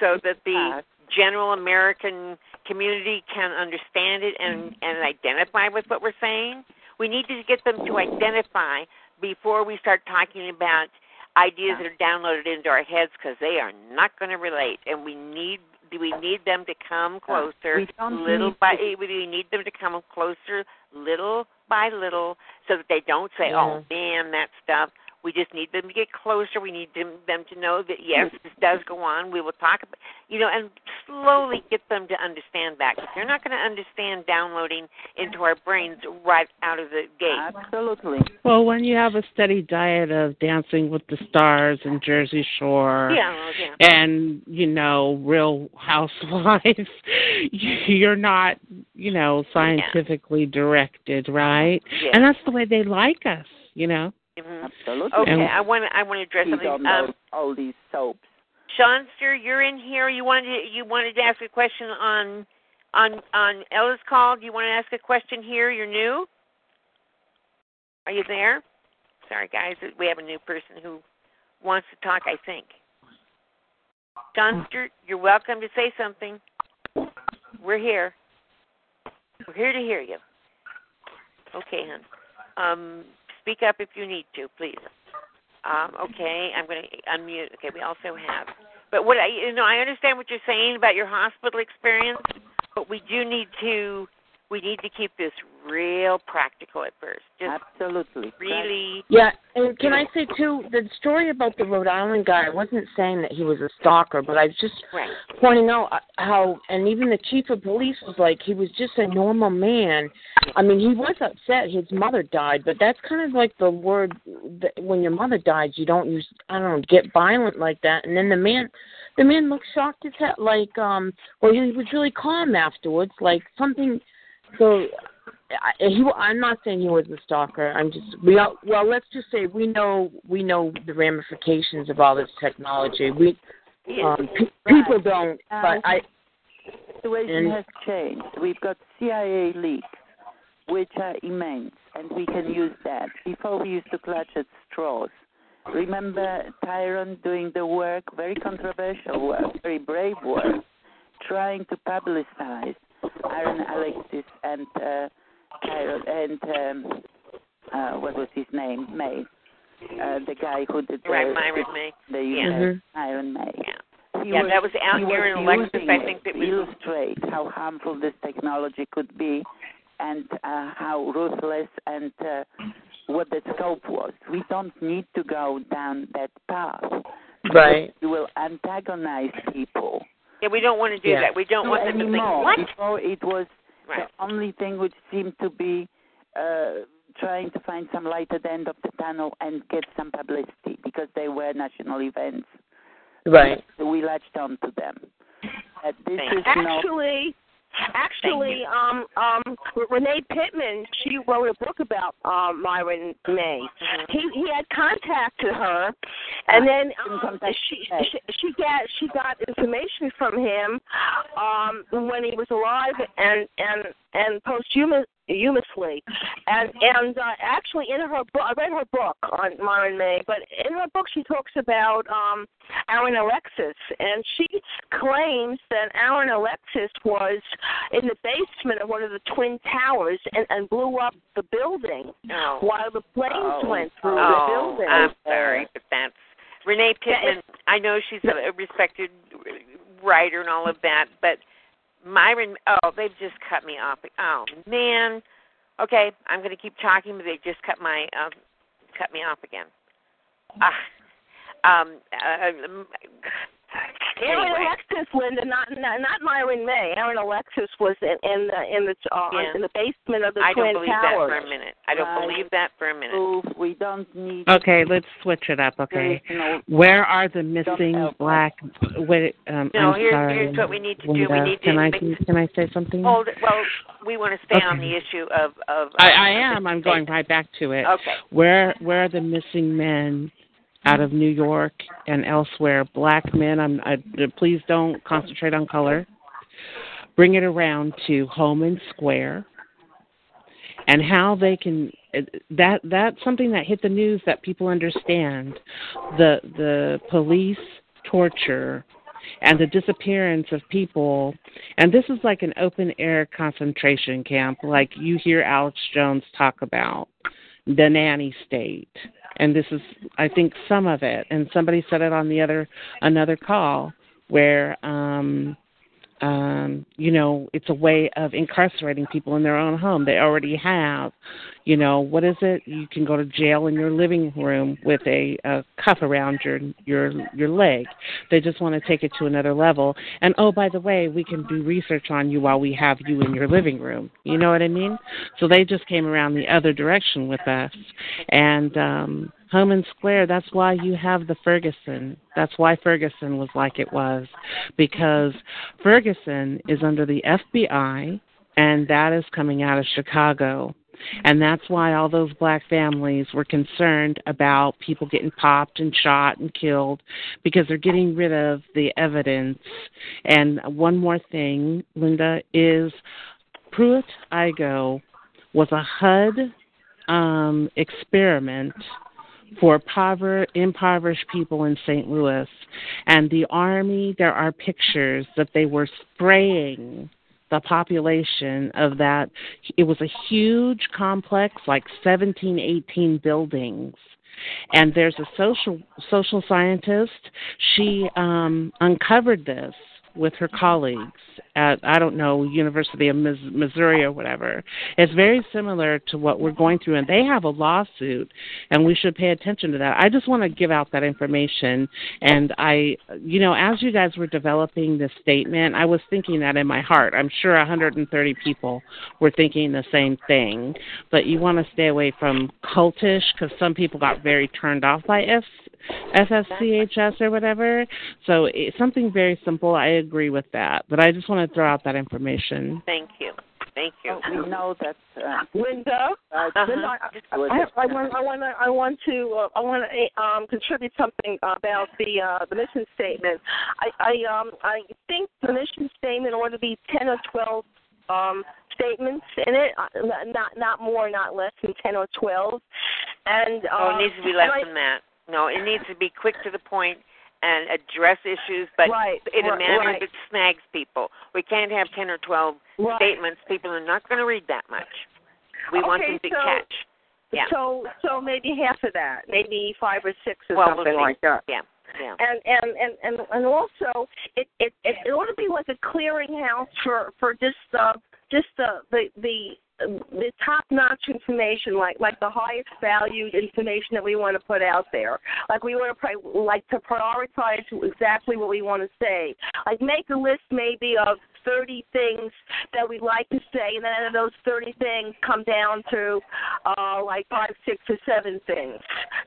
so that the general American community can understand it and mm-hmm. and identify with what we're saying. We need to get them to identify before we start talking about ideas that are downloaded into our heads because they are not going to relate. And we need we need them to come closer little by
to-
we need them to come closer little by little so that they don't say oh man that stuff we just need them to get closer we need them, them to know that yes this does go on we will talk about you know and slowly get them to understand that because they're not going to understand downloading into our brains right out of the gate
Absolutely.
Well, when you have a steady diet of Dancing with the Stars and Jersey Shore,
yeah oh, yeah
and you know, Real Housewives, you're not, you know, scientifically directed, right?
Yeah.
And that's the way they like us, you know.
Mhm.
Absolutely.
okay
And-
i want to i want to address
You
something
don't
um
know all these soaps.
Seanster, you're in here. You wanted to, you wanted to ask a question on on on Ella's call. Do you want to ask a question here? You're new. Are you there? Sorry, guys. We have a new person who wants to talk. I think. Johnster, you're welcome to say something. We're here. We're here to hear you. Okay, hon. Um, speak up if you need to, please. Um, okay, I'm going to unmute. Okay, we also have. But what I, you know, I understand what you're saying about your hospital experience, but we do need to we need to keep this real practical at first. Just
Absolutely.
really.
Yeah, and can I say too, the story about the Rhode Island guy, I wasn't saying that he was a stalker, but I was just
Right.
pointing out uh, how, and even the chief of police was like, he was just a normal man. I mean, he was upset his mother died, but that's kind of like the word that when your mother dies, you don't use, I don't know, get violent like that. And then the man, the man looked shocked as hell, like, um, well, he was really calm afterwards, like something. So I, he, I'm not saying he was a stalker. I'm just we all, well. Let's just say we know we know the ramifications of all this technology. We um, pe- people don't, but I.
The situation has changed. We've got CIA leaks, which are immense, and we can use that. Before we used to clutch at straws. Remember Tyron doing the work, very controversial work, very brave work, trying to publicize Aaron Alexis and uh, Tyron and um, uh, what was his name? May. Uh, the guy who did the,
Right, Myron May.
the
Yeah.
uh, Myron May. He
Yeah,
was,
that was out here
was
in Alexis. I think that
to
was
illustrate how harmful this technology could be, and uh, how ruthless and uh, what the scope was. We don't need to go down that path.
Right.
You will antagonize people.
Yeah, we don't want to do
Yeah.
that. We don't want them to think
anymore.
what.
Before it was
Right.
the only thing which seemed to be uh, trying to find some light at the end of the tunnel and get some publicity because they were national events.
Right.
So we latched on to them. Uh, this
Thank
is no
Actually, actually, um, um, Renee Pittman, she wrote a book about um, Myron May.
Mm-hmm.
He he had contacted her, and then um, she, she she got she got information from him um, when he was alive and and and posthumous posthumously, and and uh, actually in her book, I read her book on Myron May, but in her book she talks about um, Aaron Alexis, and she claims that Aaron Alexis was in the basement of one of the twin towers and, and blew up the building
Oh.
while the planes
Oh.
went through
Oh,
the building.
I'm sorry, but that's Renee Pittman. I know she's a respected writer and all of that, but Myron. Oh, they've just cut me off. Oh man. Okay, I'm going to keep talking, but they just cut my um, cut me off again. Ah. Um. Uh,
Aaron
anyway.
Alexis, Linda, not not, not Myron May. Aaron Alexis was in in the in the uh,
Yeah.
in the basement of the
I
twin
don't believe
towers.
that for a minute. I don't
Right.
believe that for a minute.
proof. We don't need
Okay, let's switch it up. Okay,
no-
where are the missing black? Wait, um,
No,
I'm
here's-
sorry.
here's what we need to do. We need to
Can I
make-
can I say something?
Hold it. Well, we want to stay on the issue of of.
I,
um,
I am. I'm going right back to it.
Okay.
Where where are the missing men out of New York and elsewhere? Black men. I'm. I, please don't concentrate on color. Bring it around to Homan Square and how they can. That that's something that hit the news that people understand. The the police torture and the disappearance of people and this is like an open air concentration camp like you hear alex jones talk about the nanny state. And this is i think some of it. And somebody said it on the other another call where um um you know it's a way of incarcerating people in their own home. They already have you know what is it? You can go to jail in your living room with a, a cuff around your your your leg. They just want to take it to another level. And oh by the way we can do research on you while we have you in your living room. You know what i mean? So they just came around the other direction with us. And um Homan Square, that's why you have the Ferguson. That's why Ferguson was like it was. Because Ferguson is under the FBI, and that is coming out of Chicago. And that's why all those black families were concerned about people getting popped and shot and killed because they're getting rid of the evidence. And one more thing, Linda, is Pruitt Igoe was a HUD um, experiment for pover- impoverished people in St. Louis. And the Army, there are pictures that they were spraying the population of that. It was a huge complex, like 17, 18 buildings. And there's a social social scientist. She um, uncovered this with her colleagues at I don't know University of Missouri or whatever. It's very similar to what we're going through, and they have a lawsuit, and we should pay attention to that. I just want to give out that information, and I, you know, as you guys were developing this statement, I was thinking that in my heart. I'm sure 130 people were thinking the same thing, but you want to stay away from cultish because some people got very turned off by F FSCHS or whatever. So it's something very simple. I agree with that, but I just want to throw out that information.
Thank you. Thank you.
Oh, we know that. Uh,
Linda,
uh,
Uh-huh.
Linda, I, I, have, I want, I want, to, I want to, uh, I want to um, contribute something about the uh, the mission statement. I, I, um, I think the mission statement ought to be ten or twelve um, statements in it, uh, not not more, not less than ten or twelve. And
Oh,
um,
it needs to be less
and I-
than that. No, it needs to be quick to the point and address issues, but
Right,
in a manner
right.
that snags people. We can't have ten or twelve
Right.
statements. People are not going to read that much. We want
Okay,
them to
so-
catch. Yeah.
So so maybe half of that, maybe five or six or
well, we'll
something like that.
Yeah. Yeah.
And and and and and also it it it, it ought to be like a clearinghouse for for just uh just the the the the top notch information like like the highest valued information that we want to put out there. Like we want to pri- like to prioritize exactly what we want to say. Like make a list maybe of 30 things that we'd like to say, and then out of those 30 things, come down to uh, like five, six, or seven things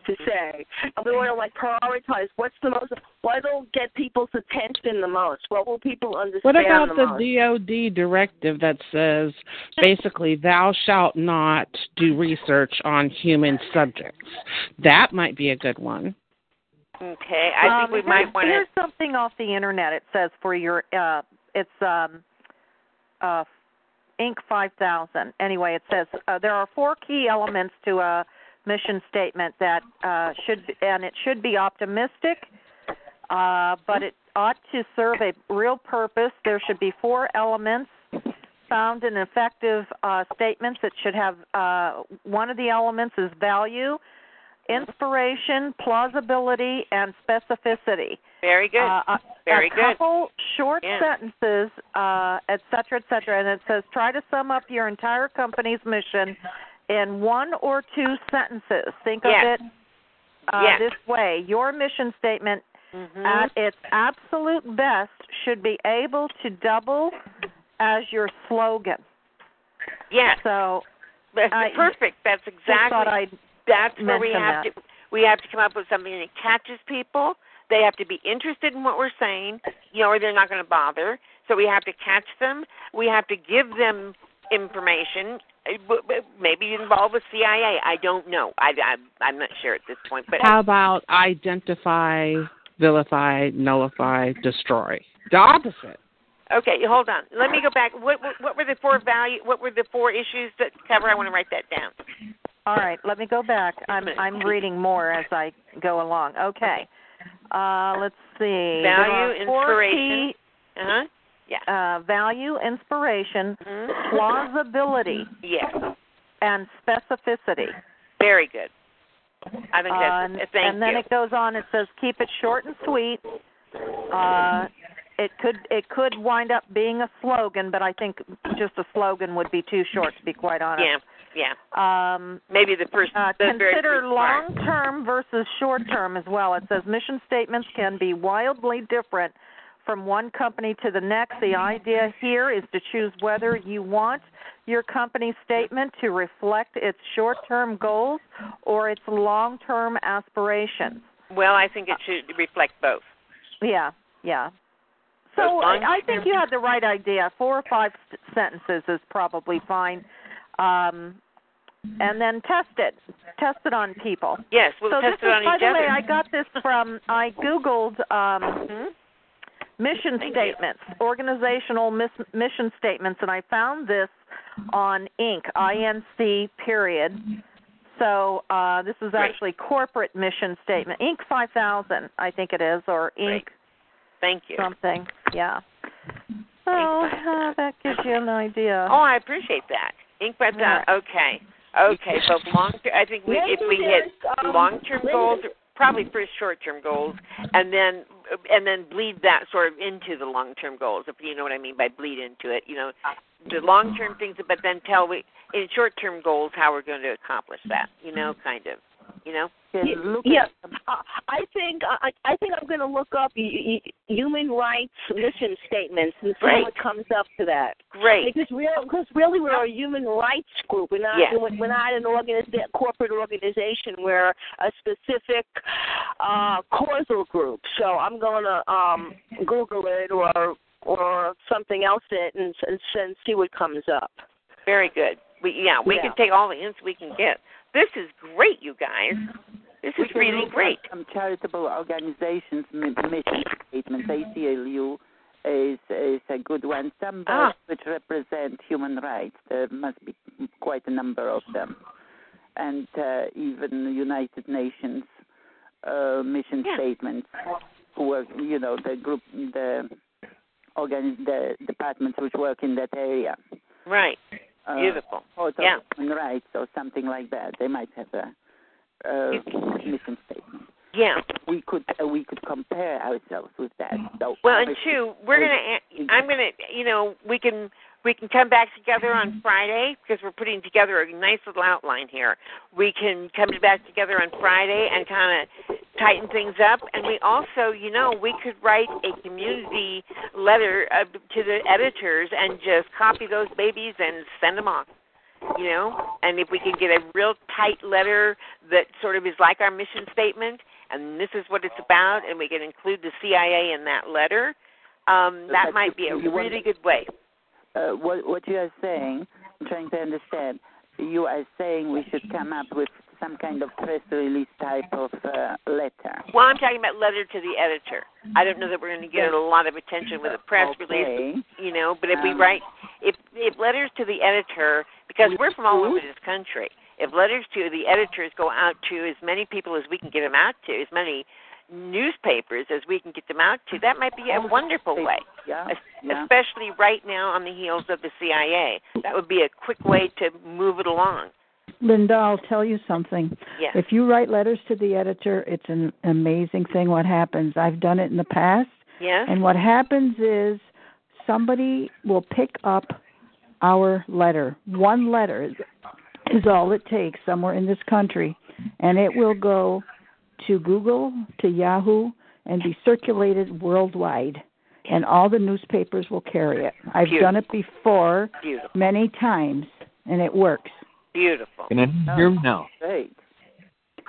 to say. And we want to like prioritize what's the most, what'll get people's attention the most, what will people understand
What about
the
the
most.
DOD directive that says basically thou shalt not do research on human subjects? That might be a good one.
Okay. I
um,
think we might want to.
Here's something off the internet. It says for your uh, it's um, uh, Inc. 5000. Anyway, it says uh, there are four key elements to a mission statement that uh, should and it should be optimistic, uh, but it ought to serve a real purpose. There should be four elements found in effective uh, statements. It should have uh, one of the elements is value, inspiration, plausibility, and specificity.
Very good.
Uh, a-
Very
a
good.
couple short
Yeah.
sentences, uh, et cetera, et cetera, and it says try to sum up your entire company's mission in one or two sentences. Think
Yes.
of it uh,
Yes.
this way: your mission statement,
Mhm.
at its absolute best, should be able to double as your slogan.
Yes.
So
That's
I-
perfect. That's exactly. That's where we have
that.
to. We have to come up with something that catches people. They have to be interested in what we're saying, you know, or they're not going to bother. So we have to catch them. We have to give them information. uh, b- b- Maybe involve the CIA. I don't know. I, I I'm not sure at this point. But
How about identify, vilify, nullify, destroy? The opposite.
okay, hold on. Let me go back. What what, what were the four value? What were the four issues that cover? I want to write that down.
All right, let me go back. I'm I'm reading more as I go along. Okay. Uh, let's see.
Value, inspiration.
key-
Uh huh. Yeah.
uh, value, inspiration,
Mhm.
plausibility,
Yes.
and specificity.
Very good. I think that's.
and,
uh, thank
and then
you.
it goes on. It says keep it short and sweet. Uh, it could it could wind up being a slogan, but I think just a slogan would be too short to be quite honest.
yeah. Yeah.
Um,
Maybe the first.
uh, consider long term versus short term as well. It says mission statements can be wildly different from one company to the next. The idea here is to choose whether you want your company statement to reflect its short term goals or its long term aspirations.
Well, I think it should reflect both.
Yeah, yeah.
So
So
as long
I, think
you're-
had the right idea. Four or five sentences is probably fine. Um, and then test it. Test it on people.
Yes, we'll
so
test
this
it
is,
on
by
each
the
other.
way, I got this from I googled um,
Mhm.
mission
Thank you.
statements, organizational mis- mission statements, and I found this on Inc. INC period. So uh, this is
Great.
actually corporate mission statement, Inc. 5000, I think it is, or Inc.
Great. Thank you.
something. Yeah. So uh, that gives you an idea.
Oh, I appreciate that. Ink by
Yeah.
Okay. Okay, but long. I think we, if we hit
um,
long-term goals, probably first short-term goals, and then and then bleed that sort of into the long-term goals. If you know what I mean by bleed into it, you know, the long-term things, but then tell we in short-term goals how we're going to accomplish that. You know, kind of. You know.
Yeah, I think I, I think I'm going to look up y- y- human rights mission statements and see
Great.
what comes up to that.
Great.
Because real, because really we're a human rights group. We're not
Yes.
we're we're not an organiz- corporate organization. We're a specific uh, causal group. So I'm going to um, Google it or or something else it and, and, and see what comes up.
Very good. We yeah, we
Yeah.
can take all the hints we can get. This is great, you guys. This is really great.
Some charitable organizations' mission statements. ACLU is is a good one. Some
Ah.
which represent human rights. There must be quite a number of them, and uh, even the United Nations uh, mission statements. Work, you know, the group, the organ, the departments which work in that area.
Right.
Uh,
Beautiful.
Of
Yeah.
Rights or something like that. They might have a, a mission statement.
Yeah.
We could uh, we could compare ourselves with that. So
Well, and two, we're gonna. a- I'm gonna. You know, we can we can come back together on Friday because we're putting together a nice little outline here. We can come back together on Friday and kind of tighten things up. And we also, you know, we could write a community letter uh, to the editors and just copy those babies and send them off. You know, and if we can get a real tight letter that sort of is like our mission statement, and this is what it's about, and we can include the CIA in that letter, um, that might be a really good way.
Uh, what what you are saying, I'm trying to understand. You are saying we should come up with some kind of press release type of uh, letter.
Well, I'm talking about letter to the editor. I don't know that we're going to get a lot of attention with a press release, you know. But if we
Um,
write, if if letters to the editor, because we're from all over this country, if letters to the editors go out to as many people as we can get them out to, as many newspapers as we can get them out to, that might be a oh, wonderful way.
Yeah. Yeah.
Especially right now on the heels of the CIA, that would be a quick way to move it along.
Linda, I'll tell you something.
Yes.
If you write letters to the editor, it's an amazing thing what happens. I've done it in the past.
Yes.
And what happens is somebody will pick up our letter. One letter is, is all it takes somewhere in this country, and it will go to Google, to Yahoo, and be circulated worldwide. And all the newspapers will carry it. I've
Beautiful.
done it before
Beautiful.
many times, and it works.
Beautiful.
Can I hear me now?
Great.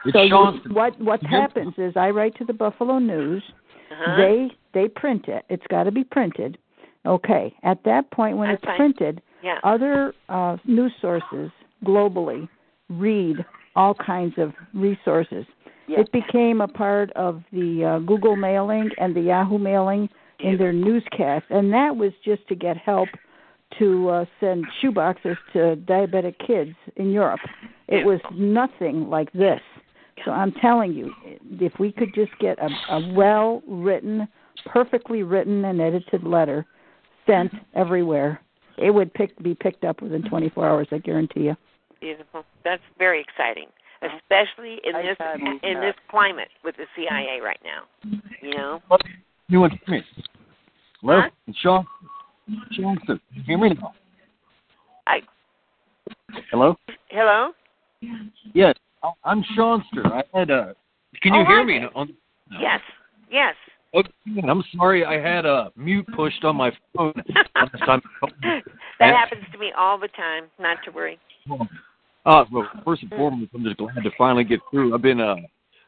It's
so you, what what happens is I write to the Buffalo News.
Uh-huh.
They they print it. It's got to be printed. Okay. At that point, when
That's
it's
fine.
printed,
Yeah.
other uh, news sources globally read all kinds of resources.
Yeah.
It became a part of the uh, Google mailing and the Yahoo mailing in their newscast, and that was just to get help to uh, send shoeboxes to diabetic kids in Europe. It was nothing like this. So I'm telling you, if we could just get a, a well written, perfectly written and edited letter sent everywhere, it would pick, be picked up within 24 hours. I guarantee you.
Beautiful. That's very exciting, especially in
I
this in
that.
this climate with the CIA right now. You know.
You want me? Hello?
Huh?
It's Sean. Sean, can you hear me now?
I
Hello?
hello.
Yes, I- I'm Seanster. I had uh Can you
Oh,
hear
hi
me?
there.
On,
Yes. Yes.
okay, I'm sorry. I had a mute pushed on my phone
that happens to me all the time. Not to worry.
Uh, well, first and foremost, I'm just glad to finally get through. I've been uh,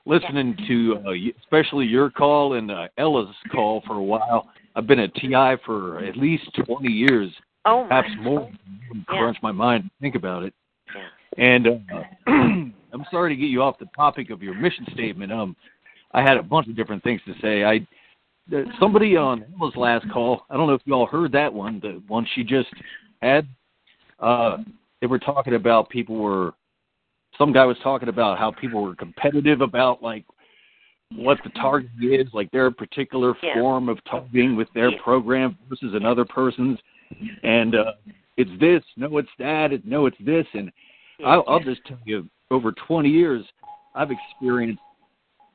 listening to uh, especially your call and uh, Ella's call for a while. I've been a TI for at least 20 years,
Oh my.
perhaps more.
Yeah.
Crunch my mind to think about it.
Yeah.
And uh, I'm sorry to get you off the topic of your mission statement. Um, I had a bunch of different things to say. I uh, somebody on Ella's last call. I don't know if you all heard that one, the one she just had. Uh, they were talking about people were. Some guy was talking about how people were competitive about like what the target is, like their particular
Yeah.
form of targeting with their
Yeah.
program versus another person's, and uh, it's this, no, it's that, it, no, it's this, and I'll, I'll just tell you, over 20 years, I've experienced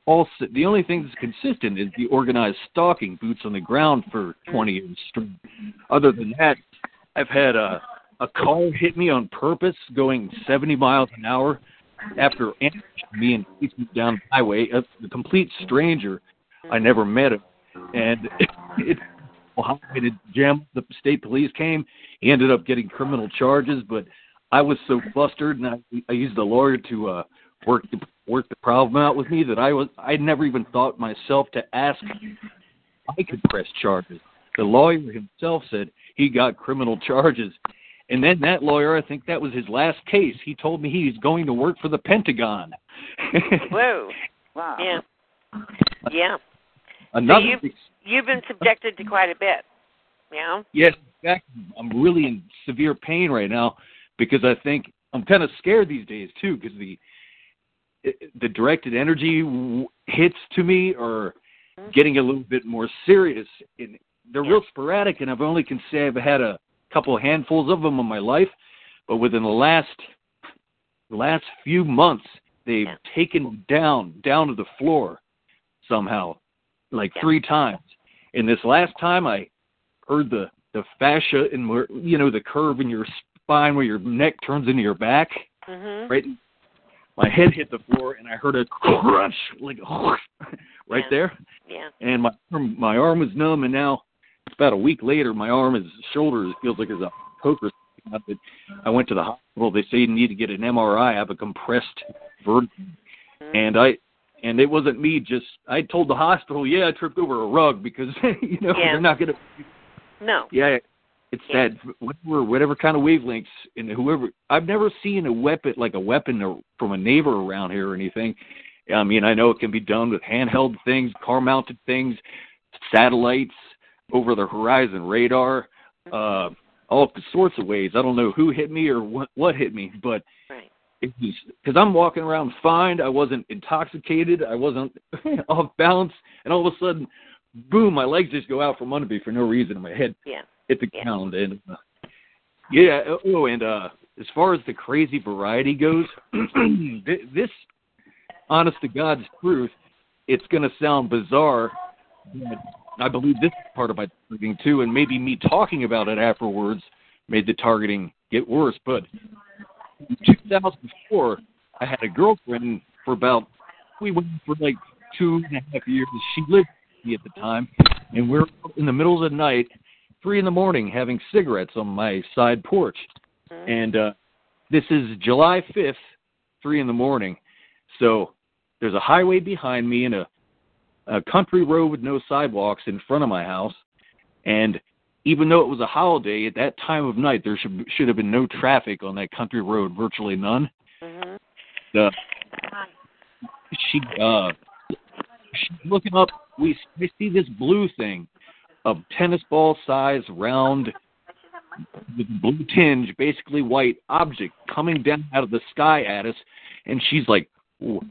all. The only thing that's consistent is the organized stalking, boots on the ground for 20 years straight. Other than that, I've had a a car hit me on purpose, going 70 miles an hour, after me and down the highway. A, a complete stranger, I never met him, and it. Well, I did jam. The state police came. He ended up getting criminal charges, but I was so flustered, and I, I used a lawyer to uh, work the work the problem out with me that I was I never even thought myself to ask I could press charges. The lawyer himself said he got criminal charges, and then that lawyer, I think that was his last case. He told me he's going to work for the Pentagon.
Whoa.
Wow.
Yeah. Uh, yeah.
Another
so you've you've been subjected to quite a bit. Yeah.
Yes, in fact, I'm really in severe pain right now because I think I'm kind of scared these days too because the the directed energy hits to me are mm-hmm. getting a little bit more serious. And they're real sporadic, and I've only can say I've had a couple handfuls of them in my life, but within the last last few months, they've taken down down to the floor somehow, like three times. And this last time, I heard the the fascia in where you know the curve in your spine where your neck turns into your back.
Mhm.
Right, my head hit the floor and I heard a crunch like right there.
Yeah.
And my arm, my arm was numb, and now about a week later. My arm is shoulder feels like it's a poker. sticking out. But I went to the hospital. They say you need to get an MRI. I have a compressed vertebrae, mm-hmm. and I and it wasn't me. Just I told the hospital, yeah, I tripped over a rug because you know
Yeah.
they're not gonna
No.
yeah, it's that whatever whatever kind of wavelengths and whoever I've never seen a weapon like a weapon or- from a neighbor around here or anything. I mean, I know it can be done with handheld things, car mounted things, satellites, over the horizon radar, uh all sorts of ways. I don't know who hit me or what what hit me, but
Right.
it was because I'm walking around fine. I wasn't intoxicated. I wasn't off balance, and all of a sudden, boom! My legs just go out from under me for no reason. My head
Yeah.
hit the ground, and uh, yeah. Oh, and uh, as far as the crazy variety goes, this, honest to God's truth, it's going to sound bizarre, but I believe this is part of my targeting too, and maybe me talking about it afterwards made the targeting get worse. But in 2004, I had a girlfriend for about we went for like two and a half years. She lived with me at the time, and we we're in the middle of the night, three in the morning, having cigarettes on my side porch. And uh, this is July 5th, three in the morning. So there's a highway behind me and a, a country road with no sidewalks in front of my house. And even though it was a holiday, at that time of night, there should should have been no traffic on that country road, virtually none.
Mhm.
The, she uh, she's looking up. We we see this blue thing, a tennis ball size round with blue tinge, basically white object coming down out of the sky at us, and she's like,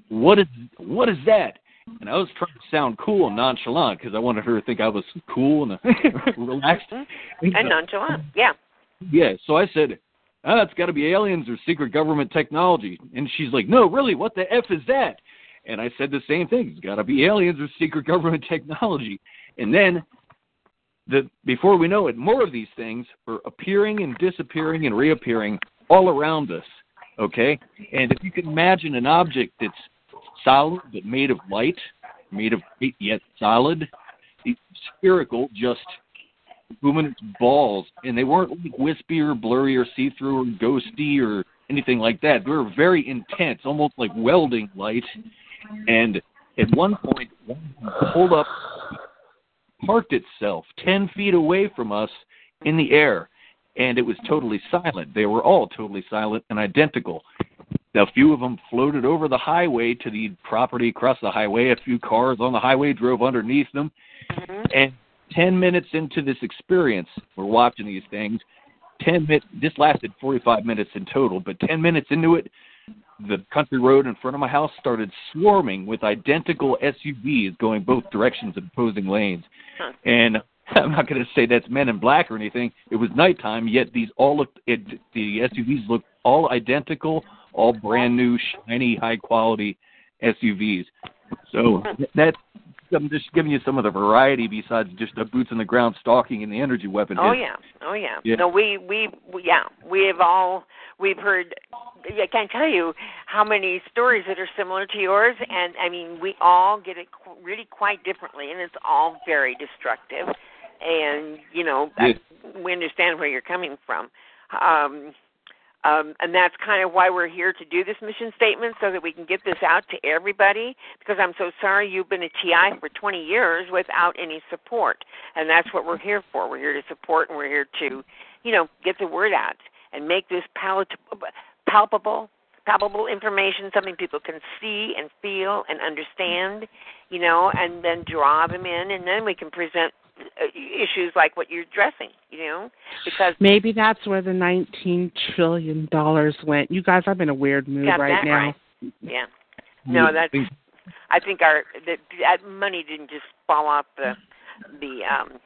"What is what is that?" And I was trying to sound cool and nonchalant because I wanted her to think I was cool and relaxed.
And nonchalant. Yeah.
Yeah, so I said, ah, it's got to be aliens or secret government technology. And she's like, no, really, what the F is that? And I said the same thing. It's got to be aliens or secret government technology. And then, the before we know it, more of these things are appearing and disappearing and reappearing all around us. Okay? And if you can imagine an object that's solid but made of light, made of light yet solid, it's spherical, just luminous balls, and they weren't like wispy or blurry or see-through or ghosty or anything like that. They were very intense, almost like welding light. And at one point, one pulled up, parked itself ten feet away from us in the air, and it was totally silent. They were all totally silent and identical. A few of them floated over the highway to the property across the highway. A few cars on the highway drove underneath them. Mm-hmm. And 10 minutes into this experience, we're watching these things. 10 minutes, this lasted 45 minutes in total, but 10 minutes into it, the country road in front of my house started swarming with identical SUVs going both directions in opposing lanes.
Huh.
And I'm not going to say that's Men in Black or anything. It was nighttime, yet these all looked. It, the SUVs looked all identical, all brand new, shiny, high quality SUVs. So that's I'm just giving you some of the variety besides just the boots on the ground stalking and the energy weapon.
Oh yeah, oh yeah.
Yeah.
No, we, we we yeah we have all we've heard. I can't tell you how many stories that are similar to yours, and I mean we all get it qu- really quite differently, and it's all very destructive. And you know I, we understand where you're coming from. Um, um, and that's kind of why we're here to do this mission statement so that we can get this out to everybody because I'm so sorry you've been a TI for 20 years without any support. And that's what we're here for. We're here to support and we're here to, you know, get the word out and make this palatable, palpable, palpable information, something people can see and feel and understand, you know, and then draw them in and then we can present issues like what you're addressing, you know, because
Maybe that's where the nineteen trillion dollars went. You guys, I'm in a weird mood
Got
right
that
now.
right. Yeah. No, that's. I think our that that money didn't just fall off the the um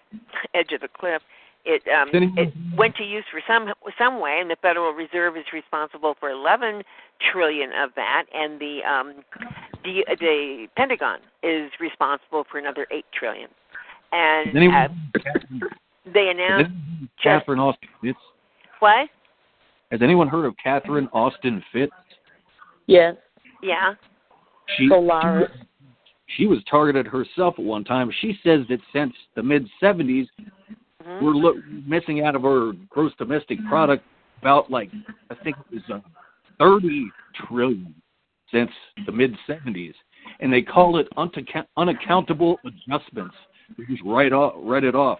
edge of the cliff. It um
Then-
it went to use for some some way, and the Federal Reserve is responsible for 11 trillion of that, and the um the the Pentagon is responsible for another 8 trillion. And
anyone,
uh, they announced
anyone- Catherine Austin Fitts.
what?
Has anyone heard of Catherine Austin Fitts?
Yes.
Yeah.
She,
Solaris.
she was targeted herself at one time. She says that since the mid 70s,
Mhm.
we're look, missing out of our gross domestic product about like I think it was uh, 30 trillion since the mid 70s, and they call it unaccount- unaccountable adjustments. They just write off, write it off.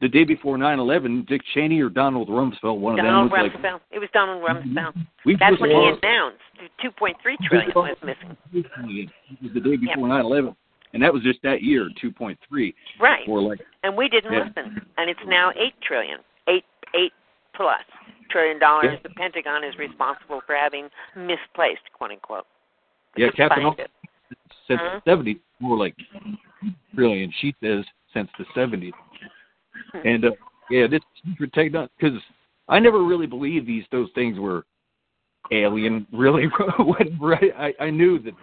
The day before 9/11, Dick Cheney or Donald Rumsfeld, one of them was
Rumsfeld. it was Donald mm-hmm. Rumsfeld.
We
That's when he announced 2.3 trillion was missing.
it was the day before 9/11, and that was just that year, 2.3.
Right.
Or like
And we didn't
Yeah.
listen. And it's now eight trillion, eight eight plus trillion dollars.
Yeah.
The Pentagon is responsible for having misplaced, quote unquote.
yeah, Captain
find
Austin
it.
since
Huh?
the 70s, more like trillion. She says since the 70s,
Hmm.
and uh, yeah, this secret technology because I never really believed these those things were alien. Really, whatever. I, I I knew that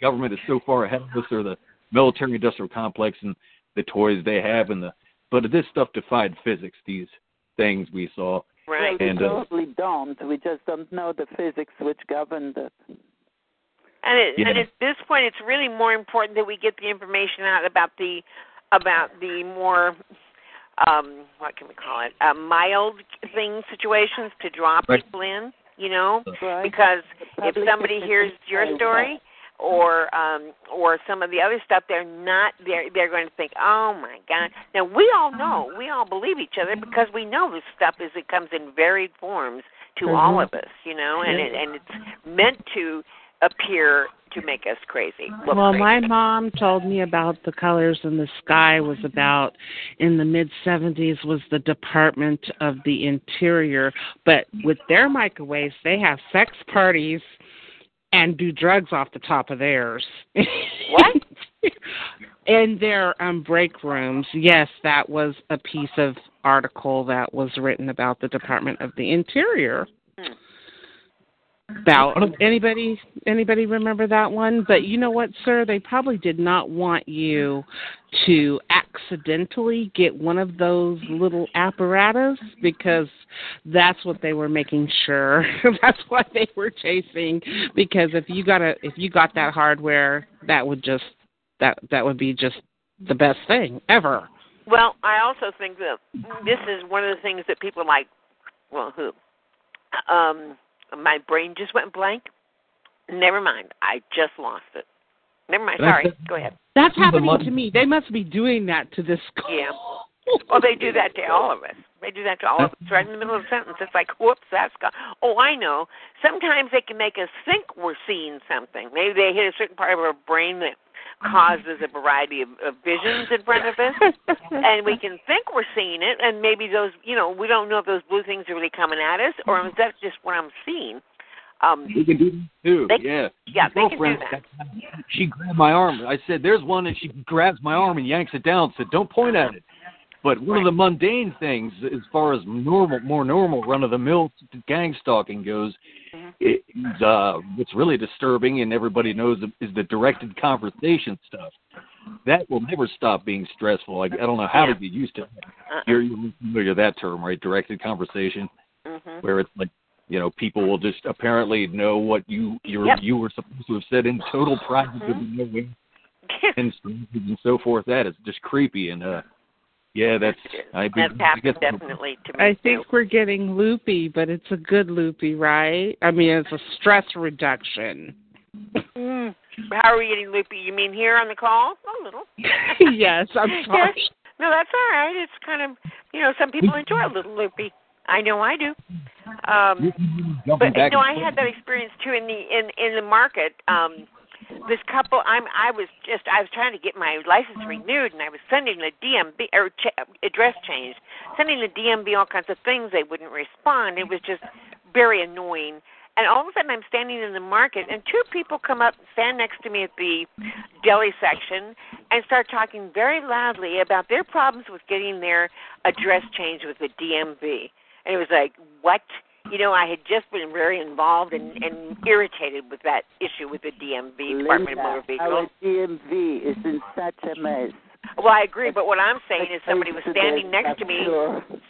government is so far ahead of us, or the military-industrial complex and the toys they have, and the but this stuff defied physics. These things we saw,
Right.
We
and uh,
probably don't. We just don't know the physics which govern it.
And, it,
Yeah.
and at this point, it's really more important that we get the information out about the about the more um what can we call it uh, mild thing situations to draw
Right.
people in. You know,
Right.
because if somebody hears your story or um or some of the other stuff they're not they're they're going to think oh my god now we all know we all believe each other because we know this stuff is it comes in varied forms to all
Mhm.
of us you know and
Yeah.
it and it's meant to appear to make us crazy
Well,
crazy.
my mom told me about the colors in the sky was about in the mid 70s was the Department of the Interior, but with their microwaves, they have sex parties and do drugs off the top of theirs.
What?
in their um break rooms. Yes, that was a piece of article that was written about the Department of the Interior.
Hmm.
About anybody anybody remember that one? But you know what, sir? They probably did not want you to accidentally get one of those little apparatus because that's what they were making sure. that's what they were chasing because if you got a if you got that hardware, that would just that that would be just the best thing ever.
Well, I also think that this is one of the things that people like. Well, who? Um, my brain just went blank. Never mind. I just lost it. Never mind. Sorry. Go ahead.
That's happening to me. They must be doing that to this school.
Yeah. Well, they do that to all of us. They do that to all of us right in the middle of a sentence. It's like, whoops, that's gone. Oh, I know. Sometimes they can make us think we're seeing something. Maybe they hit a certain part of our brain that causes a variety of, of visions in front of us, and we can think we're seeing it, and maybe those, you know, we don't know if those blue things are really coming at us, or is that just what I'm seeing. Um,
We can do that too.
They-
yeah.
yeah, they can do that.
She grabbed my arm. I said, "There's one," and she grabs my arm and yanks it down. Said, "Don't point at it." But one of the mundane things, as far as normal, more normal run of the mill gang stalking goes, is uh, what's really disturbing, and everybody knows, is the directed conversation stuff. That will never stop being stressful. I, I don't know how to get used to it.
Uh-uh.
You're, you're familiar with that term, right? Directed conversation,
Mhm.
where it's like, you know, people will just apparently know what you you
Yep.
you were supposed to have said in total privacy,
Mhm.
and, and so forth. That is just creepy, and uh, yeah, that's I,
That's
I
happened
guess
definitely to me
I
too.
think we're getting loopy, but it's a good loopy, right? I mean, it's a stress reduction.
Mm. How are we getting loopy? You mean here on the call? A little.
yes, I'm sorry.
Yes. No, that's all right. It's kind of you know some people enjoy a little loopy. I know I do. Um, but
back
no,
and
I had that experience too in the in in the market. Um, this couple, I'm I was just I was trying to get my license renewed, and I was sending the DMV or ch- address change, sending the DMV all kinds of things. They wouldn't respond. It was just very annoying. And all of a sudden, I'm standing in the market, and two people come up stand next to me at the deli section and start talking very loudly about their problems with getting their address changed with the DMV. And it was like, what? You know, I had just been very involved and, and irritated with that issue with the DMV, Department of Motor
Linda, our
Vehicles.
DMV is in such a mess.
Well, I agree, but what I'm saying is somebody was standing next to me.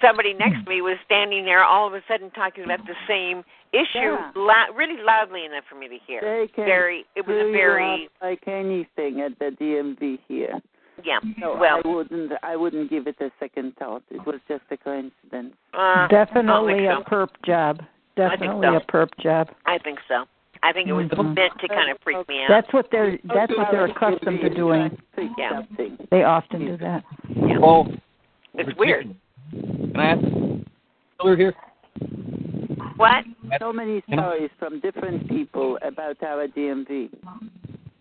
Somebody next to me was standing there, all of a sudden talking about the same issue,
Yeah.
la- really loudly enough for me to hear.
They can
Very, it was a very,
like anything at the DMV here.
Yeah.
No,
well,
I wouldn't. I wouldn't give it a second thought. It was just a coincidence.
uh,
Definitely
I
a
don't think so.
perp job. Definitely
so.
a perp job.
I think so. I think it was
Mhm.
meant to kind of freak me out.
That's what they're that's what they're accustomed to doing.
yeah.
They often do that.
Well,
It's weird.
Can I ask? Miller here.
What?
So many stories from different people about our DMV.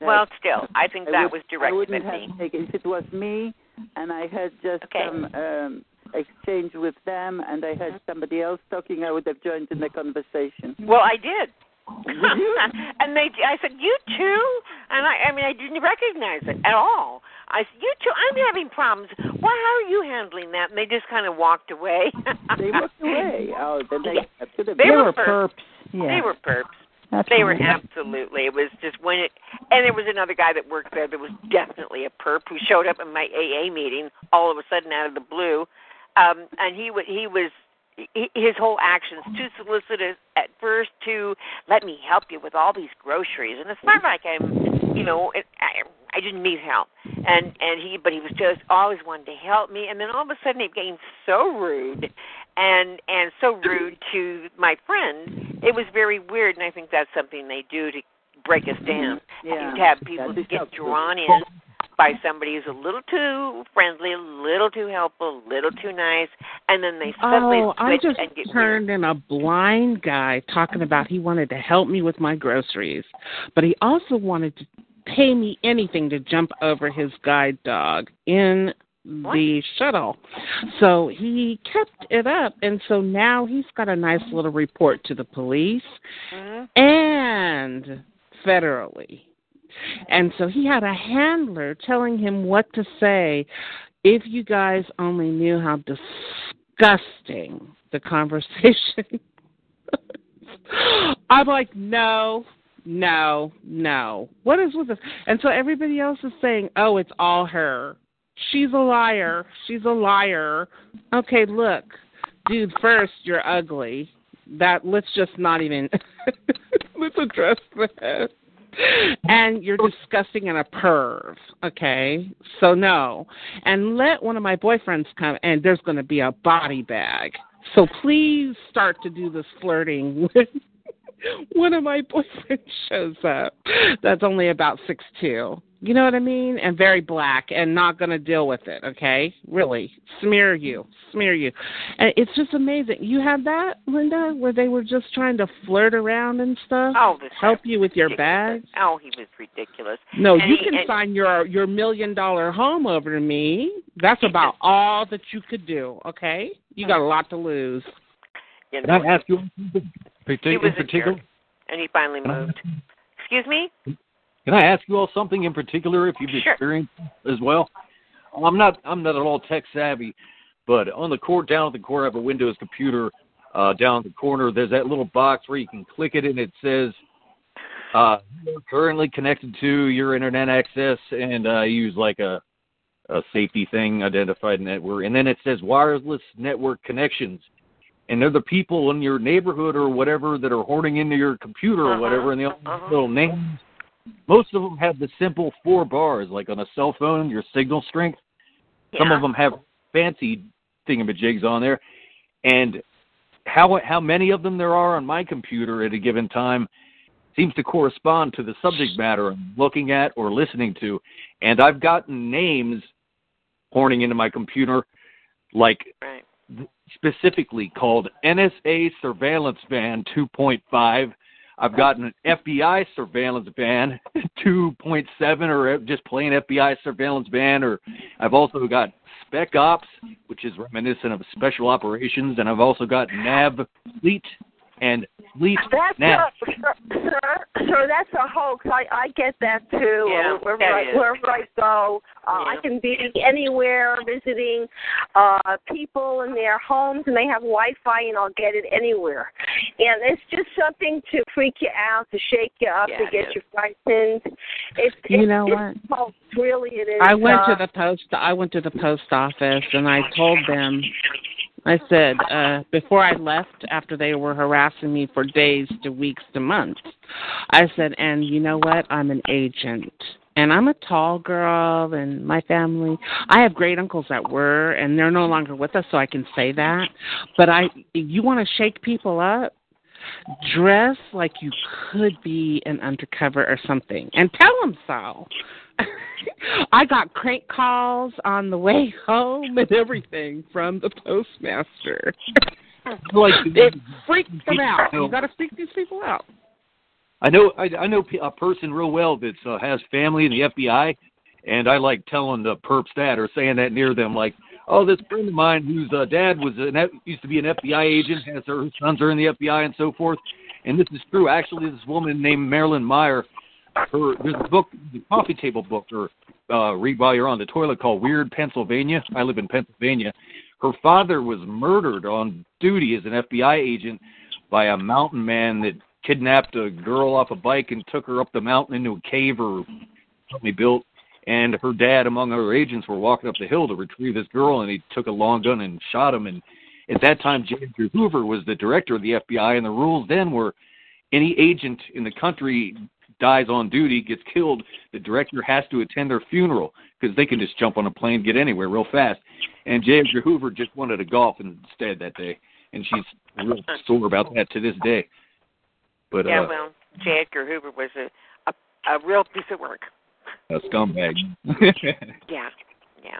Well, still, I think
I
that
would-
was
I
directed
wouldn't
at
have
me.
taken if it was me, and I had just
Okay.
some um, exchange with them, and I had somebody else talking. I would have joined in the conversation.
Well, I did. and they, I said, "You too?" And I, I mean, I didn't recognize it at all. I said, "You too? I'm having problems. Well, how are you handling that?" And they just kind of walked away.
they walked away. Oh, then they,
Yeah.
that could have
They
been-
were perps.
Yeah.
They were perps. They were
Absolutely.
It was just when it, and there was another guy that worked there that was definitely a perp who showed up in my AA meeting all of a sudden out of the blue, um, and he wa he was he, his whole actions too solicitous at first to let me help you with all these groceries, and it's not like I'm, you know, it, I I didn't need help, and and he but he was just always wanted to help me, and then all of a sudden it became so rude, and and so rude to my friend. It was very weird, and I think that's something they do to break us down. Mm-hmm.
Yeah.
And to have people
That
get drawn in by somebody who's a little too friendly, a little too helpful, a little too nice, and then they suddenly
Oh, I
switch
just
and get weird.
turned in a blind guy talking about he wanted to help me with my groceries, but he also wanted to pay me anything to jump over his guide dog in the shuttle. So he kept it up, and so now he's got a nice little report to the police
Mhm.
and federally. And so he had a handler telling him what to say. If you guys only knew how disgusting the conversation I'm like, no, no, no. What is with this? And so everybody else is saying, oh, it's all her. She's a liar. She's a liar. Okay, look, dude. First, you're ugly. That let's just not even let's address that. And you're disgusting and a perv. Okay, so no. And let one of my boyfriends come, and there's going to be a body bag. So please start to do this flirting when one of my boyfriends shows up. That's only about six two. You know what I mean? And very black and not going to deal with it, okay? Really. Smear you. Smear you. And it's just amazing. You had that, Linda, where they were just trying to flirt around and stuff?
Oh, this
Help you with your
ridiculous.
bags?
Oh, he was ridiculous.
No,
And
you
he-
can
and-
sign your your million dollar home over to me. That's about all that you could do, okay? You got a lot to lose.
You
Can I ask you in
He was
in
a
particular?
and he finally moved. Excuse me?
Can I ask you all something in particular if you've
Sure.
experienced as well? I'm not I'm not at all tech savvy, but on the core down at the corner of a Windows computer, uh, down at the corner, there's that little box where you can click it and it says uh, you're currently connected to your internet access, and uh, use like a a safety thing, identified network, and then it says wireless network connections. And they're the people in your neighborhood or whatever that are hoarding into your computer or
Uh-huh,
whatever, and they all have
uh-huh.
little names. Most of them have the simple four bars, like on a cell phone, your signal strength. Some of them have fancy thingamajigs on there, and how how many of them there are on my computer at a given time seems to correspond to the subject matter I'm looking at or listening to. And I've gotten names horning into my computer, like
Right.
Specifically called NSA Surveillance Van 2.5. I've gotten an FBI Surveillance Van 2.7, or just plain FBI Surveillance Van, or I've also got Spec Ops, which is reminiscent of Special Operations, and I've also got NAV Fleet and Fleet
That's
Nav.
a, sir, sir, sir, that's a hoax. I, I get that too.
Yeah,
wherever,
that
I,
is.
wherever I go, uh, I can be anywhere visiting uh, people in their homes, and they have Wi-Fi, and I'll get it anywhere. And it's just something to freak you out, to shake you up,
Yeah,
to get
is.
you frightened. It's,
You
it's,
know
it's
what?
hoax, really. It is.
I went
uh,
to the post. I went to the post office and I told them. I said uh, before I left, after they were harassing me for days to weeks to months, I said, and you know what? I'm an agent. And I'm a tall girl, and my family. I have great uncles that were, and they're no longer with us, so I can say that. But I, you want to shake people up, dress like you could be an undercover or something, and tell them so. I got crank calls on the way home and everything from the postmaster.
Like
it freaked them out. You got to freak these people out.
I know I, I know a person real well that uh, has family in the FBI, and I like telling the perps that or saying that near them, like, oh, this friend of mine whose uh, dad was an F- used to be an FBI agent, has her sons are in the FBI and so forth, and this is true. Actually, this woman named Marilyn Meyer, her there's a book, the coffee table book, or uh, read while you're on the toilet called Weird Pennsylvania. I live in Pennsylvania. Her father was murdered on duty as an FBI agent by a mountain man that kidnapped a girl off a bike and took her up the mountain into a cave or something he built. And her dad, among other agents, were walking up the hill to retrieve this girl, and he took a long gun and shot him. And at that time, J. Edgar Hoover was the director of the FBI, and the rules then were any agent in the country dies on duty, gets killed, the director has to attend their funeral because they can just jump on a plane, get anywhere real fast. And J. Edgar Hoover just wanted to golf instead that day, and she's real sore about that to this day. But
yeah,
uh,
well, J. Edgar Hoover was a, a a real piece of work.
a scumbag.
Yeah, yeah.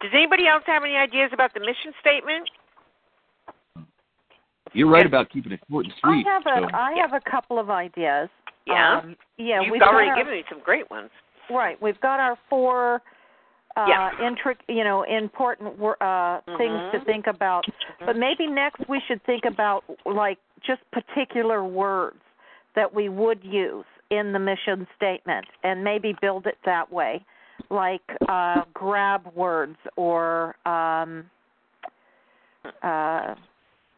Does anybody else have any ideas about the mission statement?
You're right about keeping it short and sweet.
I
sweet.
have a
so.
I have a couple of ideas.
Yeah.
Um, yeah,
You've
we've
already
our-
given me some great ones.
Right. We've got our four uh
Yeah.
intric you know, important uh things to
Mhm.
think about. But maybe next we should think about like just particular words that we would use in the mission statement and maybe build it that way. Like uh grab words or um uh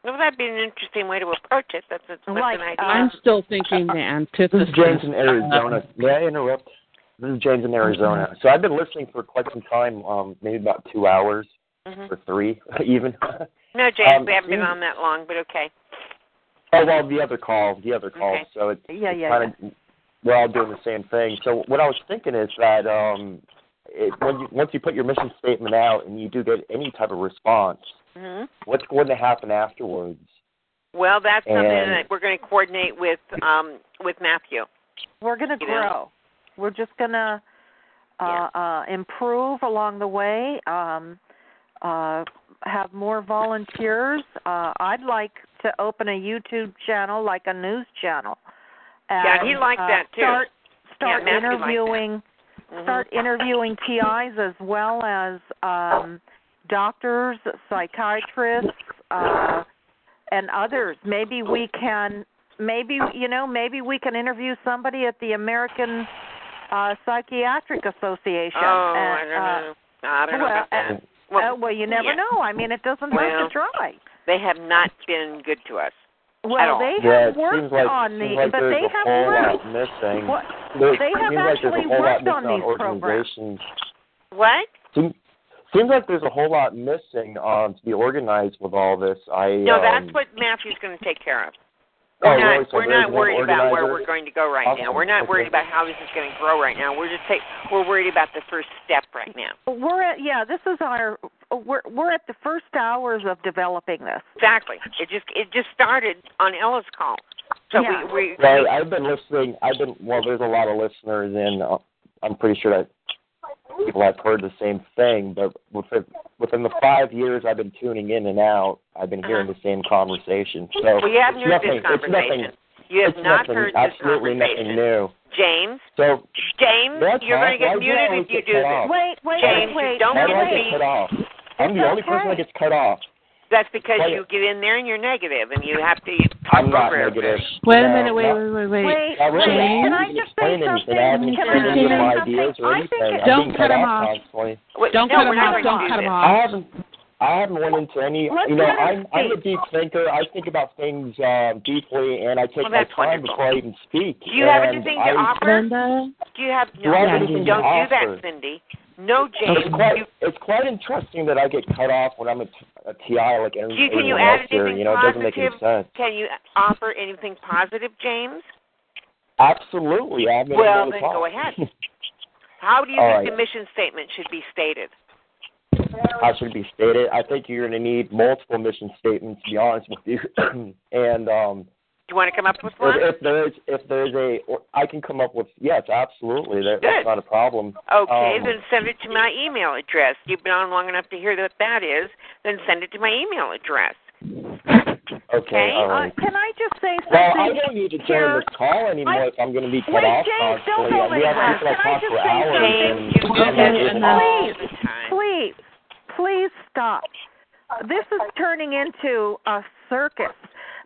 Well, that'd be an interesting way to approach it. That's, that's, that's
Like,
an idea.
I'm still thinking the
This
antithesis.
is James in Arizona. May I interrupt? This is James in Arizona. So I've been listening for quite some time, um, maybe about two hours
Mhm.
or three, even.
No, James,
Um,
we haven't been on that long, but okay.
Oh well, the other call, the other call.
Okay.
So it's,
Yeah,
it's
yeah,
kind of we're all doing the same thing. So what I was thinking is that um, it, when you once you put your mission statement out and you do get any type of response,
hmm
what's going to happen afterwards?
Well, that's something that we're going to coordinate with um with Matthew.
we're going to
You know?
grow. We're just going to uh, uh, improve along the way. Um, uh, have more volunteers. Uh, I'd like to open a YouTube channel, like a news channel. And,
Yeah, he liked
uh,
that, too.
Start
Yeah,
start
Matthew liked that.
interviewing.
Mhm.
Start interviewing TIs as well as um, doctors, psychiatrists, uh, and others. Maybe we can maybe you know maybe we can interview somebody at the American uh Psychiatric Association.
Oh,
and,
I don't
uh,
know. I don't know
well,
about that.
uh, well, well, you never
yeah.
know. I mean, it doesn't hurt to try.
They have not been good to us. at
Well,
all.
they have
it
worked
seems like,
on
seems
the,
like
but they
a
have
whole
worked.
lot missing.
What?
There
They have
seems like
actually
a whole lot
worked on
missing
these programs.
organizations.
What?
Seems, seems like there's a whole lot missing um, to be organized with all this. I
No,
um,
that's what Matthew's going to take care of.
Oh,
We're not,
really? So
we're not worried about where we're going to go right now. We're not
Okay.
worried about how this is going to grow right now. We're just take, we're worried about the first step right now.
We're at yeah. This is our we're we're at the first hours of developing this.
Exactly. It just it just started on Ella's call. So
Yeah.
we we
Right, I've been listening. I've been well. There's a lot of listeners, and uh, I'm pretty sure that people have heard the same thing. But within within the five years I've been tuning in and out, I've been hearing the same conversation. So
Uh-huh. we haven't
it's
heard
nothing,
this conversation.
It's nothing.
you have not
nothing,
heard this
absolutely
conversation.
nothing new.
James,
So
James, you're going to get
Why do you
muted if you do
cut
this.
off?
Wait, wait,
James,
wait,
you don't
How do I
to
get
be.
cut off? I'm the only person that gets cut off.
That's because
Wait.
you get in there and you're negative, and you have to talk
I'm not negative.
Wait a minute, wait,
not-
wait, wait, wait.
Wait,
Not really.
James?
Can I just say
anything. I haven't
something? Can I
explained
just say something?
ideas or
I think it-
Don't cut
cut
him
off
off.
Wait,
Don't
no,
cut
we're
him off. Don't cut him off.
I haven't. I haven't went into any.
Let's
you know, I'm I'm a deep thinker. I think about things um, deeply, and I take
Well,
my time
wonderful.
before I even speak.
Do you have anything to
I,
offer?
Linda?
Do you have
Do
no?
I have
don't do
offer?
that, Cindy. No, James.
It's quite
You,
it's quite interesting that I get cut off when I'm a, t- a TI like any,
you, can you add
else here.
anything
You know, it doesn't make any
positive?
sense.
Can you offer anything positive, James?
Absolutely, I haven't
Well, then go ahead. How do you
All
think
right.
the mission statement should be stated?
How should it be stated? I think you're going to need multiple mission statements. To be honest with you, and um,
you want to come up with one?
if, if there is if there is a, or I can come up with yes, absolutely. That, that's not a problem.
Okay,
Um,
then send it to my email address. You've been on long enough to hear what that is. Then send it to my email address.
Okay, all
Uh, can I just say
Well, I
something?
don't need to
here?
join this call anymore
I-
if I'm going to be cut
Wait,
off
James, don't
constantly.
go
we have people that
Can I
talk
just
for
say
hours.
something?
James, you
I'm
do
not
this
able to-
all
Please, please, please stop. This is turning into a circus.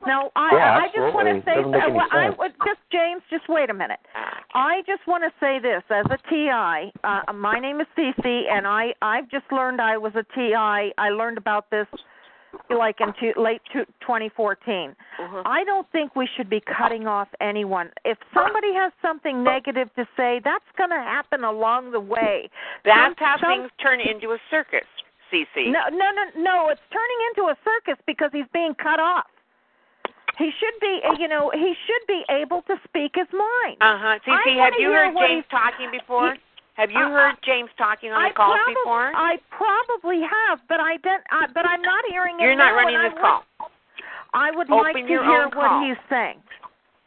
Now, I,
Yeah,
I just want to say,
Doesn't make any
well, I would just James, just wait a minute. I just want to say this as a TI. Uh, my name is Cece, and I I've just learned I was a TI. I learned about this like in two, late two, 2014.
Mhm.
I don't think we should be cutting off anyone. If somebody has something negative to say, that's going to happen along the way.
That's
Some-
how
some-
things turn into a circus, CC.
No, no, no, no. It's turning into a circus because he's being cut off. He should be, uh, you know, he should be able to speak his mind.
Uh huh. CC, have you heard James talking before?
he-
have you
Uh,
heard James talking on
I
the calls
probably,
before?
I probably have, but I didn't. Uh, but I'm not hearing it
You're not running
and I
this
would-
call.
I would
Open
like to hear what
call.
he's saying.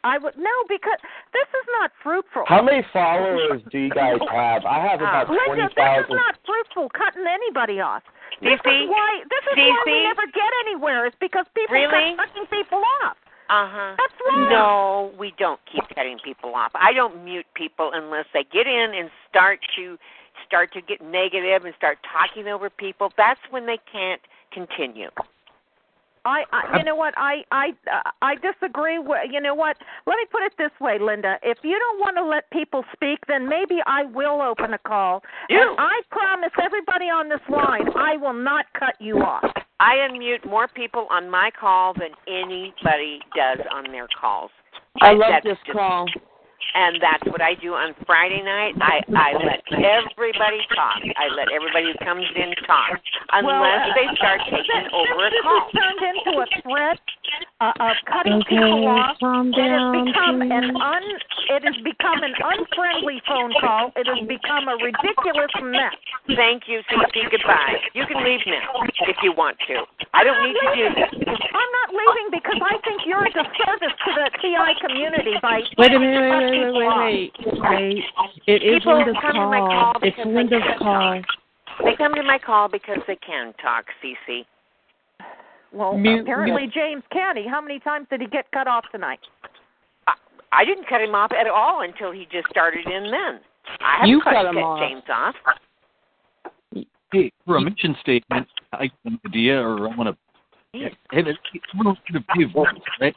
I would no, because this is not fruitful.
How many followers do you guys have? I have about
Linda,
twenty
this is not fruitful cutting anybody off. This
CC?
is why this is why we
CC?
never get anywhere. Is because people
Really?
cut cutting people off.
Uh huh.
That's wrong.
No, we don't keep cutting people off. I don't mute people unless they get in and start to start to get negative and start talking over people. That's when they can't continue.
I, I you know what I I uh, I disagree with you know what let me put it this way Linda if you don't want to let people speak then maybe I will open a call
you.
and I promise everybody on this line I will not cut you off
I unmute more people on my call than anybody does on their calls.
I
And
love
that's
this
just-
call.
And that's what I do on Friday night. I I let everybody talk. I let everybody who comes in talk, unless
Well, uh,
they start taking
this,
over a
this has turned into a threat uh, of cutting
Okay,
people off
calm
it has
down,
become an un it has become an unfriendly phone call it has become a ridiculous mess
Thank you, CC. Goodbye. You can leave now if you want to. I don't need to do this.
I'm not leaving because I think you're a disservice to the TI community by
Wait a minute,
cutting
wait, wait,
people
wait,
off.
wait, wait. It is
People
Linda's
come to my call
call. It's
because they
Linda's
can't
call.
They come to my call because they can talk, CC.
Well,
Mute-
apparently James Canny. How many times did he get cut off tonight?
I didn't cut him off at all until he just started in then. I haven't
You
cut,
cut him
cut
off.
James off.
Hey, for a mission statement, I have an idea, or I want to. Hey, hey, we're going to be voice, right?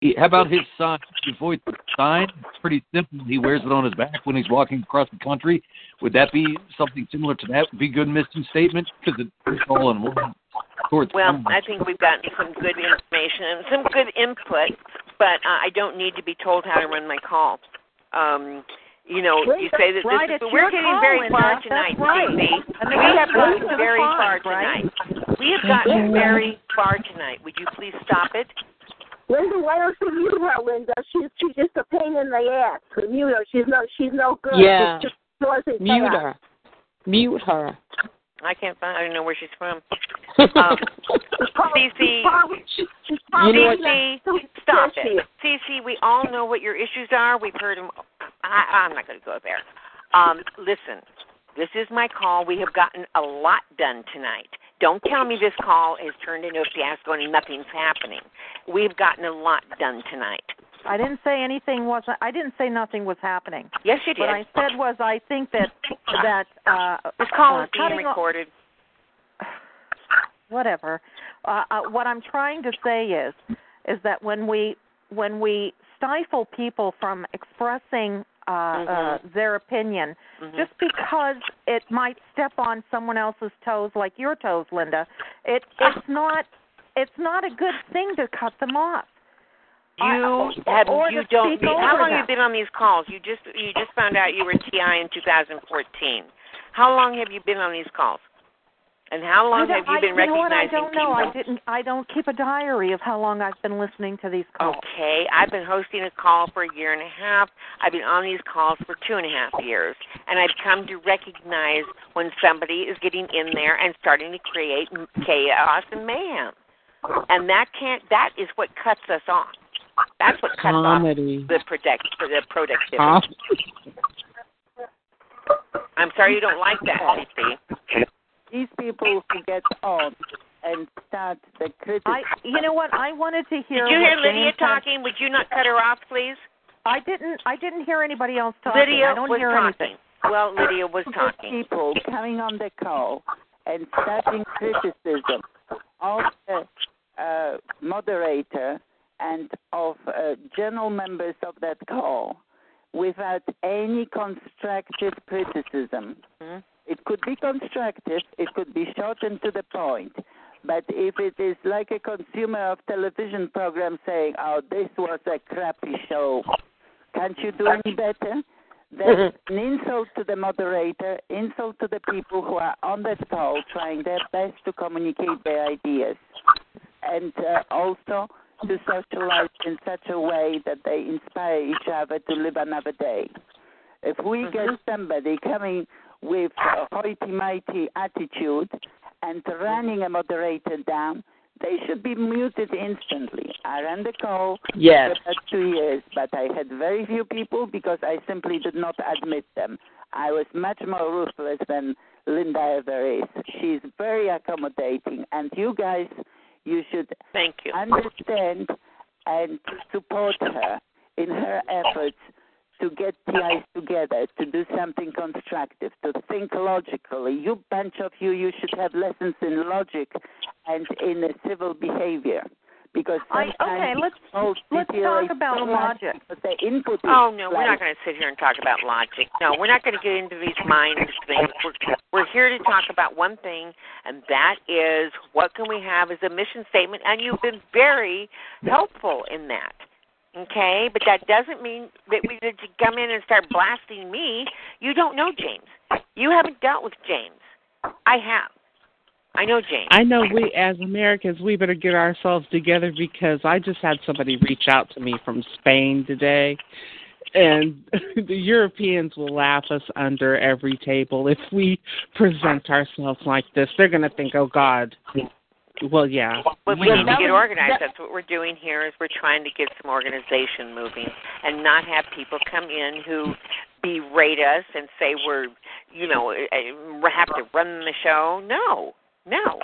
He, how about his sign? To avoid the sign, it's pretty simple. He wears it on his back when he's walking across the country. Would that be something similar to that? Would be a good mission statement because it's all in one. Towards
Well,
one.
I think we've gotten some good information and some good input, but uh, I don't need to be told how to run my call. Um, you know, you say that
Right,
this
it's
is, we're getting
call,
very far
That's
tonight,
right.
Stacey.
And
We have gotten very far
right?
tonight. We have gotten very far tonight. Would you please stop it?
Linda, why don't you mute her, Linda? She's she's just a pain in the ass. Mute her. She's no she's no good.
Yeah.
She's just
Mute
chaos.
her. Mute her.
I can't find. I don't know where she's from. Um, Cece,
You
Cece, stop it. Cece, we all know what your issues are. We've heard them. I, I'm not going to go there. Um, listen, this is my call. We have gotten a lot done tonight. Don't tell me this call has turned into a fiasco and nothing's happening. We've gotten a lot done tonight.
I didn't say anything was. I didn't say nothing was happening.
Yes, you did.
What I said was I think that that uh,
This call
uh,
is being
off-
recorded.
whatever. Uh, uh, what I'm trying to say is, is that when we when we stifle people from expressing uh, uh, their opinion, just because it might step on someone else's toes, like your toes, Linda, it it's not it's not a good thing to cut them off.
You
I-
have
or
you don't. How long
them.
have you been on these calls? You just you just found out you were TI in 2014. How long have you been on these calls? And how long have you
I-
been
you know what?
recognizing
I don't know. I didn't. I don't keep a diary of how long I've been listening to these calls.
Okay, I've been hosting a call for a year and a half. I've been on these calls for two and a half years, and I've come to recognize when somebody is getting in there and starting to create chaos and mayhem, and that can't. That is what cuts us off. That's what cuts
Comedy.
off the protect for the productivity.
Huh?
I'm sorry you don't like that, CC.
These people who get on and start the criticism.
I, you know what? I wanted to hear.
Did you hear Lydia
James had-
talking? Would you not cut her off, please?
I didn't. I didn't hear anybody else talking.
Lydia
I don't
was
hear
talking.
anything.
Well, Lydia was
Good
talking.
people coming on the call and starting criticism of the uh, moderator and of uh, general members of that call without any constructive criticism. It could be constructive, it could be short and to the point. But if it is like a consumer of television program saying, "Oh, this was a crappy show," can't you do any better? That's an insult to the moderator, insult to the people who are on that call trying their best to communicate their ideas, and uh, also to socialize in such a way that they inspire each other to live another day. If we get somebody coming with a hoity-mighty attitude and running a moderator down, they should be muted instantly. I ran the call
Yes.
for about two years, but I had very few people because I simply did not admit them. I was much more ruthless than Linda ever is. She's very accommodating, and you guys, you should
Thank you.
understand and support her in her efforts to get TIs together, to do something constructive, to think logically. You bunch of you, you should have lessons in logic and in civil behavior. Because
I,
sometimes
okay, let's let's talk about
so
logic.
their input
Oh no, we're not going to sit here and talk about logic. No, we're not going to get into these mind things. We're, we're here to talk about one thing, and that is what can we have as a mission statement. And you've been very helpful in that. Okay, but that doesn't mean that we to come in and start blasting me. You don't know James. You haven't dealt with James. I have. I know James.
I know we as Americans we better get ourselves together because I just had somebody reach out to me from Spain today and the Europeans will laugh us under every table if we present ourselves like this. They're going to think, "Oh God." Well, yeah.
But we
you
need to get organized. That's what we're doing here. Is we're trying to get some organization moving, and not have people come in who berate us and say we're, you know, eh, have to run the show. No, no.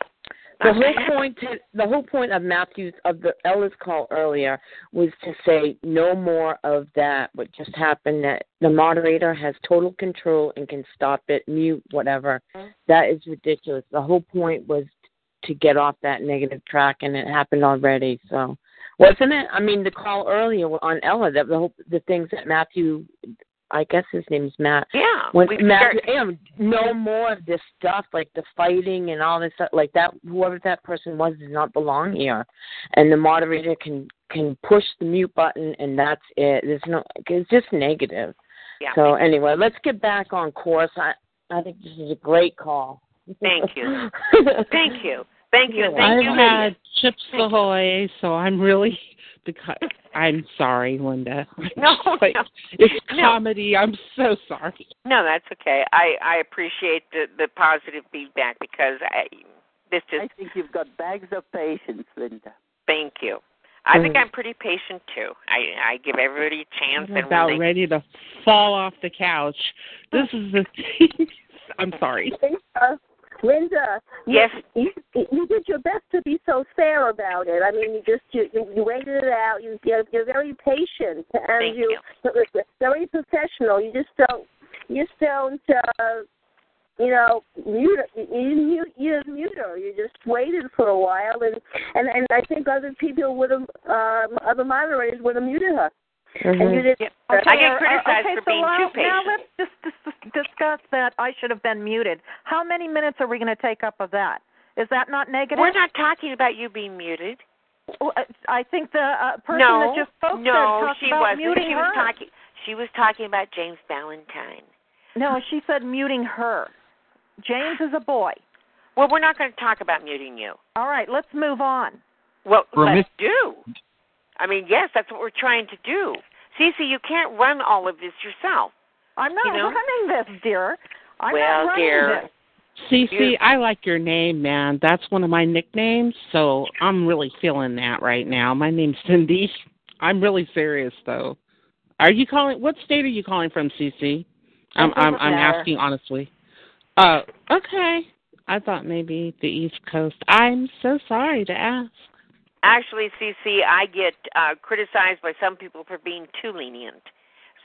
The whole point, to, the whole point of Matthew's of the Ella's call earlier was to say no more of that. What just happened? That the moderator has total control and can stop it, mute, whatever. That is ridiculous. The whole point was to get off that negative track, and it happened already. So wasn't it? I mean, the call earlier on Ella, the the, whole, the things that Matthew, I guess his name's Matt.
Yeah,
When Matthew, no more of this stuff like the fighting and all this stuff like that. Whoever that person was does not belong here, and the moderator can can push the mute button and that's it. There's no, it's just negative.
Yeah.
So anyway, let's get back on course. I I think this is a great call.
Thank you. Thank you. Thank you. Thank
I've
you,
had
Lydia.
Chips Ahoy, so I'm really because I'm sorry, Linda.
No,
Like,
no.
it's
No.
comedy. I'm so sorry.
No, that's okay. I I appreciate the the positive feedback because I this just
I think you've got bags of patience, Linda.
thank you. I think. I'm pretty patient too. I I give everybody a chance
I'm
and
about
they,
ready to fall off the couch. This is the thing. I'm sorry.
Linda,
Yes.
you, you you did your best to be so fair about it. I mean, you just you you, you waited it out. You you're, you're very patient and
Thank
you, very professional. You just don't you just don't uh, you know mute you you mute you mute her. You just waited for a while and and and I think other people would have um, other moderators would have muted her. And you did.
I get
uh,
criticized
okay,
for
so
being
now,
too
Now let's just, dis- discuss that. I should have been muted. How many minutes are we going to take up of that? Is that not negative?
We're not talking about you being muted.
Well, uh, I think the uh, person
no,
that just spoke
no,
said talked
she
about
wasn't.
muting
she
her.
was talking. She was talking about James Valentine.
No, she said muting her. James is a boy.
Well, we're not going to talk about muting you.
All right, let's move on.
Well,
For
let's do. I mean, yes, that's what we're trying to do. Cece, you can't run all of this yourself.
I'm not
You know?
running this, dear. I'm
well,
not running
dear.
this.
Cece, I like your name, man. That's one of my nicknames, so I'm really feeling that right now. My name's Cindy. I'm really serious though. Are you calling? What state are you calling from, Cece? I'm I'm, I'm asking honestly. Uh, okay. I thought maybe the East Coast. I'm so sorry to ask.
Actually, Cece, I get uh, criticized by some people for being too lenient.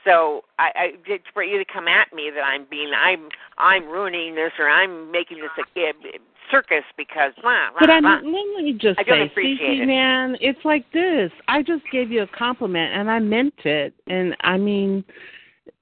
So I, I it's for you to come at me that I'm being I'm I'm ruining this or I'm making this a uh, circus because blah blah
But I
blah.
let me just
I
say, Cece,
it.
man, it's like this. I just gave you a compliment, and I meant it. And I mean,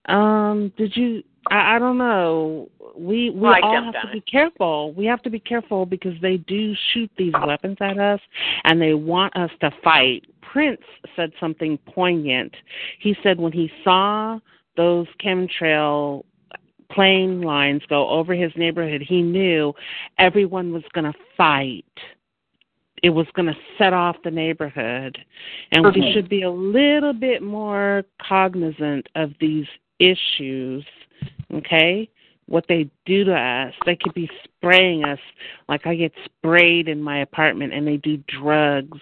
um, did you? I, I don't know. We we
Well,
all have to
on
be careful. We have to be careful because they do shoot these weapons at us, and they want us to fight. Prince said something poignant. He said when he saw those chemtrail plane lines go over his neighborhood, he knew everyone was going to fight. It was going to set off the neighborhood. And we should be a little bit more cognizant of these issues, okay? What they do to us. They could be spraying us like I get sprayed in my apartment and they do drugs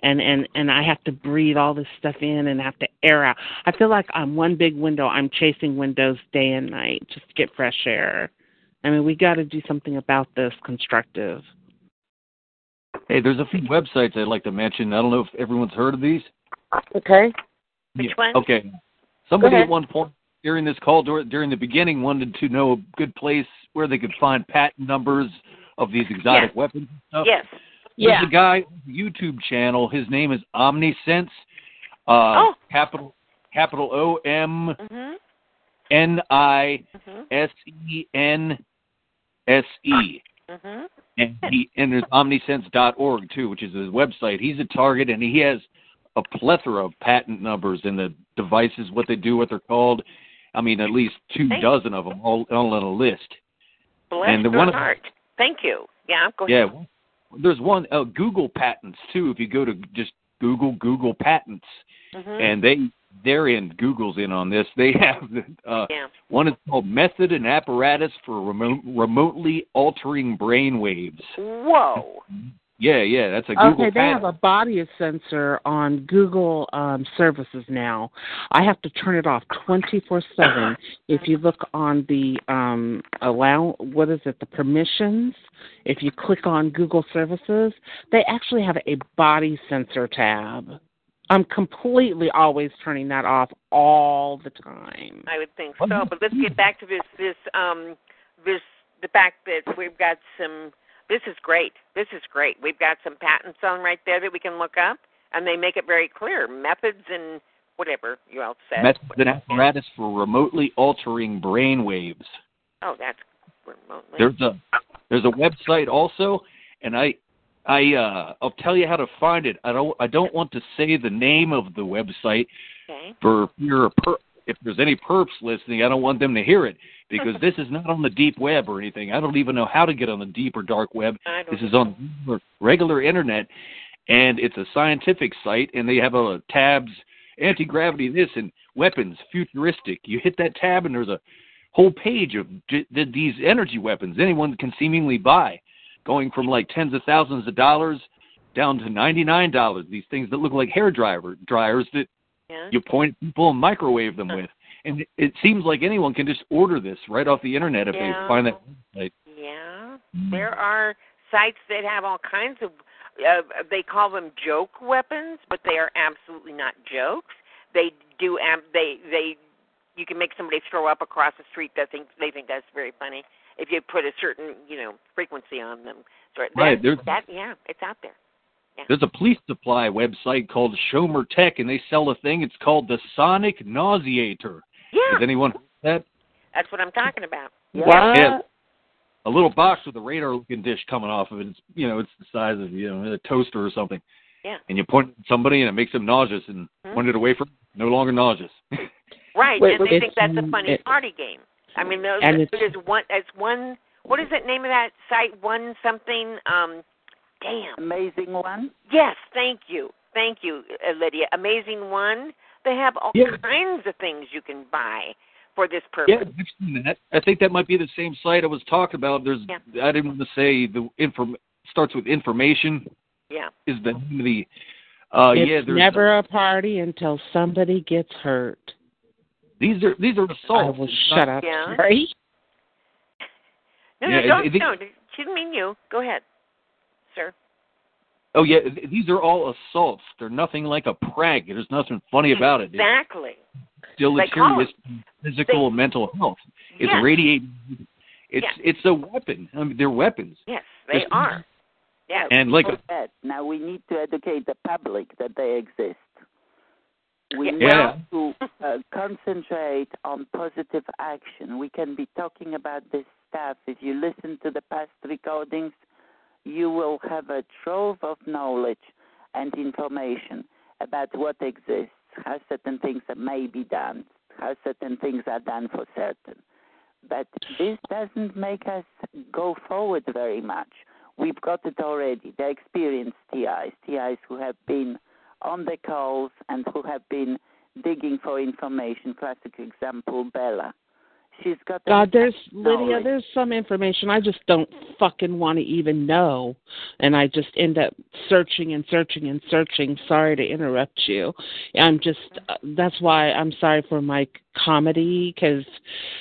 and and and I have to breathe all this stuff in and have to air out. I feel like I'm one big window. I'm chasing windows day and night just to get fresh air. I mean, we got to do something about this constructive.
Hey, there's a few websites I'd like to mention. I don't know if everyone's heard of these.
Okay.
Which
Yeah,
one?
Okay. Somebody
ahead.
at one point during this call during the beginning wanted to know a good place where they could find patent numbers of these exotic
Yes.
weapons and stuff.
Yes.
There's
Yeah.
a guy YouTube channel. His name is OmniSense. Uh,
Oh.
Capital capital O M
Mhm.
N I
Mhm.
S E N S E.
Mhm.
And he and there's omnisense.org too, which is his website. He's a target, and he has a plethora of patent numbers and the devices, what they do, what they're called. I mean, at least two
Thank-
dozen of them, all, all on a list.
Bless
And the
your
one-
heart. Thank you. Yeah, go
Yeah,
ahead.
there's one uh, Google patents too. If you go to just Google Google patents,
Mhm.
and they they're in Google's in on this. They have uh,
Yeah.
one is called Method and Apparatus for remote, Remotely Altering Brain Waves.
Whoa.
Yeah, yeah, that's a Google
Okay, they
patent.
have a body sensor on Google um, services now. I have to turn it off 24/7. If you look on the um, allow, what is it, the permissions? If you click on Google services, they actually have a body sensor tab. I'm completely always turning that off all the time.
I would think so. But let's get back to this this um this the fact that we've got some this is great. This is great. We've got some patents on right there that we can look up and they make it very clear methods and whatever you all said.
Methods and apparatus for remotely altering brain waves.
Oh, that's remotely.
There's a there's a website also, and I I uh I'll tell you how to find it. I don't I don't want to say the name of the website
Okay.
for fear of per, if there's any perps listening. I don't want them to hear it because this is not on the deep web or anything. I don't even know how to get on the deep or dark web. This is on regular- regular internet, and it's a scientific site, and they have a tabs anti gravity this and weapons futuristic. You hit that tab, and there's a whole page of d- d- these energy weapons anyone can seemingly buy, going from like tens of thousands of dollars down to ninety nine dollars. These things that look like hair dryer dryers that
Yeah.
you point at people and microwave them with. And it, seems like anyone can just order this right off the internet if
Yeah.
they find that website.
Yeah, there are sites that have all kinds of. Uh, they call them joke weapons, but they are absolutely not jokes. They do. Am- they they. You can make somebody throw up across the street. That think they think that's very funny if you put a certain you know frequency on them. So that,
Right, there's-
that yeah, it's out there. Yeah.
There's a police supply website called Shomer Tech, and they sell a thing. It's called the Sonic Nauseator.
Yeah,
Has anyone heard that?
that's what I'm talking about.
Yeah. A little box with a radar-looking dish coming off of it. It's you know, it's the size of you know a toaster or something.
Yeah.
And you point at somebody, and it makes them nauseous, and
Hmm.
point it away from no longer nauseous.
Right,
Wait,
and
wait,
they think that's a funny
it-
party game. I mean, those,
And it's-
there's one. It's one. What is the name of that site? One something. Um, damn.
Amazing one.
Yes, thank you, thank you, uh, Lydia. Amazing one. They have all
Yeah.
kinds of things you can buy for this
Yeah,
purpose.
I've seen that. I think that might be the same site I was talking about. There's, I didn't want to say the inform starts with information
Yeah.
is the the. Uh,
it's
yeah, there's
never a party until somebody gets hurt.
these are these are assaults.
I will
It's
shut
not-
up.
Yeah.
Sorry.
No,
Yeah,
no, don't.
I think-
no, she didn't mean you. Go ahead, sir.
Oh yeah, these are all assaults. They're nothing like a prank. There's nothing funny about it. It's
Exactly.
still
They
physical and mental health. It's
Yes.
radiating. It's
Yes.
it's a weapon. I mean, they're weapons.
Yes, they
There's-
are. Yeah.
And like
For that, now we need to educate the public that they exist. We
Yeah.
need to uh, concentrate on positive action. We can be talking about this stuff. If you listen to the past recordings, you will have a trove of knowledge and information about what exists, how certain things may be done, how certain things are done for certain. But this doesn't make us go forward very much. We've got it already. The experienced TIs, TIs who have been on the calls and who have been digging for information. Classic example, Bella. She's got
God, there's Lydia.
knowledge.
There's some information I just don't fucking want to even know, and I just end up searching and searching and searching. Sorry to interrupt you. I'm just uh, that's why I'm sorry for my comedy because,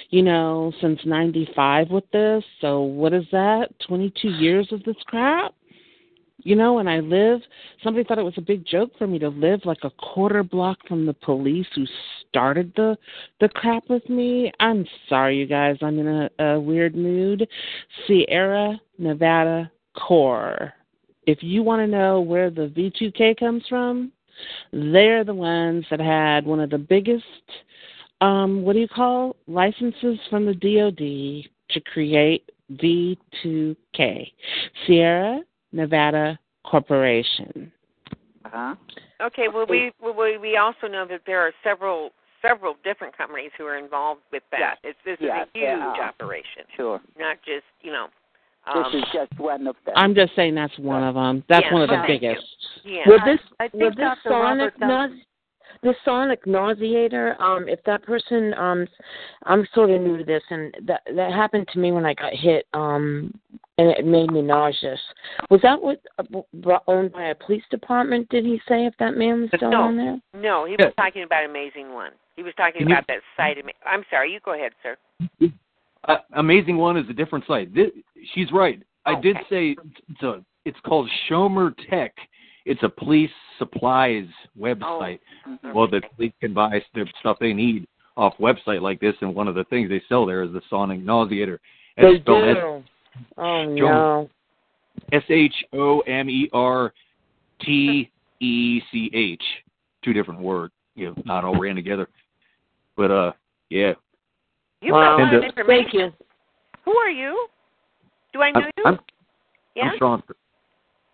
you know, since '95 with this. So what is that? 22 years of this crap. You know, and I live. Somebody thought it was a big joke for me to live like a quarter block from the police who started the the crap with me. I'm sorry, you guys. I'm in a, a weird mood. Sierra Nevada Core. If you want to know where the V2K comes from, they're the ones that had one of the biggest, um, what do you call licenses from the DoD to create V2K. Sierra Nevada Corporation.
Uh-huh.
Okay. Well, we well, we we also know that there are several several different companies who are involved with that. It's this
Yes,
is a huge
are.
operation,
Sure.
not just you know. Um,
this is just one of them.
I'm just saying that's one of them. That's
Yeah,
one of the
thank
biggest.
Yeah.
Will this
I
will
think
this
Dr.
sonic
Robert does-
naus- this sonic nauseator, um, if that person um I'm sort of new to this and that that happened to me when I got hit, um and it made me nauseous. Was that what uh, brought- owned by a police department, did he say if that man was still
no,
on there?
no, he was talking about Amazing One. He was talking
Can you-
about that site. Ama- I'm sorry. You go ahead, sir.
Uh, Amazing One is a different site. This, she's right. I did say it's, it's a. It's called Shomer Tech. It's a police supplies website.
Mhm.
Well, the police can buy the stuff they need off website like this, and one of the things they sell there is the Sonic Nauseator.
They
it's spelled S-
do. Oh no.
S H O M E R T E C H, two different words, you know, not all ran together. But uh, yeah.
You've got a lot of
uh,
information.
Thank you.
Who are you? Do I know
I'm,
you?
I'm,
yeah.
I'm Sean.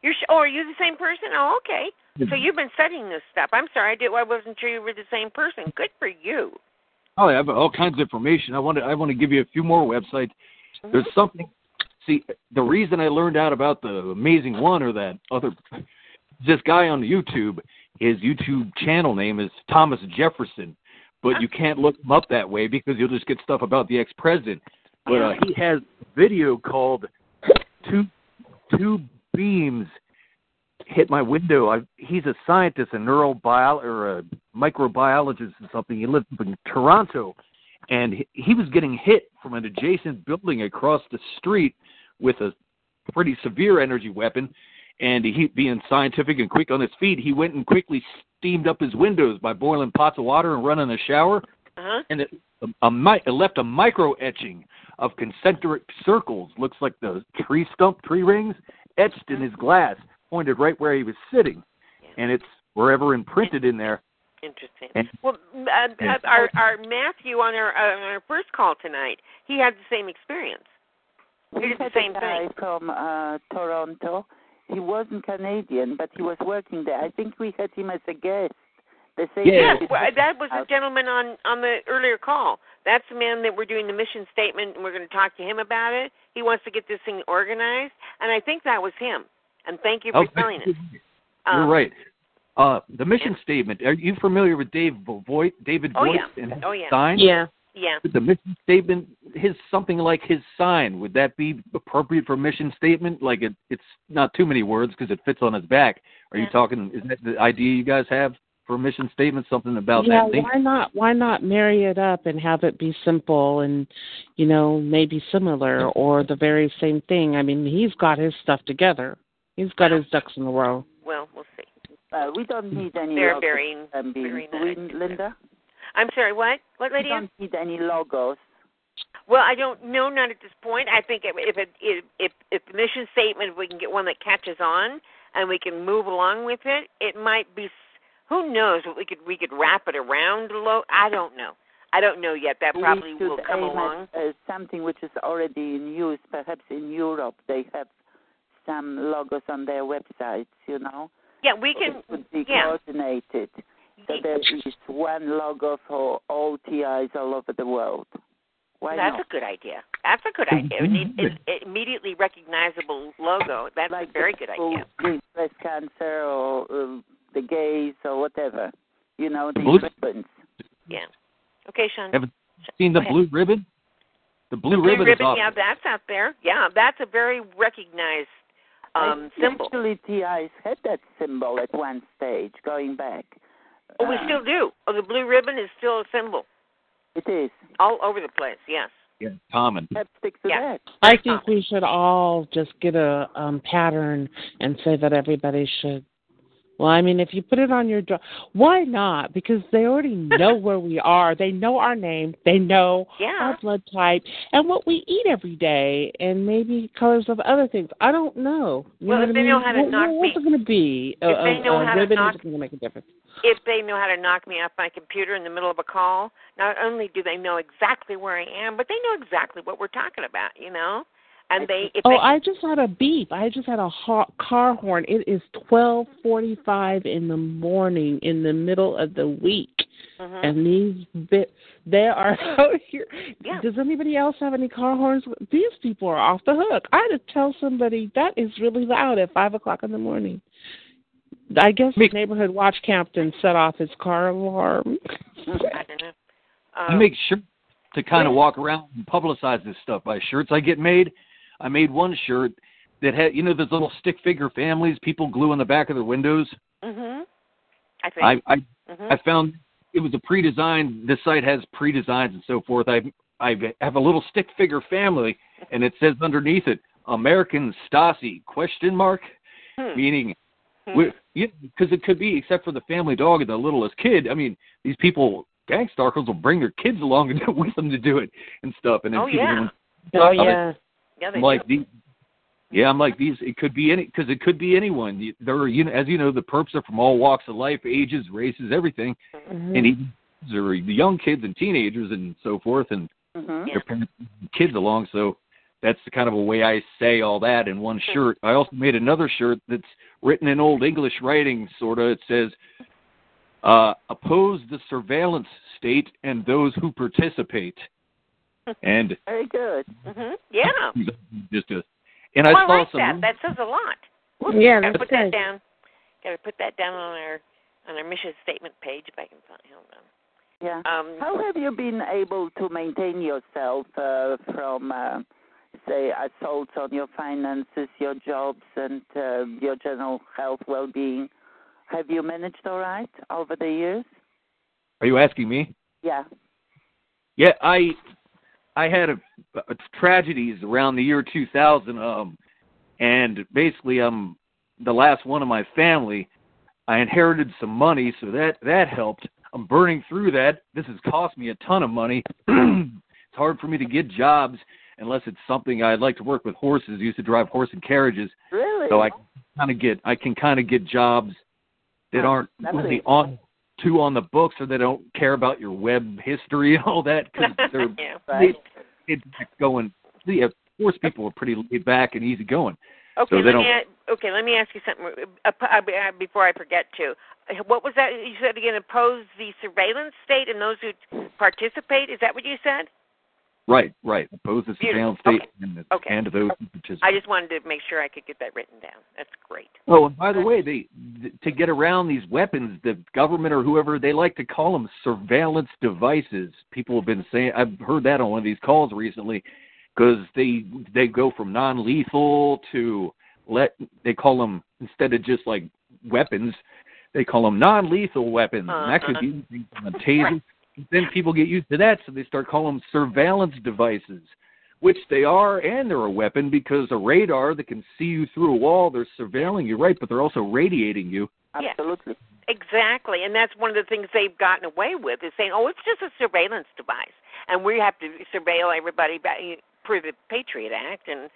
You're sh- oh, are you the same person? Oh, okay. So you've been studying this stuff. I'm sorry, I did. I wasn't sure you were the same person. Good for you.
Oh, I have all kinds of information. I want to I want to give you a few more websites. There's something. See, the reason I learned out about the amazing one or that other this guy on YouTube. His YouTube channel name is Thomas Jefferson, but you can't look him up that way because you'll just get stuff about the ex-president. But uh, he has a video called two two beams hit my window. I, he's a scientist, a neurobio or a microbiologist or something. He lives in Toronto, and he, he was getting hit from an adjacent building across the street with a pretty severe energy weapon. And he, being scientific and quick on his feet, he went and quickly steamed up his windows by boiling pots of water and running a shower.
Uh-huh.
And it, a, a, it left a micro etching of concentric circles, looks like the tree stump, tree rings, etched in his glass, pointed right where he was sitting, and it's forever imprinted in there.
Interesting.
And
Well, uh,
Yeah.
uh, our our Matthew on our uh, on our first call tonight, he had the same experience. He
We
did the same
guy
thing.
from uh, Toronto. He wasn't Canadian, but he was working there. I think we had him as a guest. The same
Yes,
day-
well, that was the gentleman on on the earlier call. That's the man that we're doing the mission statement, and we're going to talk to him about it. He wants to get this thing organized, and I think that was him. And thank you for
Oh,
telling us.
You're
Um,
right. Uh, the mission statement. Are you familiar with Dave Voigt, David
Oh,
Voigt
yeah.
and his
Oh, yeah.
sign?
Yeah.
Yeah.
The mission statement, his something like his sign. Would that be appropriate for mission statement? Like it, it's not too many words because it fits on his back. Are you talking? Is that the idea you guys have for a mission statement? Something about
yeah,
that thing?
why not? Why not marry it up and have it be simple and, you know, maybe similar or the very same thing? I mean, he's got his stuff together. He's got his ducks in a row.
Well, we'll see.
Uh, we don't need any
They're
logos,
very,
um, being-
very
do
nice.
Linda?
I'm sorry. What? What, lady?
We
lady?
don't need any logos.
Well, I don't know, not at this point. I think if if it if if, if the mission statement, if we can get one that catches on and we can move along with it, it might be. Who knows? what We could we could wrap it around the low. I don't know. I don't know yet. That probably will come along.
At, uh, something which is already in use. Perhaps in Europe they have some logos on their websites. You know,
Yeah, we can.
it be
Yeah.
coordinated. So there is one logo for all TIs all over the world. Why
That's
not?
a good idea. That's a good idea. It immediately recognizable logo. That's a very good idea.
Breast cancer or uh, the gays or whatever. You know, the
Blue-
ribbons.
Yeah. Okay, Sean.
Haven't seen the blue ribbon? The blue,
Blue
ribbon,
ribbon,
is off.
yeah, that's out there. Yeah, that's a very recognized um
I-
symbol.
Actually, TIs had that symbol at one stage, going back.
Oh, we
Uh,
still do. Oh, the blue ribbon is still a symbol
It is.
all over the place. Yes.
Yeah, common.
Let's stick to
Yeah.
that.
I think we should all just get a um pattern and say that everybody should. Well, I mean, if you put it on your door, why not? Because they already know where we are. They know our name. They know
Yeah.
our blood type and what we eat every day, and maybe colors of other things. I don't know. You
Well,
know
if they
I mean?
know how to
what,
knock
what's
me-
it going to be?
if
a,
they know
a
how to knock-
going to make a difference.
If they know how to knock me off my computer in the middle of a call, not only do they know exactly where I am, but they know exactly what we're talking about. You know, and they if
Oh,
they,
I just had a beep. I just had a ho- car horn. It is twelve forty-five in the morning, in the middle of the week,
Mhm.
and these bit they are out here.
Yeah.
Does anybody else have any car horns? These people are off the hook. I had to tell somebody that is really loud at five o'clock in the morning. I guess the neighborhood watch captain set off his car alarm.
I don't know.
I
Um,
make sure to kind of walk around and publicize this stuff by shirts I get made. I made one shirt that had, you know, those little stick figure families people glue on the back of their windows.
mhm. I think.
I I,
Mhm.
I found it was a pre-designed. This site has pre-designs and so forth. I I have a little stick figure family, and it says underneath it, "American Stasi?" Question mark,
Hmm.
meaning
Hmm.
because it could be, except for the family dog and the littlest kid. I mean, these people, gang stalkers, will bring their kids along and with them to do it and stuff. And then
Oh,
people
yeah.
going,
Oh yeah.
Yeah,
I'm like
do.
these Yeah, I'm like these. It could be any because it could be anyone. There are, you know, as you know, the perps are from all walks of life, ages, races, everything,
Mm-hmm.
and even there are the young kids and teenagers and so forth, and
Mm-hmm.
their parents, and kids along. So that's the kind of a way I say all that in one shirt. I also made another shirt that's written in old English writing, sort of. It says, uh, "Oppose the surveillance state and those who participate." And
Very good.
hmm Yeah.
just a, and I
well,
saw
I like
some.
that. That says a lot.
Yeah,
Gotta
that's
put that down. Gotta put that down on our on our mission statement page if I can find. Hold on.
Yeah.
Um,
How have you been able to maintain yourself uh, from, uh, say, assaults on your finances, your jobs, and uh, your general health well-being? Have you managed all right over the years?
Are you asking me?
Yeah.
Yeah, I I had a, a tragedies around the year 2000 um and basically I'm the last one of my family I inherited some money so that that helped. I'm burning through that. This has cost me a ton of money. it's hard for me to get jobs unless it's something I'd like to work with horses. I used to drive horse and carriages.
Really?
So I kind of get I can kind of get jobs that aren't really on too on the books or they don't care about your web history and all that because they're
yeah.
Right.
it's going. Yeah, horse people are pretty laid back and easy going.
Okay,
so they
let
don't.
me a- okay. Let me ask you something uh, before I forget to. Uh, What was that you said again? Oppose the surveillance state and those who participate. Is that what you said?
Right, right. Oppose the
Beautiful.
surveillance state
Okay.
and, the,
Okay.
and those who participate.
I just wanted to make sure I could get that written down. That's great.
Oh, and by the way, they th- to get around these weapons, the government or whoever they like to call them surveillance devices. People have been saying I've heard that on one of these calls recently because they they go from non-lethal to let they call them instead of just like weapons, they call them non-lethal weapons. And that could
Uh-huh.
be anything from a taser. Then people get used to that, so they start calling them surveillance devices which they are, and they're a weapon because a radar that can see you through a wall, they're surveilling you, right? But they're also radiating you.
Yeah.
Absolutely.
Exactly, and that's one of the things they've gotten away with is saying, "Oh, it's just a surveillance device, and we have to surveil everybody by, per the Patriot Act and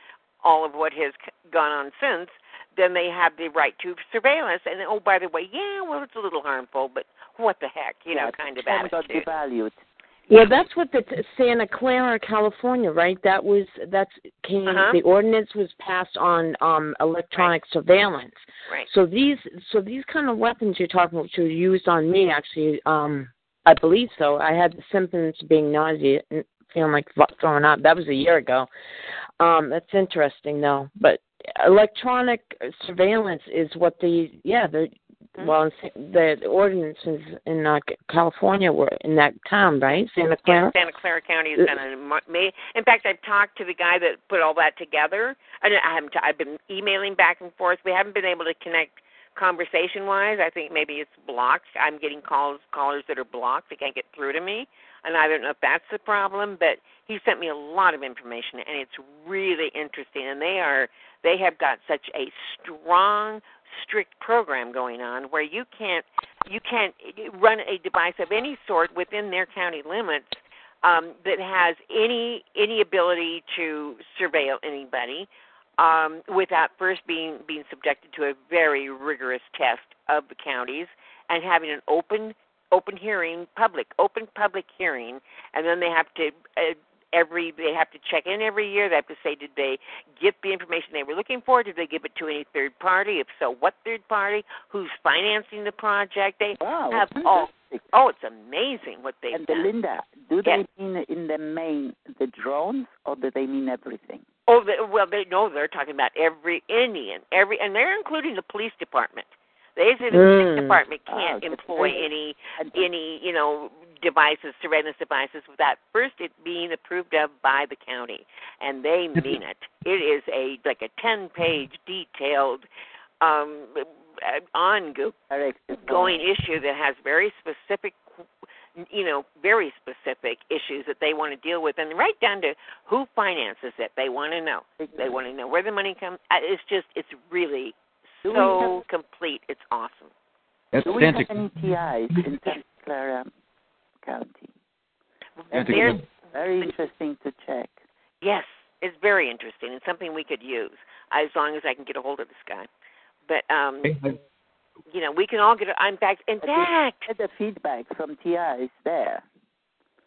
all of what has gone on since." Then they have the right to surveillance, and oh, by the way, yeah, well, it's a little harmful, but what the heck, you know,
Yeah,
kind of
Some got
attitude.
devalued.
Yeah, that's what the t- Santa Clara, California, right? That was that's came.
Uh-huh.
The ordinance was passed on um electronic surveillance.
Right.
So these so these kind of weapons you're talking about were used on me actually. Um, I believe so. I had the symptoms of being nauseous and feeling like vo- throwing up. That was a year ago. Um, that's interesting though. But electronic surveillance is what the yeah the
Mm-hmm.
well the ordinances in uh, California were in that town right Santa
Yeah,
Clara.
Santa Clara County
Uh,
is going to. May, in fact, I've talked to the guy that put all that together, and I haven't. I've been emailing back and forth. We haven't been able to connect conversation wise. I think maybe it's blocked. I'm getting calls callers that are blocked. They can't get through to me, and I don't know if that's the problem. But he sent me a lot of information, and it's really interesting. And they are they have got such a strong strict program going on where you can't you can't run a device of any sort within their county limits um, that has any any ability to surveil anybody um, without first being being subjected to a very rigorous test of the counties and having an open open hearing, public open public hearing, and then they have to uh, every they have to check in every year. They have to say did they get the information they were looking for? Did they give it to any third party? If so, what third party? Who's financing the project? They
Wow,
have all. Oh, it's amazing what they
And Linda, do
Yes.
they mean in the main the drones or do they mean everything?
Oh, they, well, they no, they're talking about every Indian, every, and they're including the police department. They say the police
Mm.
department
Oh,
can't
that's
employ
great.
any any you know devices, surveillance devices, without first it being approved of by the county, and they mean it. It is a like a ten page detailed um ongoing issue that has very specific you know very specific issues that they want to deal with and right down to who finances it they want to know they want to know where the money comes uh, it's just it's really
Do we
so complete it's awesome
That's
do we
Santa.
have any TIs in Santa Clara County?
Santa
There's-
Very interesting to check.
yes It's very interesting. It's something we could use as long as I can get a hold of this guy. But um, you know, we can all get. In fact, in fact,
the feedback from TI is there.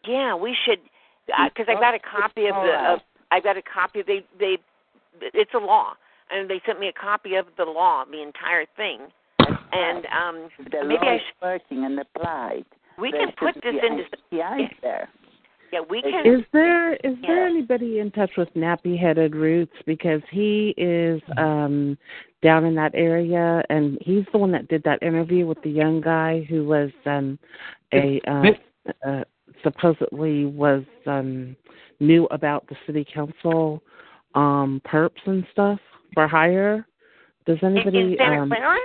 Yeah, we should because I've got a copy of the. Of, I've got a copy. They they. It's a law, and they sent me a copy of the law, the entire thing. And um,
The
maybe
law
I
is
should.
working and applied.
We
There
can put this
be
into.
TI there.
Yeah, we can.
Is there is there anybody in touch with Nappy Headed Roots because he is um down in that area and he's the one that did that interview with the young guy who was um a uh, uh supposedly was um knew about the city council um perps and stuff for hire. Does anybody
in Santa
um
Clara?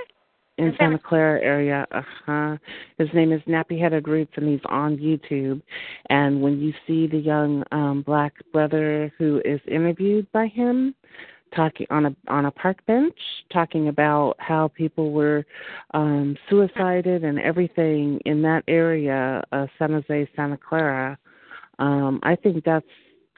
in Santa Clara area. Uh huh. His name is Nappy Headed Roots, and he's on YouTube. And when you see the young um black brother who is interviewed by him, talking on a on a park bench, talking about how people were um suicided and everything in that area, uh, San Jose, Santa Clara. Um, I think that's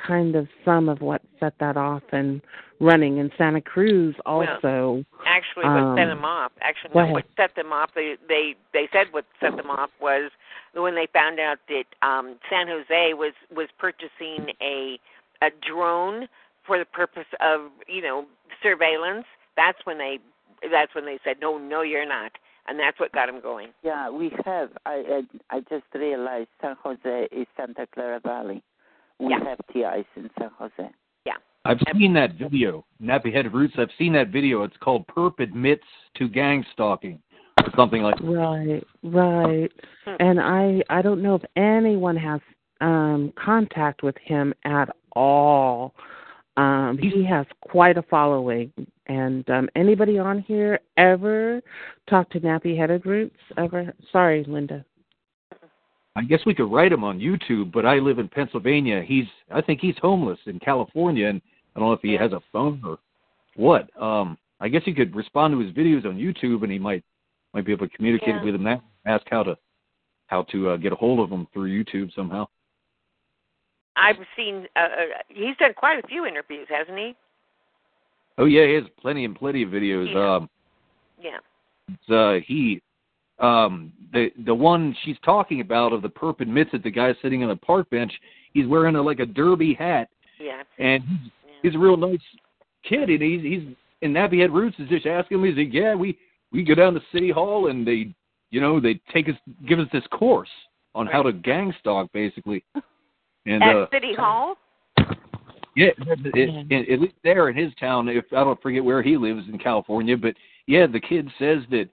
kind of some of what set that off and running in Santa Cruz also.
Actually, what set
um,
them off? Actually, no, what set them off? They they they said what set them off was when they found out that um San Jose was was purchasing a a drone for the purpose of you know surveillance. That's when they that's when they said no, no, you're not, and that's what got them going.
Yeah, we have. I I, I just realized San Jose is Santa Clara Valley. We have TIs in San Jose.
Yeah.
I've seen that video, Nappy Headed Roots. I've seen that video. It's called Perp Admits to Gang Stalking or something like that.
Right, right. And I I don't know if anyone has um contact with him at all. Um he has quite a following and um anybody on here ever talk to Nappy Headed Roots ever? Sorry, Linda.
I guess we could write him on YouTube, but I live in Pennsylvania. He's I think he's homeless in California and I don't know if he has a phone or what. Um I guess you could respond to his videos on YouTube and he might might be able to communicate
Yeah.
with him now. Ask how to how to uh, get a hold of him through YouTube somehow.
I've seen. Uh, uh, he's done quite a few interviews, hasn't he?
Oh yeah, he has plenty and plenty of videos.
Yeah.
Um
Yeah.
uh he um the the one she's talking about of the perp admits that the guy sitting on the park bench, he's wearing a like a derby hat
Yeah.
and he's, he's a real nice kid and he's he's and Nappy Head Roots is just asking him, he's like, Yeah, we we go down to City Hall and they you know, they take us give us this course on how to gang stalk basically. And
At
uh
City Hall.
yeah, it, it, at least there in his town, if I don't forget where he lives in California, but yeah, the kid says that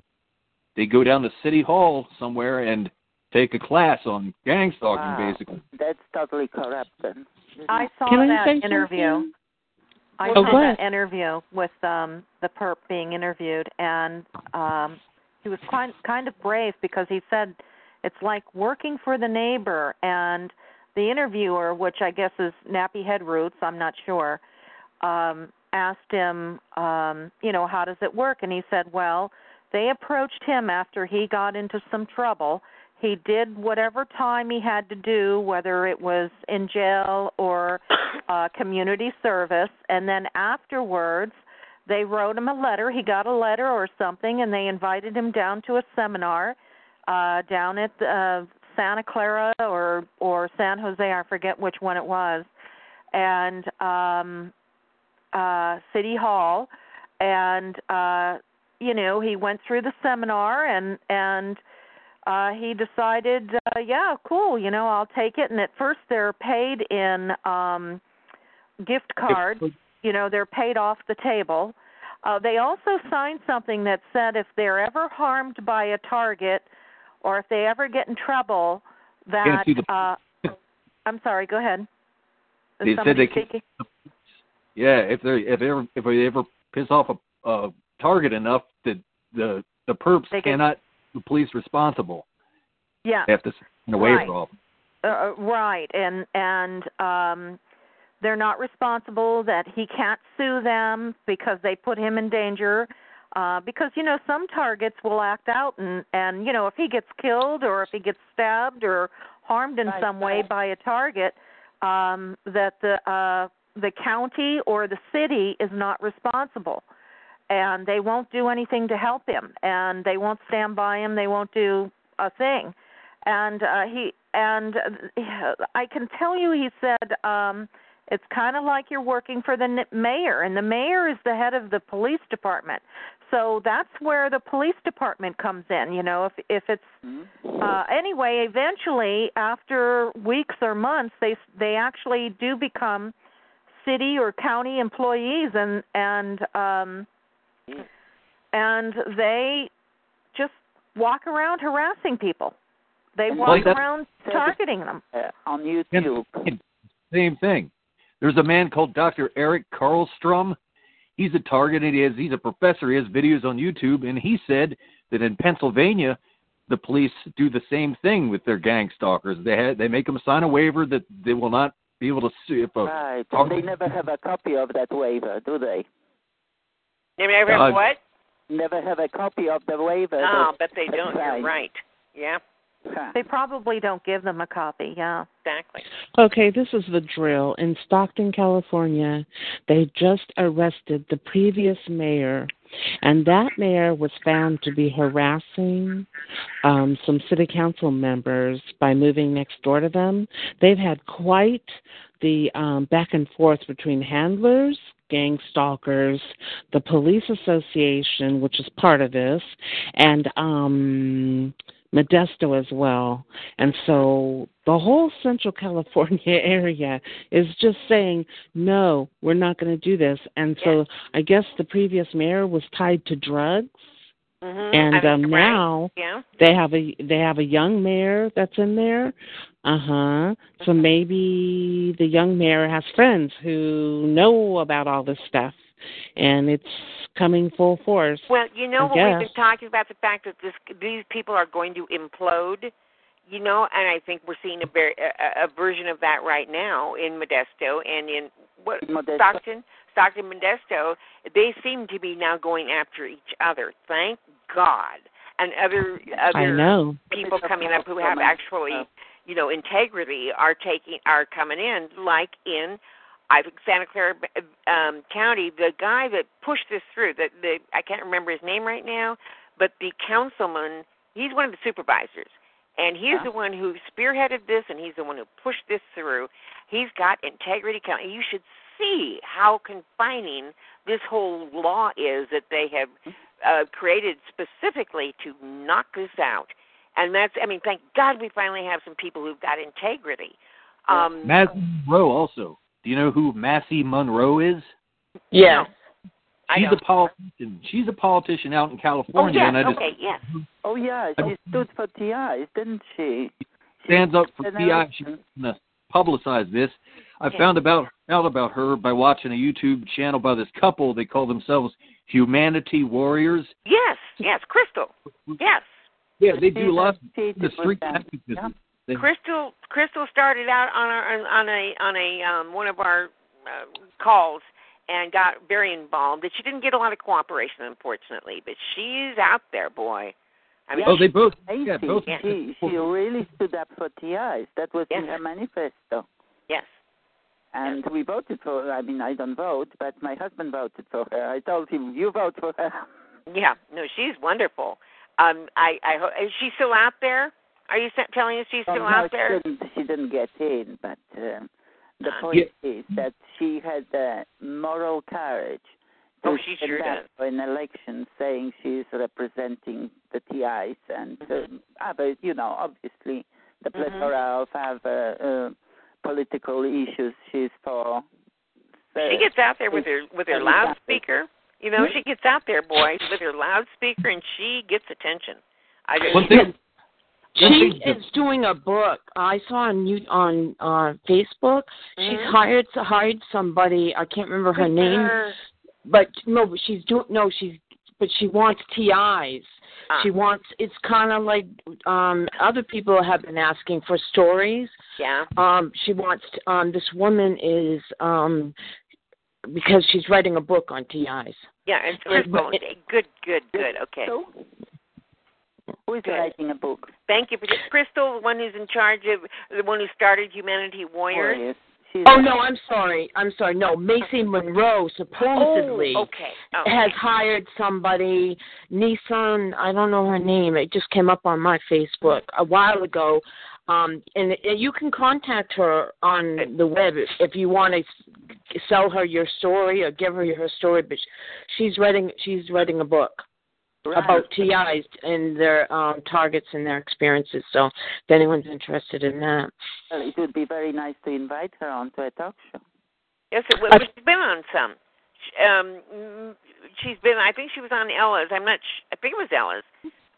they go down to City Hall somewhere and take a class on gang stalking,
Wow.
basically.
That's totally corrupt then.
I saw
Can I
that
say
interview.
something?
I
Oh,
saw
go
that interview with um the perp being interviewed and um he was kind kind of brave because he said it's like working for the neighbor and the interviewer, which I guess is Nappy Head Roots, I'm not sure, um, asked him, um, you know, how does it work? And he said, well, they approached him after he got into some trouble. He did whatever time he had to do, whether it was in jail or uh, community service, and then afterwards, they wrote him a letter. He got a letter or something, and they invited him down to a seminar uh, down at uh, Santa Clara or or San Jose. I forget which one it was, and um, uh, City Hall, and uh, you know he went through the seminar and and uh he decided uh yeah cool you know i'll take it. And at first they're paid in um gift cards you know they're paid off the table. Uh they also signed something that said if they're ever harmed by a target or if they ever get in trouble that uh i'm sorry go ahead. Is
They said they can- Yeah, if they if they ever if they ever piss off a, a target enough that the the perps
They can-
cannot the police responsible.
yeah
They have to send a waiver
Right.
off.
uh, right and and um they're not responsible that he can't sue them because they put him in danger uh because you know some targets will act out and and you know if he gets killed or if he gets stabbed or harmed in
Right,
some way
right.
by a target um that the uh the county or the city is not responsible and they won't do anything to help him and they won't stand by him they won't do a thing. And uh he and uh, i can tell you he said um it's kind of like you're working for the mayor and the mayor is the head of the police department. So that's where the police department comes in you know if if it's uh anyway eventually after weeks or months they they actually do become city or county employees and and um and they just walk around harassing people they walk
like
around targeting them
uh, on YouTube.
Same thing. There's a man called Dr. Eric Karlstrom. He's a target he has he's a professor. He has videos on YouTube and he said that in Pennsylvania the police do the same thing with their gang stalkers. They ha they make them sign a waiver that they will not be able to sue if a
Right. They never have a copy of that waiver, do they?
They never have
Uh,
what?
Never have a copy of the waiver.
Oh, but they don't. You're
Right.
right. Yeah,
they probably don't give them a copy yeah
exactly.
Okay, this is the drill. In Stockton, California, they just arrested the previous mayor, and that mayor was found to be harassing um, some city council members by moving next door to them. They've had quite the um, back and forth between handlers. Gang stalkers, the police association, which is part of this, and um, Modesto as well. And so the whole Central California area is just saying, no, we're not going to do this. And so I guess the previous mayor was tied to drugs.
Mm-hmm.
And um, now
yeah.
they have a they have a young mayor that's in there. Uh huh. So maybe the young mayor has friends who know about all this stuff, and it's coming full force.
Well, you know
I
what we've been talking about the fact that this these people are going to implode. You know, and I think we're seeing a, ver- a, a version of that right now in Modesto and in what
Modesto.
Stockton, Stockton, Modesto. They seem to be now going after each other. Thank God. And other other
I know.
people coming up who have actually, you know, integrity are taking are coming in, like in I think Santa Clara um, County. The guy that pushed this through, the the I can't remember his name right now, but the councilman, he's one of the supervisors, and he's the one who spearheaded this, and he's the one who pushed this through. He's got integrity. County. You should see how confining this whole law is that they have uh, created specifically to knock this out. And that's, I mean, thank God we finally have some people who've got integrity. Um,
Massey Monroe also. Do you know who Massey Monroe is?
yeah.
She's a politician. She's a politician out in
Oh,
California,
yes.
and I just
Okay, yes.
Oh yeah, she stood for TI, didn't she?
stands up for TI. She's going to publicize this. I
Yeah.
found about out about her by watching a YouTube channel by this couple. They call themselves Humanity Warriors.
Yes, yes, Crystal. Yes.
Yeah, they do
She's
lots of the street
them.
activism. They-
Crystal Crystal started out on our on a on a um one of our uh, calls and got very involved. But she didn't get a lot of cooperation, unfortunately. But she's out there, boy. I mean,
oh, they both.
Macy,
Yeah, both.
she she really stood up for TIs. That was in her manifesto.
yes.
And we voted for her. I mean, I don't vote, but my husband voted for her. I told him, "You vote for her."
Yeah, no, she's wonderful. Um, I, I hope is she still out there? Are you sa- telling us she's
Oh,
still
no,
out there?
She didn't, she didn't get in, but um, the
Uh,
point is that she had the moral courage to
Oh, she
stand
sure
up
does.
for an election, saying she's representing the TIs and
Mm-hmm.
um, other, you know, obviously the
Mhm.
plethora of other uh, political issues she's for. So
She gets out there with her with her loudspeaker. You know, she gets out there, boy, with her loudspeaker, and she gets attention. I just,
One thing.
She is doing a book. I saw on you on uh, Facebook. She's
Mhm.
hired hired somebody. I can't remember her name, but no, but she's doing no. She's but she wants TIs.
Ah.
She wants. It's kind of like um other people have been asking for stories.
Yeah.
Um, she wants. Um, this woman is um because she's writing a book on TIs.
Yeah, and Crystal. okay, Good, good, good. Okay.
So, who is
Good.
writing a book?
Thank you for this. Crystal, the one who's in charge of the one who started Humanity Warriors.
Warriors. She's
Oh no, I'm sorry. I'm sorry. No, Macy Monroe supposedly
Oh, okay. Oh.
has hired somebody, Nissan. I don't know her name. It just came up on my Facebook a while ago. Um, and and you can contact her on the web if, if you want to sell her your story or give her her story. But she's writing she's writing a book about TIs and their um, targets and their experiences. So if anyone's interested in that.
Well, it would be very nice to invite her onto a talk show.
Yes, it was. She's been on some. Um, mm, she's been. I think she was on Ella's. I'm not. Sh- I think it was Ella's.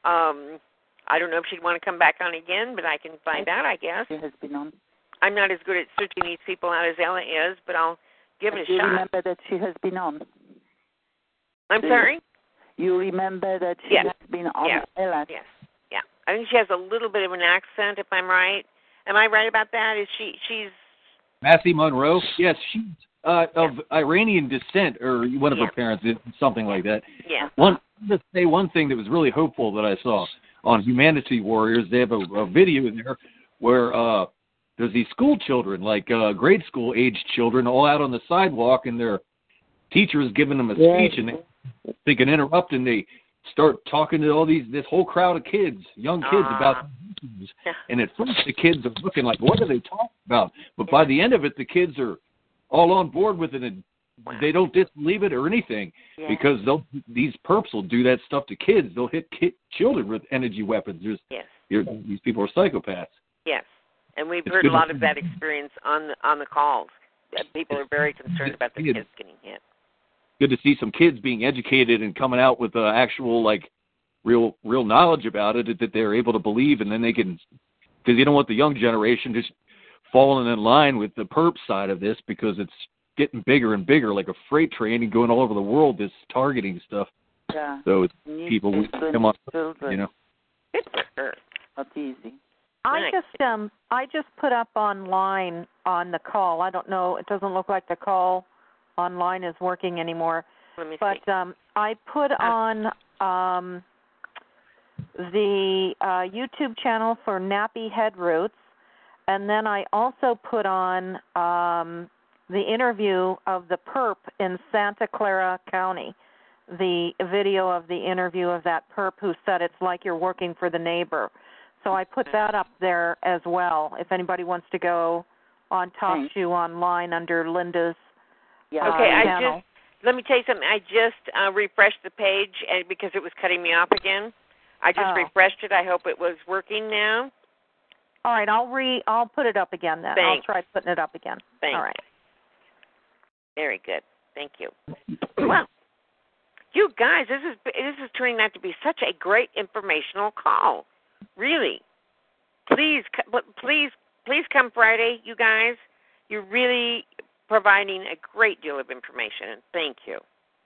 Um, I don't know if she'd want to come back on again, but I can find out. I guess.
She has been on.
I'm not as good at searching these people out as Ella is, but I'll give it a
you
shot.
remember that she has been on.
I'm
Do
sorry.
You remember that she
Yes.
has been on
Yes.
Ella.
Yes. Yeah. I think she has a little bit of an accent, if I'm right. Am I right about that? Is she? She's.
Matthew Monroe. Yes, she's uh, of Iranian descent, or one of
Yeah.
her parents, is something like that.
Yeah.
One to say one thing that was really hopeful that I saw on Humanity Warriors. They have a, a video in there where uh, there's these school children, like uh, grade school age children, all out on the sidewalk, and their teacher is giving them a
Yeah.
speech, and they, they can interrupt, and they start talking to all these this whole crowd of kids, young kids,
Ah.
about issues. And at first, the kids are looking like, what are they talking about? But by the end of it, the kids are all on board with it, and they don't disbelieve it or anything
Yeah.
because they'll these perps will do that stuff to kids. They'll hit kid, children with energy weapons. There's
Yes.
these people are psychopaths.
Yes. And we've
It's
heard a lot of that experience on the on the calls. People are very concerned about the
Yeah.
kids getting hit.
Good to see some kids being educated and coming out with uh, actual like real real knowledge about it that they're able to believe, and then they can because you don't want the young generation just falling in line with the perp side of this because it's getting bigger and bigger like a freight train and going all over the world. This targeting stuff.
Yeah.
So it's
Need
people we come on,
children.
you know.
Good for her.
Not easy.
I just um I just put up online on the call. I don't know. It doesn't look like the call online is working anymore.
Let me
But
see.
um I put on um the uh YouTube channel for Nappy Head Roots and then I also put on um the interview of the perp in Santa Clara County. The video of the interview of that perp who said it's like you're working for the neighbor. So I put that up there as well. If anybody wants to go on Talk
Thanks.
Shoe online under Linda's
Yeah.
Okay,
uh,
I
channel.
just let me tell you something. I just uh, refreshed the page and because it was cutting me off again. I just
Oh.
refreshed it. I hope it was working now.
All right, I'll re I'll put it up again then.
Thanks.
I'll try putting it up again.
Thanks.
All right.
Very good. Thank you. Well, you guys, this is this is turning out to be such a great informational call. Really. Please, please, please come Friday, you guys. You're really providing a great deal of information, and thank you.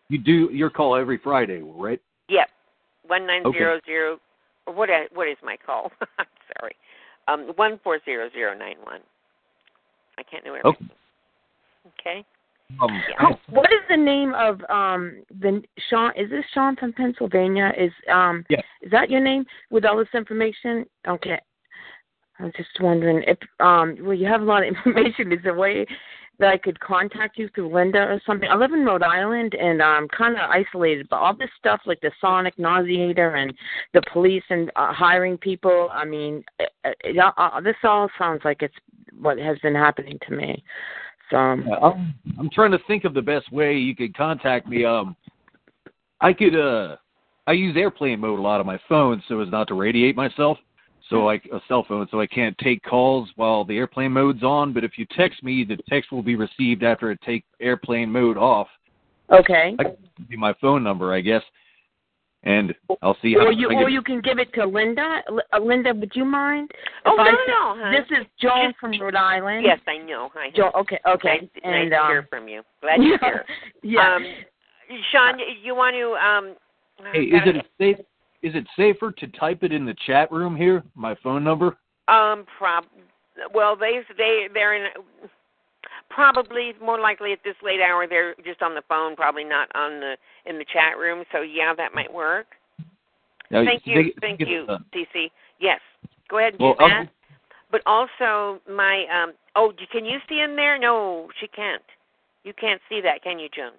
You do your call every Friday, right?
Yep, one nine zero zero. Or what? What is my call? I'm sorry. Um, one four zero zero nine one. I can't know
Okay.
Okay.
Um,
Oh, what is the name of um the Sean? Is this Sean from Pennsylvania? Is um
Yeah.
is that your name with all this information? Okay, I'm just wondering if um well you have a lot of information. Is there a way that I could contact you through Linda or something? I live in Rhode Island and I'm kind of isolated, but all this stuff like the sonic nauseator and the police and uh, hiring people. I mean, it, it, uh, this all sounds like it's what has been happening to me.
Yeah, I'm, I'm trying to think of the best way you could contact me. Um, I could uh, I use airplane mode a lot on my phone so as not to radiate myself. So like a cell phone, so I can't take calls while the airplane mode's on. But if you text me, the text will be received after I take airplane mode off.
Okay.
I can give you my phone number, I guess, and I'll see how.
Or you,
I
or you can give it to Linda. L- Uh, Linda, would you mind?
Oh,
if
no,
I
no,
said-
no, hon.
This is Joan from Rhode Island.
Yes, I know. Hi.
Jo- okay, okay.
Nice,
and
nice to
um,
hear from you. Glad you're here.
yeah.
Um, Sean, you want to um?
Hey, is it safe? Is it safer to type it in the chat room here? My phone number.
Um, prob. Well, they they they're in. Probably more likely at this late hour they're just on the phone, probably not on the in the chat room. So yeah, that might work.
Now,
Thank you,
they-
thank
they-
you, TC. Yes, go ahead and
Well,
do that.
I'll-
but also my um oh can you see in there? No, she can't. You can't see that, can you, June?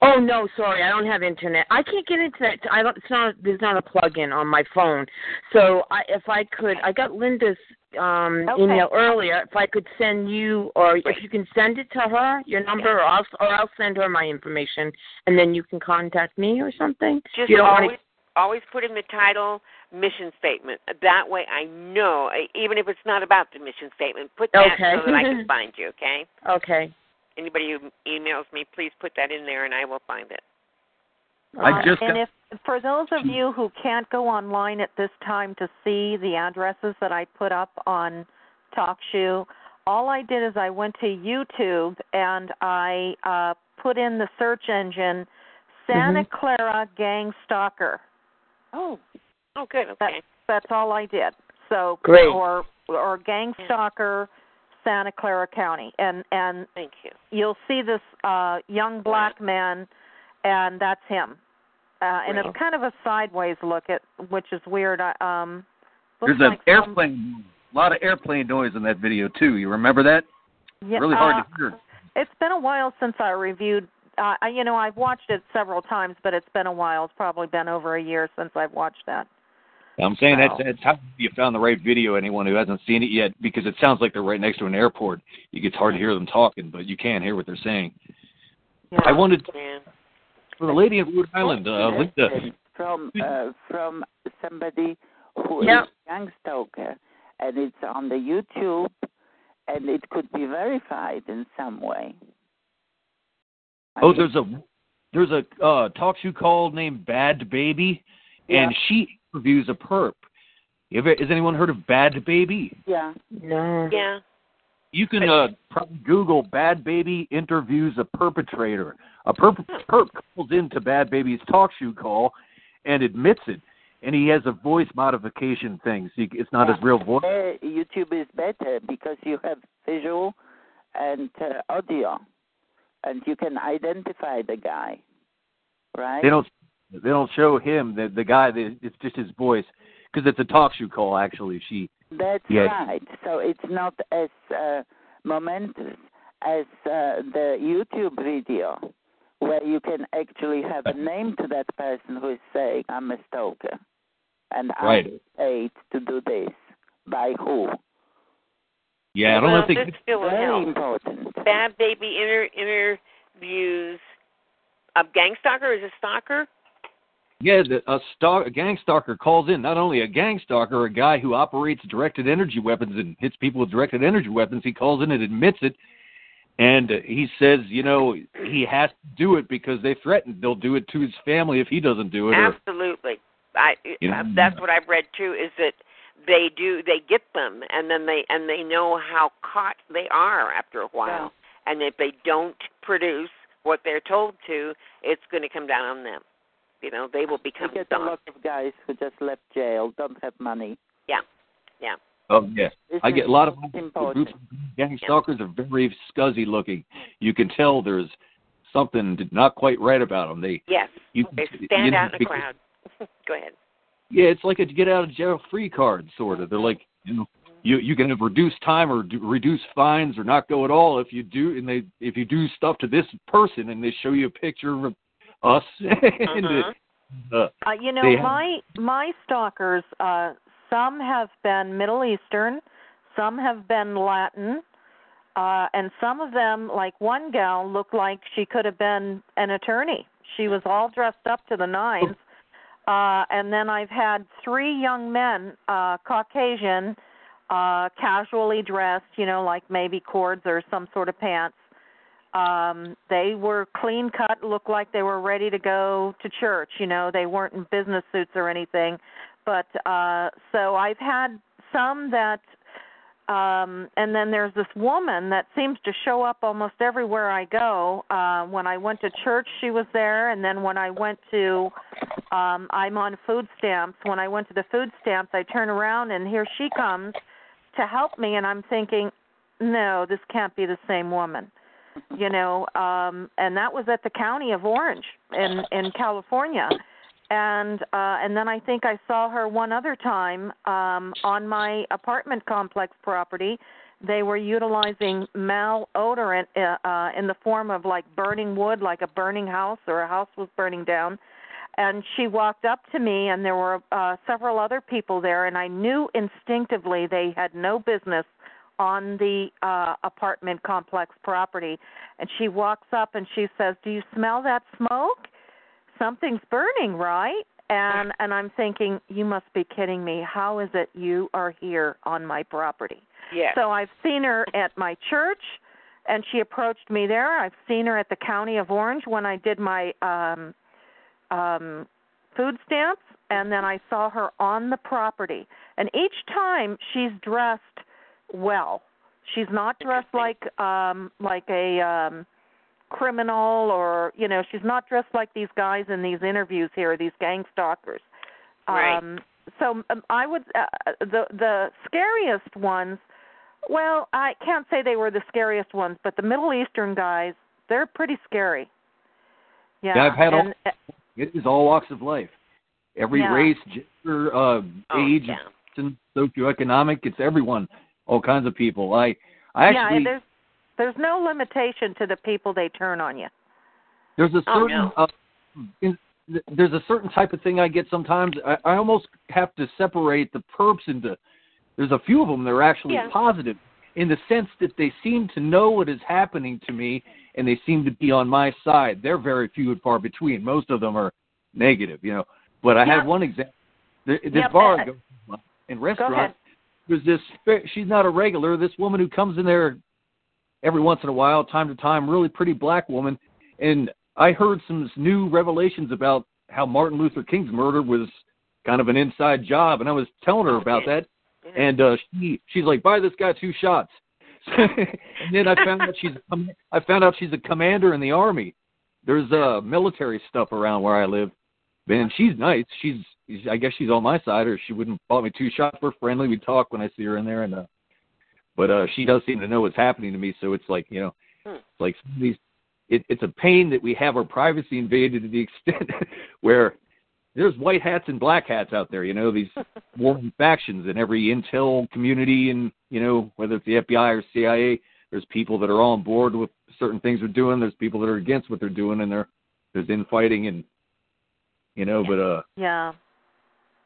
Oh no, sorry, I don't have internet. I can't get into that. I don't. It's not. There's not a plug-in on my phone. So I, if I could, I got Linda's um
Okay.
email earlier. If I could send you, or if you can send it to her, your number, or I'll, or I'll send her my information, and then you can contact me or something.
Just
you don't
always
want
always put in the title mission statement. That way I know, even if it's not about the mission statement, put that
Okay.
so that I can find you, okay?
Okay.
Anybody who emails me, please put that in there and I will find it.
I Uh, and if for those of you who can't go online at this time to see the addresses that I put up on TalkShoe, all I did is I went to YouTube and I uh, put in the search engine Santa
Mm-hmm.
Clara Gang Stalker.
Oh. Oh good, okay.
That, that's all I did. So
Great.
or or Gang Stalker Santa Clara County. And and
Thank you.
you'll see this uh young black man and that's him. Uh and it's kind of a sideways look at which is weird. I um
There's an
like some-
airplane, a lot of airplane noise in that video too. You remember that?
Yeah,
really hard
uh,
to hear.
It's been a while since I reviewed uh I- you know, I've watched it several times, but it's been a while. It's probably been over a year since I've watched that.
I'm saying
Wow.
that's, that's how you found the right video. Anyone who hasn't seen it yet, because it sounds like they're right next to an airport. It gets hard to hear them talking, but you can hear what they're saying. Yeah, I wanted for the lady in Rhode Island, uh, Linda.
from uh, from somebody who is
Yeah.
young stalker, and it's on the YouTube, and it could be verified in some way.
Oh, there's a there's a uh, talk show called named Bad Baby, and
Yeah.
she reviews a perp. Have, has anyone heard of Bad Baby?
Yeah.
No.
Yeah.
You can uh, probably Google Bad Baby interviews a perpetrator. A perp, perp calls into Bad Baby's talk show call and admits it, and he has a voice modification thing, so it's not his real voice.
YouTube is better because you have visual and uh, audio, and you can identify the guy, right?
They don't they don't show him the the guy. That, it's just his voice because it's a talk show call. Actually, she
That's
Yeah.
right. So it's not as uh, momentous as uh, the YouTube video, where you can actually have a name to that person who is saying, "I'm a stalker, and
Right.
I'm paid to do this." By who?
yeah. I don't
well,
know if they
this still
Very
help.
important.
Bad baby inter interviews a gang stalker is a stalker.
Yeah, the, a stalk, a gang stalker calls in. Not only a gang stalker, a guy who operates directed energy weapons and hits people with directed energy weapons. He calls in and admits it, and uh, he says, you know, he has to do it because they threatened they'll do it to his family if he doesn't do it. Or,
Absolutely. I
You know-
uh, that's what I've read too is that they do they get them and then they and they know how caught they are after a while. And if they don't produce what they're told to, it's going to come down on them. You know, they will become
You get a
dumb.
lot of guys who just left jail, don't have money.
Yeah. Yeah.
oh yeah,
This
I get a lot of
important.
groups gang stalkers are very scuzzy looking. You can tell there's something not quite right about them. They
Yes.
you,
They
you
stand
know,
out in the
because-
crowd. Go ahead.
Yeah, it's like a get out of jail free card, sort of. They're like, you know, you you can have reduced time or do, reduce fines or not go at all if you do, and they if you do stuff to this person and they show you a picture of us.
Uh-huh.
uh,
Uh, you know,
they have-
my my stalkers, uh, some have been Middle Eastern, some have been Latin, uh, and some of them, like one gal, looked like she could have been an attorney. She was all dressed up to the nines. Uh, and then I've had three young men, uh, Caucasian, uh, casually dressed, you know, like maybe cords or some sort of pants. Um, they were clean cut, looked like they were ready to go to church, you know, they weren't in business suits or anything. But uh so I've had some that um and then there's this woman that seems to show up almost everywhere I go. Uh when I went to church she was there and then when I went to um I'm on food stamps. When I went to the food stamps I turn around and here she comes to help me and I'm thinking, No, this can't be the same woman. You know, um and that was at the county of Orange in in California. and uh and then I think I saw her one other time um on my apartment complex property. They were utilizing malodorant uh, uh in the form of like burning wood like a burning house or a house was burning down. And she walked up to me and there were uh several other people there and I knew instinctively they had no business on the uh apartment complex property and she walks up and she says, "Do you smell that smoke?" something's burning, right? And and I'm thinking, you must be kidding me. How is it you are here on my property?
Yeah.
So I've seen her at my church and she approached me there. I've seen her at the County of Orange when I did my um um food stamps and then I saw her on the property. And each time she's dressed well. She's not dressed like um like a um criminal or you know she's not dressed like these guys in these interviews here these gang stalkers
Right.
um so um, i would uh, the the scariest ones well i can't say they were the scariest ones but the middle eastern guys they're pretty scary yeah,
Yeah, I've had
and, uh,
It is all walks of life. Every
Yeah.
race, gender, uh,
Oh,
age,
yeah.
socioeconomic. It's everyone. All kinds of people. I, I actually.
yeah there's there's no limitation to the people they turn on you
There's a
Oh,
certain
no.
uh, in, there's a certain type of thing I get sometimes. I, I almost have to separate the perps into. There's a few of them that are actually
Yeah.
positive in the sense that they seem to know what is happening to me and they seem to be on my side. They're very few and far between. Most of them are negative, you know. But I had one example. This
Yeah,
bar
but-
I There's this. She's not a regular. This woman who comes in there every once in a while, time to time, really pretty black woman, and I heard some new revelations about how Martin Luther King's murder was kind of an inside job, and I was telling her about that, and uh, she she's like, buy this guy two shots, and then I found out she's I found out she's a commander in the army. There's uh military stuff around where I live, and she's nice. She's I guess she's on my side, or she wouldn't bought me two shots. We're friendly. We talk when I see her in there, and uh, but uh, she does seem to know what's happening to me. So it's like you know, it's like these. It, it's a pain that we have our privacy invaded to the extent where there's white hats and black hats out there. You know, these warring factions in every intel community, and you know whether it's the FBI or CIA. There's people that are on board with certain things they're doing. There's people that are against what they're doing, and there there's infighting, and you know. But uh,
yeah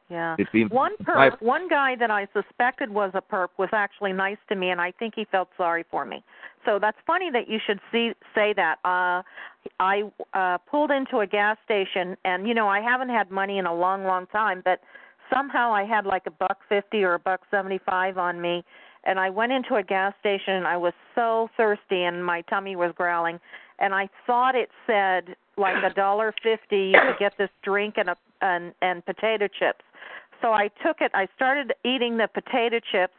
yeah
it seems
One perp, one guy that I suspected was a perp was actually nice to me, and I think he felt sorry for me. So that's funny that you should see say that. Uh, I uh, pulled into a gas station, and you know I haven't had money in a long, long time, but somehow I had like a buck fifty or a buck seventy five on me, and I went into a gas station, and I was so thirsty, and my tummy was growling, and I thought it said like a dollar fifty you could get this drink and a and and potato chips so I took it. I started eating the potato chips,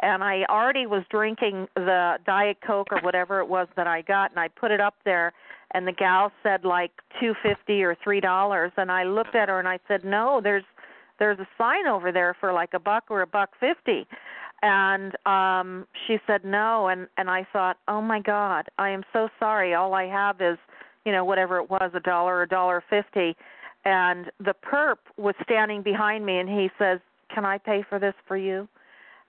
and I already was drinking the diet coke or whatever it was that I got, and I put it up there. And the gal said like two fifty or three dollars, and I looked at her and I said, "No, there's there's a sign over there for like a buck or a buck fifty. And um she said no, and and I thought, "Oh my God, I am so sorry. All I have is, you know, whatever it was, a dollar, or a dollar fifty." And the perp was standing behind me and he says can i pay for this for you?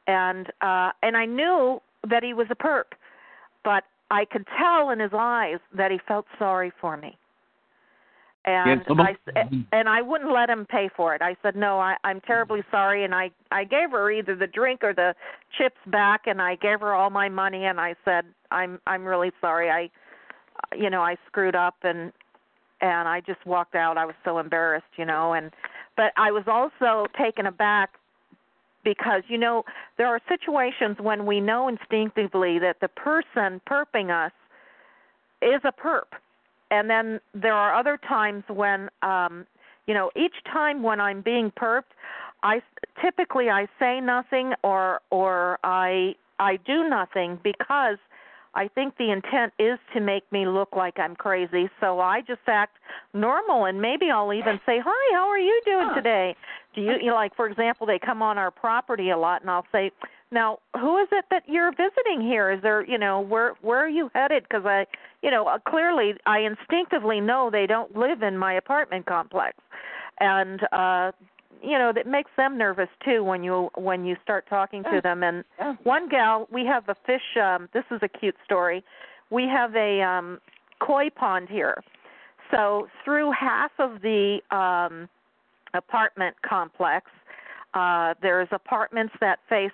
And uh and i knew that he was a perp but i could tell in his eyes that he felt sorry for me. And
of-
i and i wouldn't let him pay for it. I said no i i'm terribly sorry and i i gave her either the drink or the chips back and i gave her all my money and i said i'm i'm really sorry. I you know i screwed up and and I just walked out. I was so embarrassed, you know, and but I was also taken aback because you know there are situations when we know instinctively that the person perping us is a perp. And then there are other times when um you know each time when I'm being perped I typically I say nothing or or I I do nothing because I think the intent is to make me look like I'm crazy, so I just act normal and maybe I'll even say, "Hi, how are you doing today?" Do you, you know, like for example, they come on our property a lot and I'll say, "Now, who is it that you're visiting here? Is there, you know, where where are you headed?" because I, you know, uh, clearly I instinctively know they don't live in my apartment complex. and uh you know that makes them nervous too when you when you start talking to them. And one gal we have a fish um this is a cute story. We have a um koi pond here. So through half of the um apartment complex uh there's apartments that face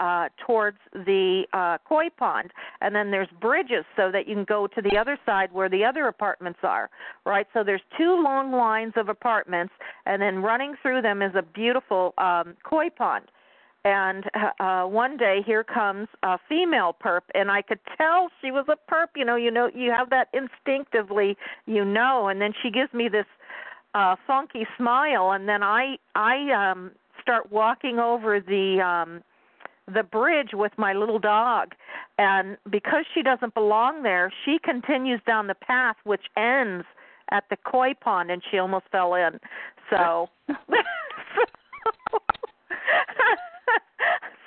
uh towards the uh koi pond. And then there's bridges so that you can go to the other side where the other apartments are right? So there's two long lines of apartments and then running through them is a beautiful um koi pond. And uh one day here comes a female perp and i could tell she was a perp you know you know you have that instinctively you know. And then she gives me this uh funky smile and then i i um start walking over the um the bridge with my little dog and because she doesn't belong there she continues down the path which ends at the koi pond and she almost fell in so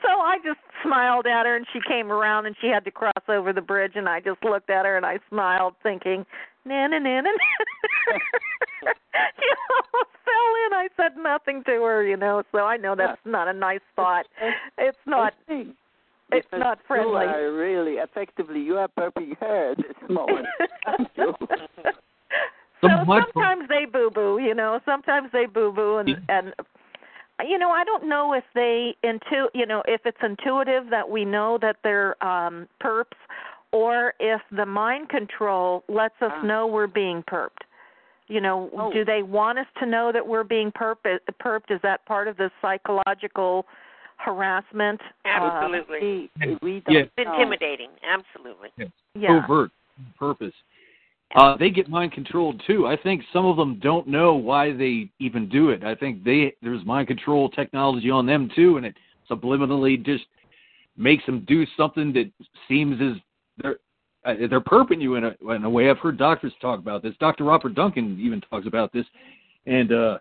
so I just smiled at her and she came around and she had to cross over the bridge and I just looked at her and I smiled thinking na na na na na." she almost fell in I said nothing to her you know so I know that's not a nice thought. It's not it's
Because
not friendly.
You are really effectively you are perping her at this moment.
so sometimes they boo boo you know sometimes they boo boo and and you know i don't know if they intu you know if it's intuitive that we know that they're um perps or if the mind control lets us know we're being perped you know do they want us to know that we're being perp- perped is that part of the psychological harassment
Absolutely.
Uh,
we
don't Yeah.
It's intimidating. Absolutely.
yeah
Covert purpose. Uh, they get mind controlled too. I think some of them don't know why they even do it. I think they there's mind control technology on them too, and it subliminally just makes them do something that seems as they're uh, they're perping you in a in a way. I've heard doctors talk about this. Dr. Robert Duncan even talks about this, and uh,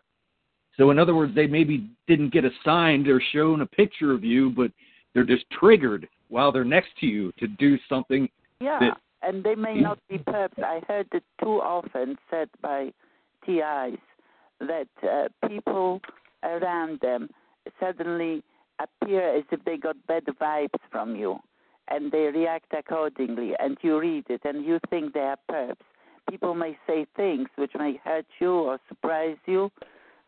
so in other words, they maybe didn't get assigned or shown a picture of you, but they're just triggered while they're next to you to do something
Yeah,
that
and they may not be perps. I heard it too often said by TIs that uh, people around them suddenly appear as if they got bad vibes from you, and they react accordingly. And you read it, and you think they are perps. People may say things which may hurt you or surprise you,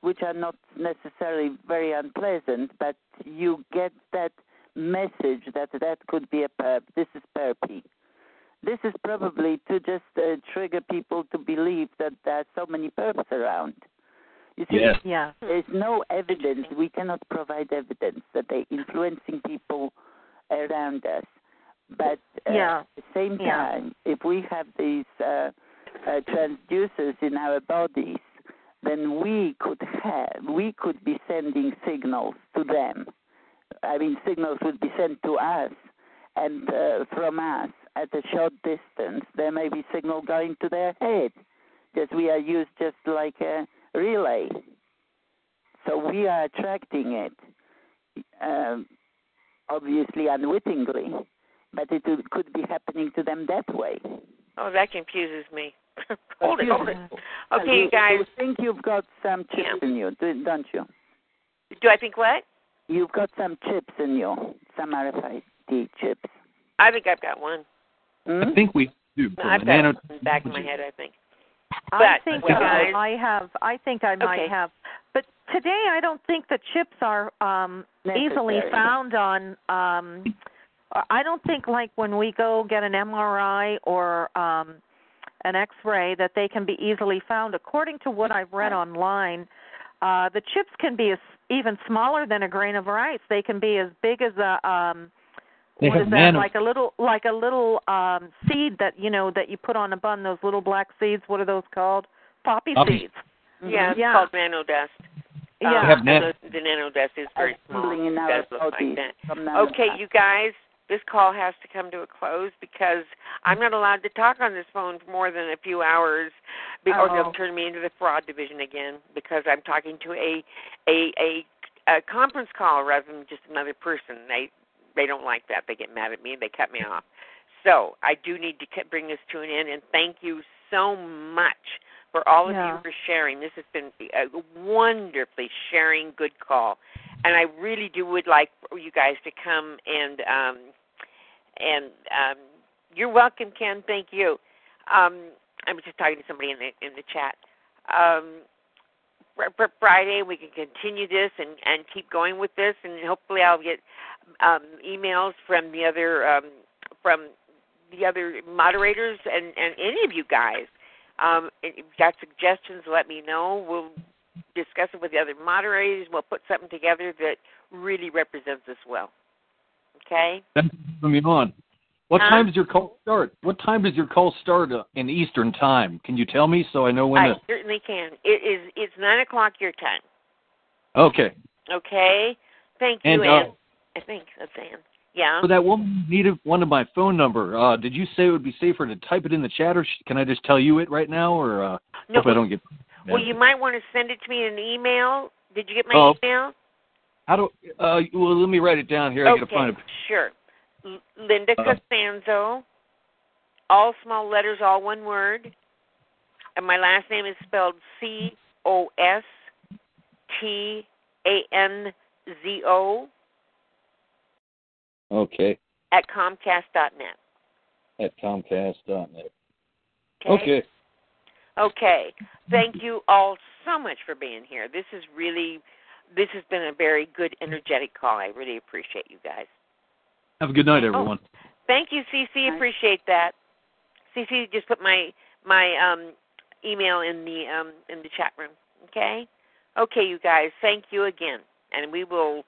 which are not necessarily very unpleasant, but you get that message that that could be a perp. This is perpy. This is probably to just uh, trigger people to believe that there are so many perps around. You see,
Yes.
yeah
there's no evidence. We cannot provide evidence that they're influencing people around us. But uh,
Yeah.
at the same
Yeah.
time, if we have these uh, uh, transducers in our bodies, then we could have, we could be sending signals to them. I mean, signals would be sent to us, and uh, from us at a short distance, there may be signal going to their head, because we are used just like a relay. So we are attracting it, um, obviously unwittingly, but it could be happening to them that way.
Oh, that confuses me. hold it, hold it. Okay, you guys.
You think you've got some chips in you, do- don't you?
Do I think what?
You've got some chips in you, some RFID chips.
I think I've got one.
Hmm?
I think we do.
No,
from
I've
the
got
nano-
one in the back of my head. I think.
I think
you
uh,
guys-
I have. I think I might
Okay.
have. But today, I don't think the chips are um easily found on. um I don't think like when we go get an MRI or um an X-ray that they can be easily found. According to what I've read online, uh the chips can be as, even smaller than a grain of rice. They can be as big as a um
They
what
have
is that
nano-
like a little like a little um seed that you know that you put on a bun those little black seeds what are those called poppy,
Poppy.
seeds
Yeah, it's
yeah
called nanodust.
yeah
Um,
have nan-
the, the nanodust is very small.
Assembling in
It does look like that. Okay, you guys, this call has to come to a close because I'm not allowed to talk on this phone for more than a few hours, or
Oh.
they'll turn me into the fraud division again because I'm talking to a a a, a conference call rather than just another person. They they don't like that. They get mad at me. And they cut me off. So I do need to bring this to an end. And thank you so much for all of
Yeah.
you for sharing. This has been a wonderfully sharing good call, and I really do would like for you guys to come and um, and um, you're welcome, Ken. Thank you. Um, I was just talking to somebody in the in the chat. Um, Friday, we can continue this and and keep going with this, and hopefully, I'll get um, emails from the other um, from the other moderators and and any of you guys. Um, if you've got suggestions, let me know. We'll discuss it with the other moderators. We'll put something together that really represents us well. Okay.
Thanks for me on. What
Huh?
time does your call start? What time does your call start uh, in Eastern time? Can you tell me so I know when
I
to?
certainly can. It is. It's nine o'clock your time.
Okay.
Okay. Thank you,
And, uh,
Ann. I think that's Ann. Yeah.
For that woman who one of my phone number. Uh, did you say it would be safer to type it in the chat, or sh- can I just tell you it right now? Or uh,
No,
hope I don't get.
Well, you might want to send it to me in an email. Did you get my
Oh.
email?
How do? Uh, well, let me write it down here. I
okay.
gotta find it.
Sure. L- Linda
Uh-huh.
Costanzo. All small letters, all one word. And my last name is spelled C O S T A N Z O
Okay.
at Comcast dot net.
At Comcast.net.
Okay.
Okay.
Okay. Thank you all so much for being here. This is really, this has been a very good, energetic call. I really appreciate you guys.
Have a good night, everyone.
Thank you, CC. Appreciate that. CC just put my my um, email in the um, in the chat room. Okay. Okay, you guys. Thank you again, and we will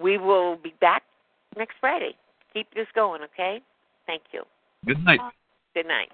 we will be back next Friday. Keep this going. Okay. Thank you.
Good night.
Good night.